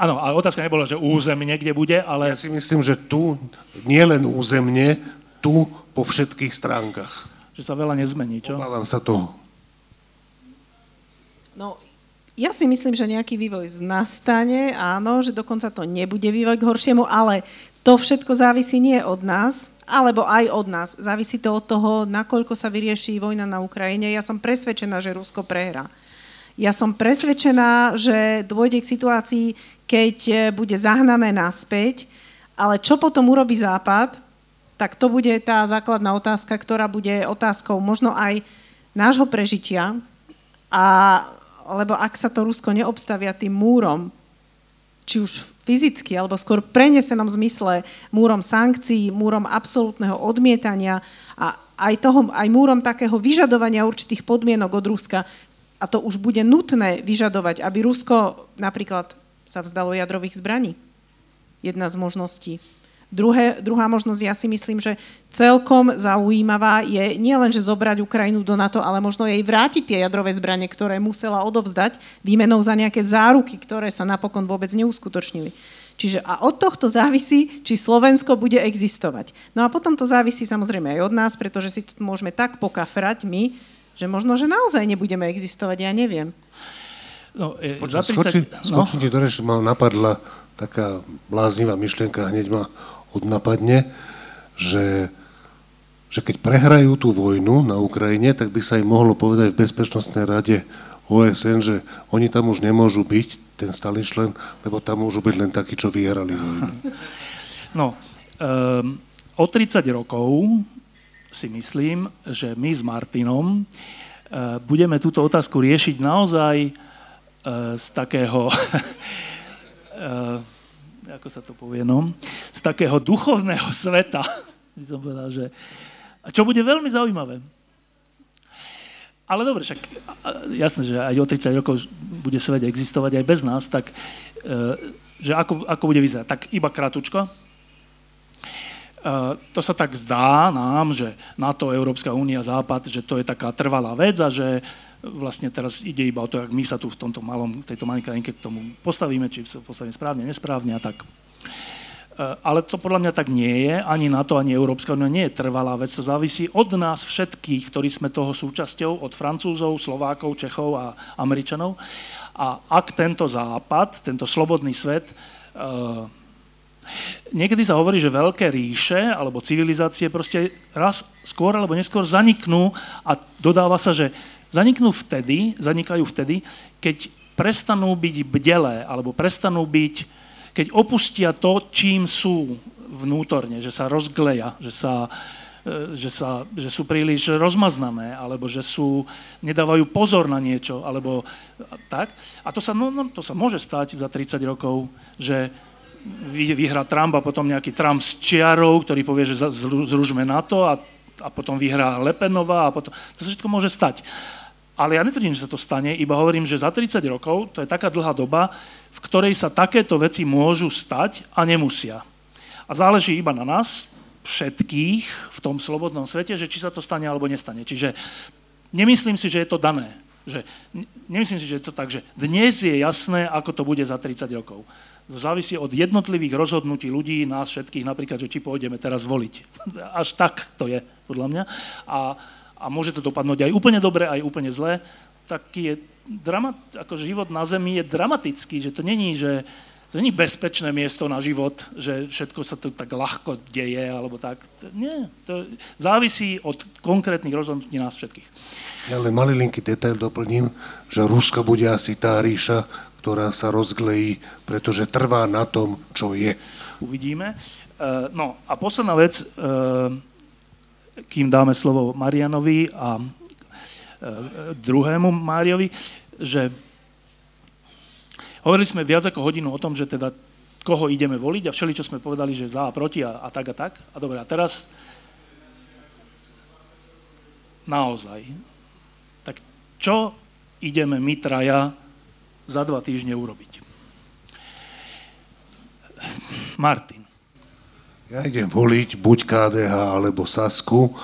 Áno, ale otázka nebola, že územne kde bude, ale... Ja si myslím, že tu, nie len územne, tu po všetkých stránkach že sa veľa nezmení, čo? Obávam sa toho. No, ja si myslím, že nejaký vývoj nastane, áno, že dokonca to nebude vývoj k horšiemu, ale to všetko závisí nie od nás, alebo aj od nás. Závisí to od toho, nakoľko sa vyrieši vojna na Ukrajine. Ja som presvedčená, že Rusko prehrá. Ja som presvedčená, že dôjde k situácii, keď e, bude zahnané naspäť, ale čo potom urobí Západ, tak to bude tá základná otázka, ktorá bude otázkou možno aj nášho prežitia, a, lebo ak sa to Rusko neobstavia tým múrom, či už fyzicky, alebo skôr prenesenom zmysle múrom sankcií, múrom absolútneho odmietania a aj, toho, aj múrom takého vyžadovania určitých podmienok od Ruska. A to už bude nutné vyžadovať, aby Rusko napríklad sa vzdalo jadrových zbraní. Jedna z možností. Druhé, druhá možnosť, ja si myslím, že celkom zaujímavá je nielen, že zobrať Ukrajinu do NATO, ale možno jej vrátiť tie jadrové zbranie, ktoré musela odovzdať výmenou za nejaké záruky, ktoré sa napokon vôbec neuskutočnili. Čiže a od tohto závisí, či Slovensko bude existovať. No a potom to závisí samozrejme aj od nás, pretože si to môžeme tak pokafrať my, že možno, že naozaj nebudeme existovať, ja neviem. No, e, Počuť, za 30... Skoči, no? skočím ti do reči, ma napadla taká bláznivá myšlienka, hneď ma odnapadne, že, že keď prehrajú tú vojnu na Ukrajine, tak by sa im mohlo povedať v Bezpečnostnej rade OSN, že oni tam už nemôžu byť, ten stály člen, lebo tam môžu byť len takí, čo vyhrali vojnu. No, um, o 30 rokov si myslím, že my s Martinom uh, budeme túto otázku riešiť naozaj uh, z takého uh, ako sa to povie, no, z takého duchovného sveta, by som povedal, že, čo bude veľmi zaujímavé. Ale dobre, však jasné, že aj o 30 rokov bude svet existovať aj bez nás, tak e, že ako, ako bude vyzerať? Tak iba kratučko. E, to sa tak zdá nám, že NATO, Európska únia, Západ, že to je taká trvalá vec a že vlastne teraz ide iba o to, ak my sa tu v tomto malom, tejto malej krajinke k tomu postavíme, či sa postavíme správne, nesprávne a tak. E, ale to podľa mňa tak nie je, ani na to, ani Európska únia nie je trvalá vec, to závisí od nás všetkých, ktorí sme toho súčasťou, od Francúzov, Slovákov, Čechov a Američanov. A ak tento západ, tento slobodný svet, uh, niekedy sa hovorí, že veľké ríše alebo civilizácie proste raz skôr alebo neskôr zaniknú a dodáva sa, že Zaniknú vtedy, zanikajú vtedy, keď prestanú byť bdelé, alebo prestanú byť, keď opustia to, čím sú vnútorne, že sa rozgleja, že, sa, e, že, sa, že sú príliš rozmaznané, alebo že sú, nedávajú pozor na niečo, alebo tak. A to sa, no, no, to sa môže stať za 30 rokov, že vyhrá Trump a potom nejaký Trump s čiarou, ktorý povie, že zružme na to a a potom vyhrá Lepenová a potom... To sa všetko môže stať. Ale ja netvrdím, že sa to stane, iba hovorím, že za 30 rokov, to je taká dlhá doba, v ktorej sa takéto veci môžu stať a nemusia. A záleží iba na nás, všetkých v tom slobodnom svete, že či sa to stane alebo nestane. Čiže nemyslím si, že je to dané. Že, nemyslím si, že je to tak, že dnes je jasné, ako to bude za 30 rokov. Závisí od jednotlivých rozhodnutí ľudí, nás všetkých, napríklad, že či pôjdeme teraz voliť. Až tak to je, podľa mňa. A, a môže to dopadnúť aj úplne dobre, aj úplne zle. Taký je dramat, ako život na Zemi je dramatický, že to není, že to není bezpečné miesto na život, že všetko sa tu tak ľahko deje, alebo tak. Nie, to závisí od konkrétnych rozhodnutí nás všetkých. Ja len malilinký detail doplním, že Rusko bude asi tá ríša, ktorá sa rozglejí, pretože trvá na tom, čo je. Uvidíme. E, no a posledná vec, e, kým dáme slovo Marianovi a e, druhému Máriovi, že hovorili sme viac ako hodinu o tom, že teda koho ideme voliť a všeli, čo sme povedali, že za a proti a, a tak a tak. A dobre, a teraz naozaj, tak čo ideme my traja za dva týždne urobiť. Martin. Ja idem voliť buď KDH alebo Sasku.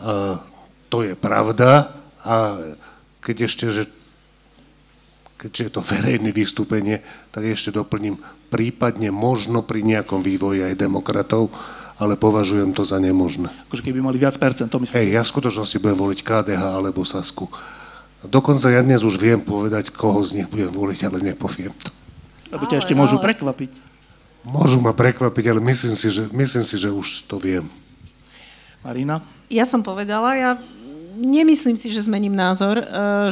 A to je pravda. A keď ešte, že keďže je to verejné vystúpenie, tak ešte doplním prípadne možno pri nejakom vývoji aj demokratov, ale považujem to za nemožné. Akože keby mali viac percent, to myslím. Hej, ja v skutočnosti budem voliť KDH alebo Sasku. Dokonca ja dnes už viem povedať, koho z nich budem voliť, ale nepoviem to. Lebo ťa ešte môžu prekvapiť. Môžu ma prekvapiť, ale myslím si, že, myslím si, že už to viem. Marina? Ja som povedala, ja nemyslím si, že zmením názor, e,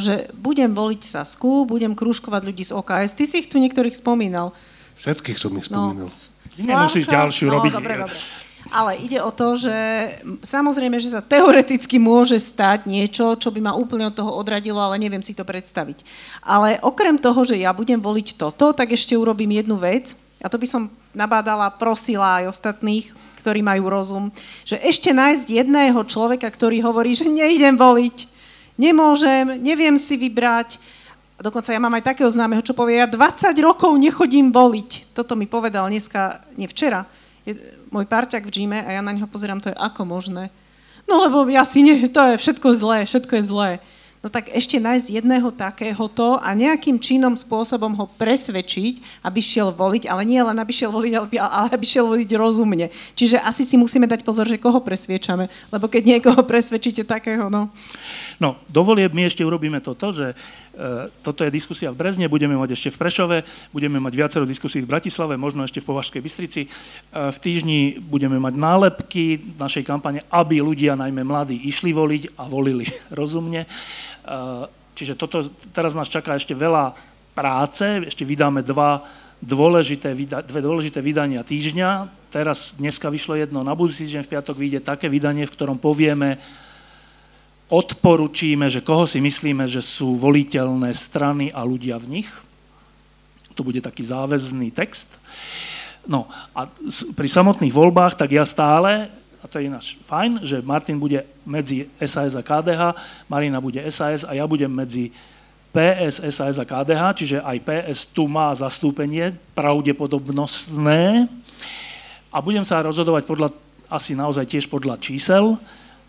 že budem voliť Sasku, budem krúžkovať ľudí z OKS. Ty si ich tu niektorých spomínal. Všetkých som ich spomínal. No, Nemusíš ďalšiu no, robiť. Dobre, dobre. Ale ide o to, že samozrejme, že sa teoreticky môže stať niečo, čo by ma úplne od toho odradilo, ale neviem si to predstaviť. Ale okrem toho, že ja budem voliť toto, tak ešte urobím jednu vec, a to by som nabádala, prosila aj ostatných, ktorí majú rozum, že ešte nájsť jedného človeka, ktorý hovorí, že nejdem voliť, nemôžem, neviem si vybrať. Dokonca ja mám aj takého známeho, čo povie, ja 20 rokov nechodím voliť. Toto mi povedal dneska, nie včera, môj parťak v džime a ja na neho pozerám, to je ako možné. No lebo ja si nie, to je všetko zlé, všetko je zlé. No tak ešte nájsť jedného takéhoto a nejakým činom spôsobom ho presvedčiť, aby šiel voliť, ale nie len aby šiel voliť, ale aby šiel voliť rozumne. Čiže asi si musíme dať pozor, že koho presviečame, lebo keď niekoho presvedčíte takého, no. No, dovolie, my ešte urobíme toto, že e, toto je diskusia v Brezne, budeme mať ešte v Prešove, budeme mať viacero diskusí v Bratislave, možno ešte v Považskej Bystrici. E, v týždni budeme mať nálepky našej kampane, aby ľudia, najmä mladí, išli voliť a volili rozumne. Eh, čiže toto, teraz nás čaká ešte veľa práce, ešte vydáme dva dôležité, dve dôležité vydania týždňa. Teraz, dneska vyšlo jedno, na budúci týždeň v piatok vyjde také vydanie, v ktorom povieme, odporučíme, že koho si myslíme, že sú voliteľné strany a ľudia v nich. To bude taký záväzný text. No a pri samotných voľbách, tak ja stále to je ináč fajn, že Martin bude medzi SAS a KDH, Marina bude SAS a ja budem medzi PS, SAS a KDH, čiže aj PS tu má zastúpenie pravdepodobnostné a budem sa rozhodovať podľa, asi naozaj tiež podľa čísel,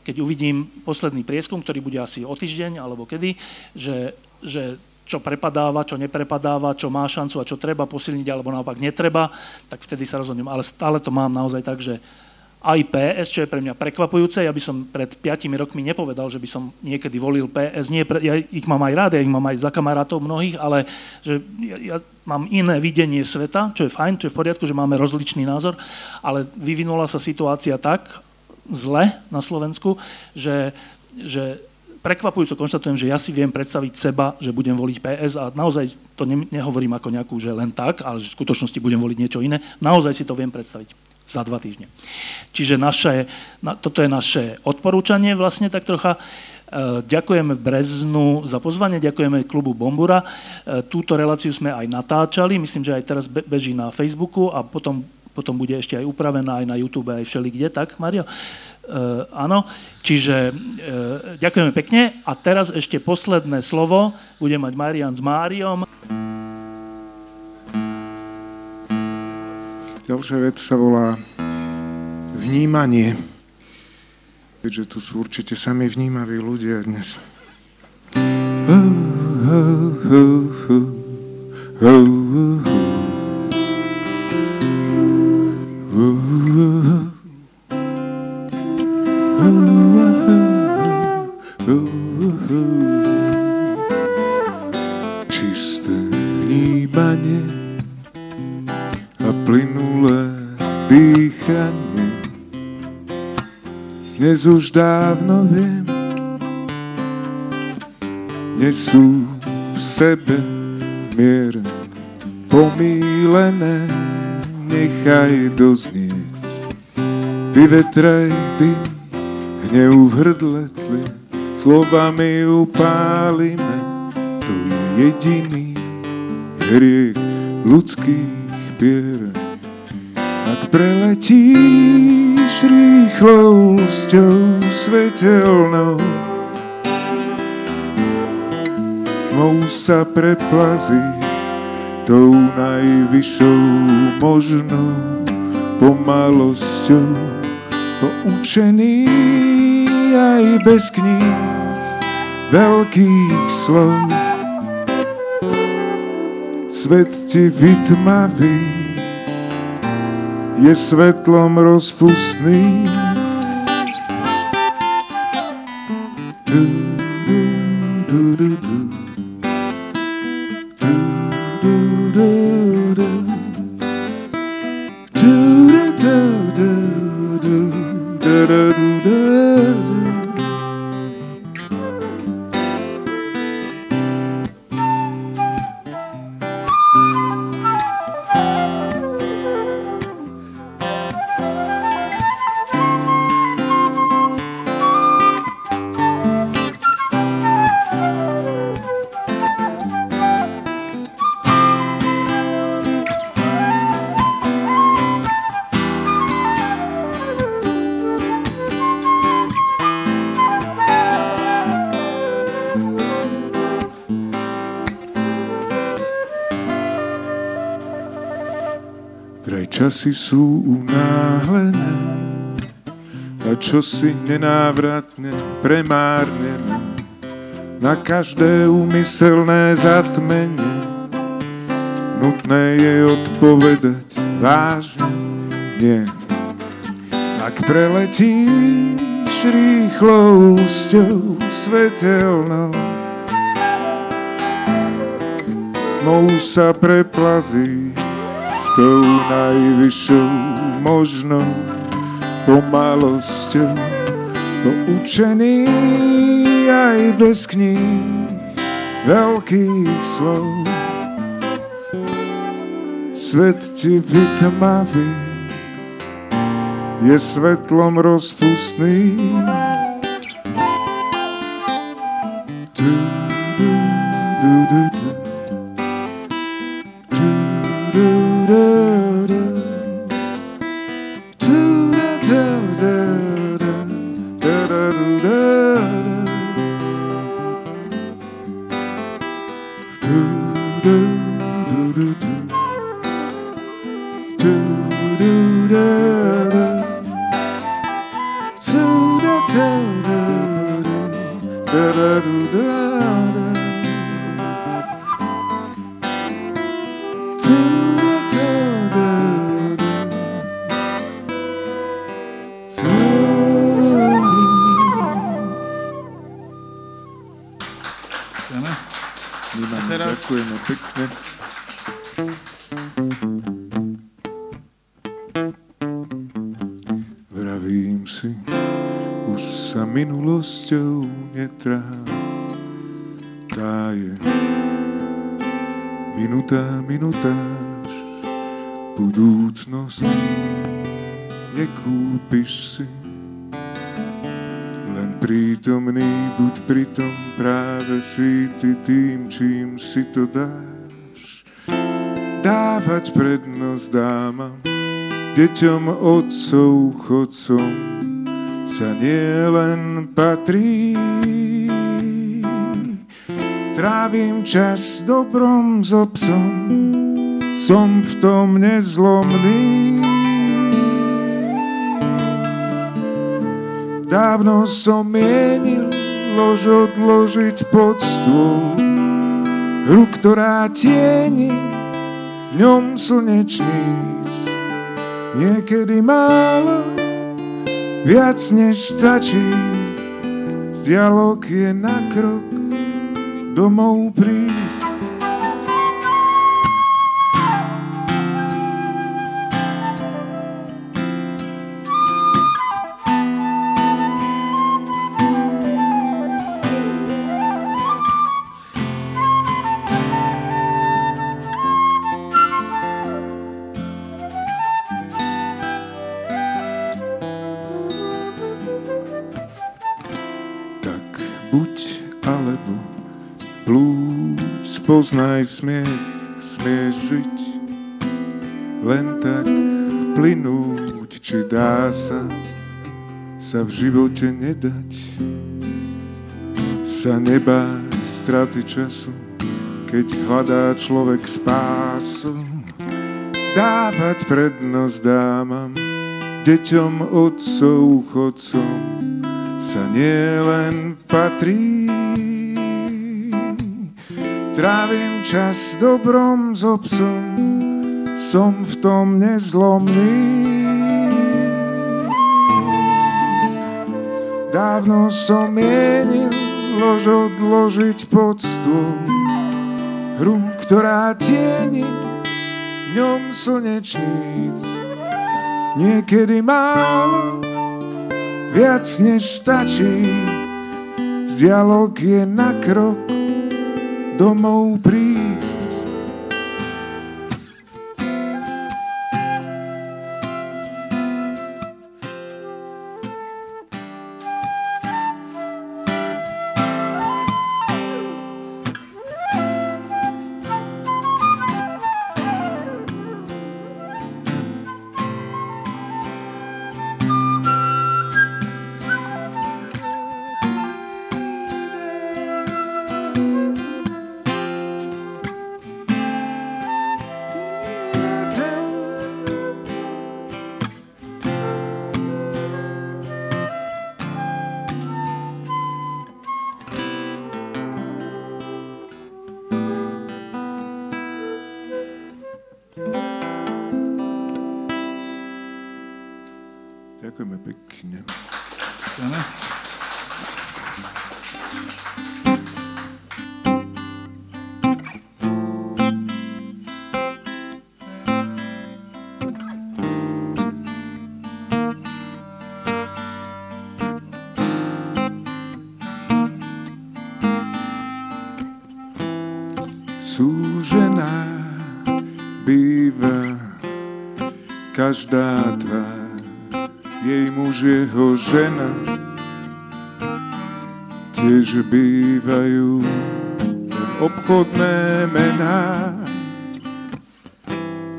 keď uvidím posledný prieskum, ktorý bude asi o týždeň alebo kedy, že, že čo prepadáva, čo neprepadáva, čo má šancu a čo treba posilniť alebo naopak netreba, tak vtedy sa rozhodnem. Ale stále to mám naozaj tak, že aj PS, čo je pre mňa prekvapujúce. Ja by som pred 5 rokmi nepovedal, že by som niekedy volil PS. Nie, ja ich mám aj rád, ja ich mám aj za kamarátov mnohých, ale že ja, ja mám iné videnie sveta, čo je fajn, čo je v poriadku, že máme rozličný názor, ale vyvinula sa situácia tak zle na Slovensku, že, že prekvapujúco konštatujem, že ja si viem predstaviť seba, že budem voliť PS a naozaj to ne, nehovorím ako nejakú, že len tak, ale že v skutočnosti budem voliť niečo iné. Naozaj si to viem predstaviť za dva týždne. Čiže naše, na, toto je naše odporúčanie vlastne tak trocha. E, ďakujeme Breznu za pozvanie, ďakujeme klubu Bombura. E, túto reláciu sme aj natáčali, myslím, že aj teraz beží na Facebooku a potom, potom bude ešte aj upravená aj na YouTube, aj všeli kde, tak Mario? Uh, áno, čiže uh, ďakujeme pekne a teraz ešte posledné slovo bude mať Marian s Máriom. Ďalšia vec sa volá vnímanie. Keďže tu sú určite sami vnímaví ľudia dnes. Uh. Čisté Dnes už dávno viem, nesú v sebe mier pomílené, nechaj doznieť. Vyvetraj dym, hnev v hrdle tli, slovami upálime, je jediný hriech ľudských pier. Ak preletíš rýchlosťou svetelnou, tmou sa preplazí tou najvyššou možnou pomalosťou poučený aj bez kníh veľkých slov. Svet ti vytmaví, je svetlom rozpustný. Du, du, du, du, du. Časy sú unáhlené a čo nenávratne premárnené na každé úmyselné zatmenie. Nutné je odpovedať vážne nie. Ak preletíš rýchlosťou svetelnou, tmou sa preplazíš tou najvyššou možnou pomalosťou poučený aj bez kníh veľkých slov. Svet ti vytmaví, je svetlom rozpustný. Teraz- Ďakujeme pekne. Vravím si, už sa minulosťou netrám. Tá je minutá, minutáž, budúcnosť nekúpiš si. Prítomný, buď pritom práve si ty tým, čím si to dáš. Dávať prednosť dámam, deťom, otcov, chodcom sa nielen patrí. Trávim čas dobrom s obsom, som v tom nezlomný. Dávno som mienil lož odložiť pod stôl, hru, ktorá tieni v ňom slnečníc. Niekedy málo, viac než stačí, dialog je na krok domov prísť. Poznaj smiech, smieš žiť, len tak plynúť, či dá sa, sa v živote nedať, sa nebáť straty času, keď hľadá človek spásu, dávať prednosť dámam, deťom, otcov, chodcom, sa nielen patrí, Trávim čas dobrom s obsom, som v tom nezlomný. Dávno som mienil lož odložiť pod stôl, hru, ktorá tieni ňom slnečníc. Niekedy málo, viac než stačí, dialog je na krok, Dormam o príncipe. Domov prísť. každá tvár, jej muž, jeho žena, tiež bývajú obchodné mená.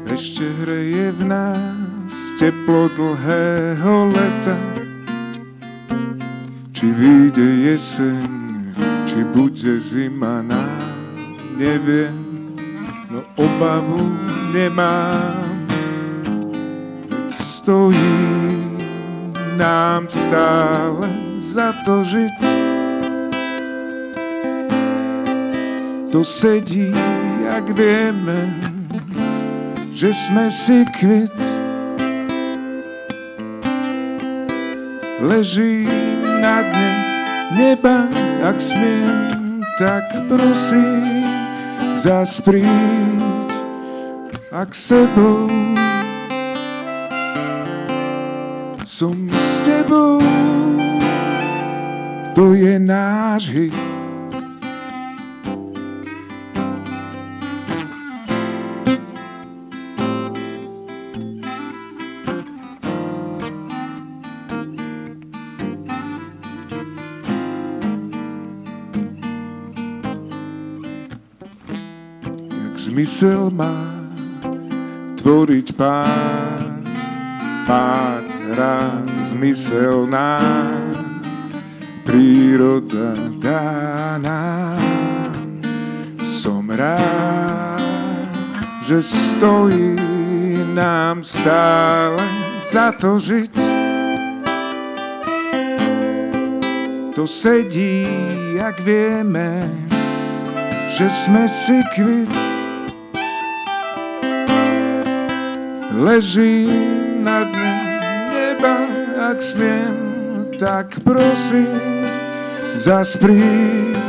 Ešte hreje v nás teplo dlhého leta, či vyjde jeseň, či bude zima nám, neviem, no obavu nemám stojí nám stále za to žiť. To sedí, jak vieme, že sme si kvit. Leží na dne neba, ak smiem, tak prosím, zas príď, ak sebou som s tebou, to je náš hit. Zmysel má tvoriť pán, pán rád zmyselná príroda dána. Som rád, že stojí nám stále za to žiť. To sedí, jak vieme, že sme si kvit. Ležím na dne neba, ak smiem, tak prosím, zas príď,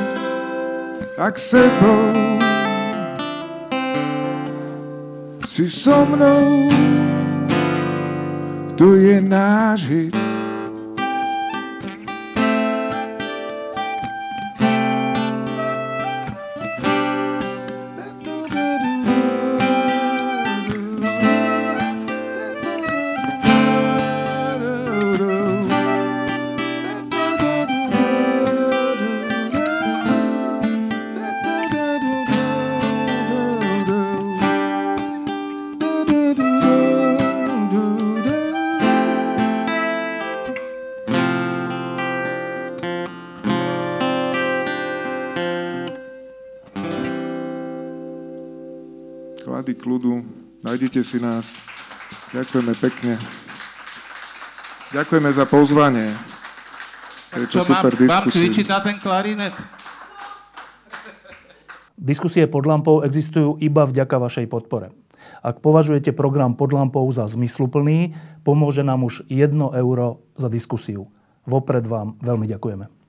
ak sebou si so mnou, tu je náš hit. Nájdite si nás. Ďakujeme pekne. Ďakujeme za pozvanie. Je to mám, super mám cvičiť na ten klarinet? Diskusie pod lampou existujú iba vďaka vašej podpore. Ak považujete program pod lampou za zmysluplný, pomôže nám už 1 euro za diskusiu. Vopred vám veľmi ďakujeme.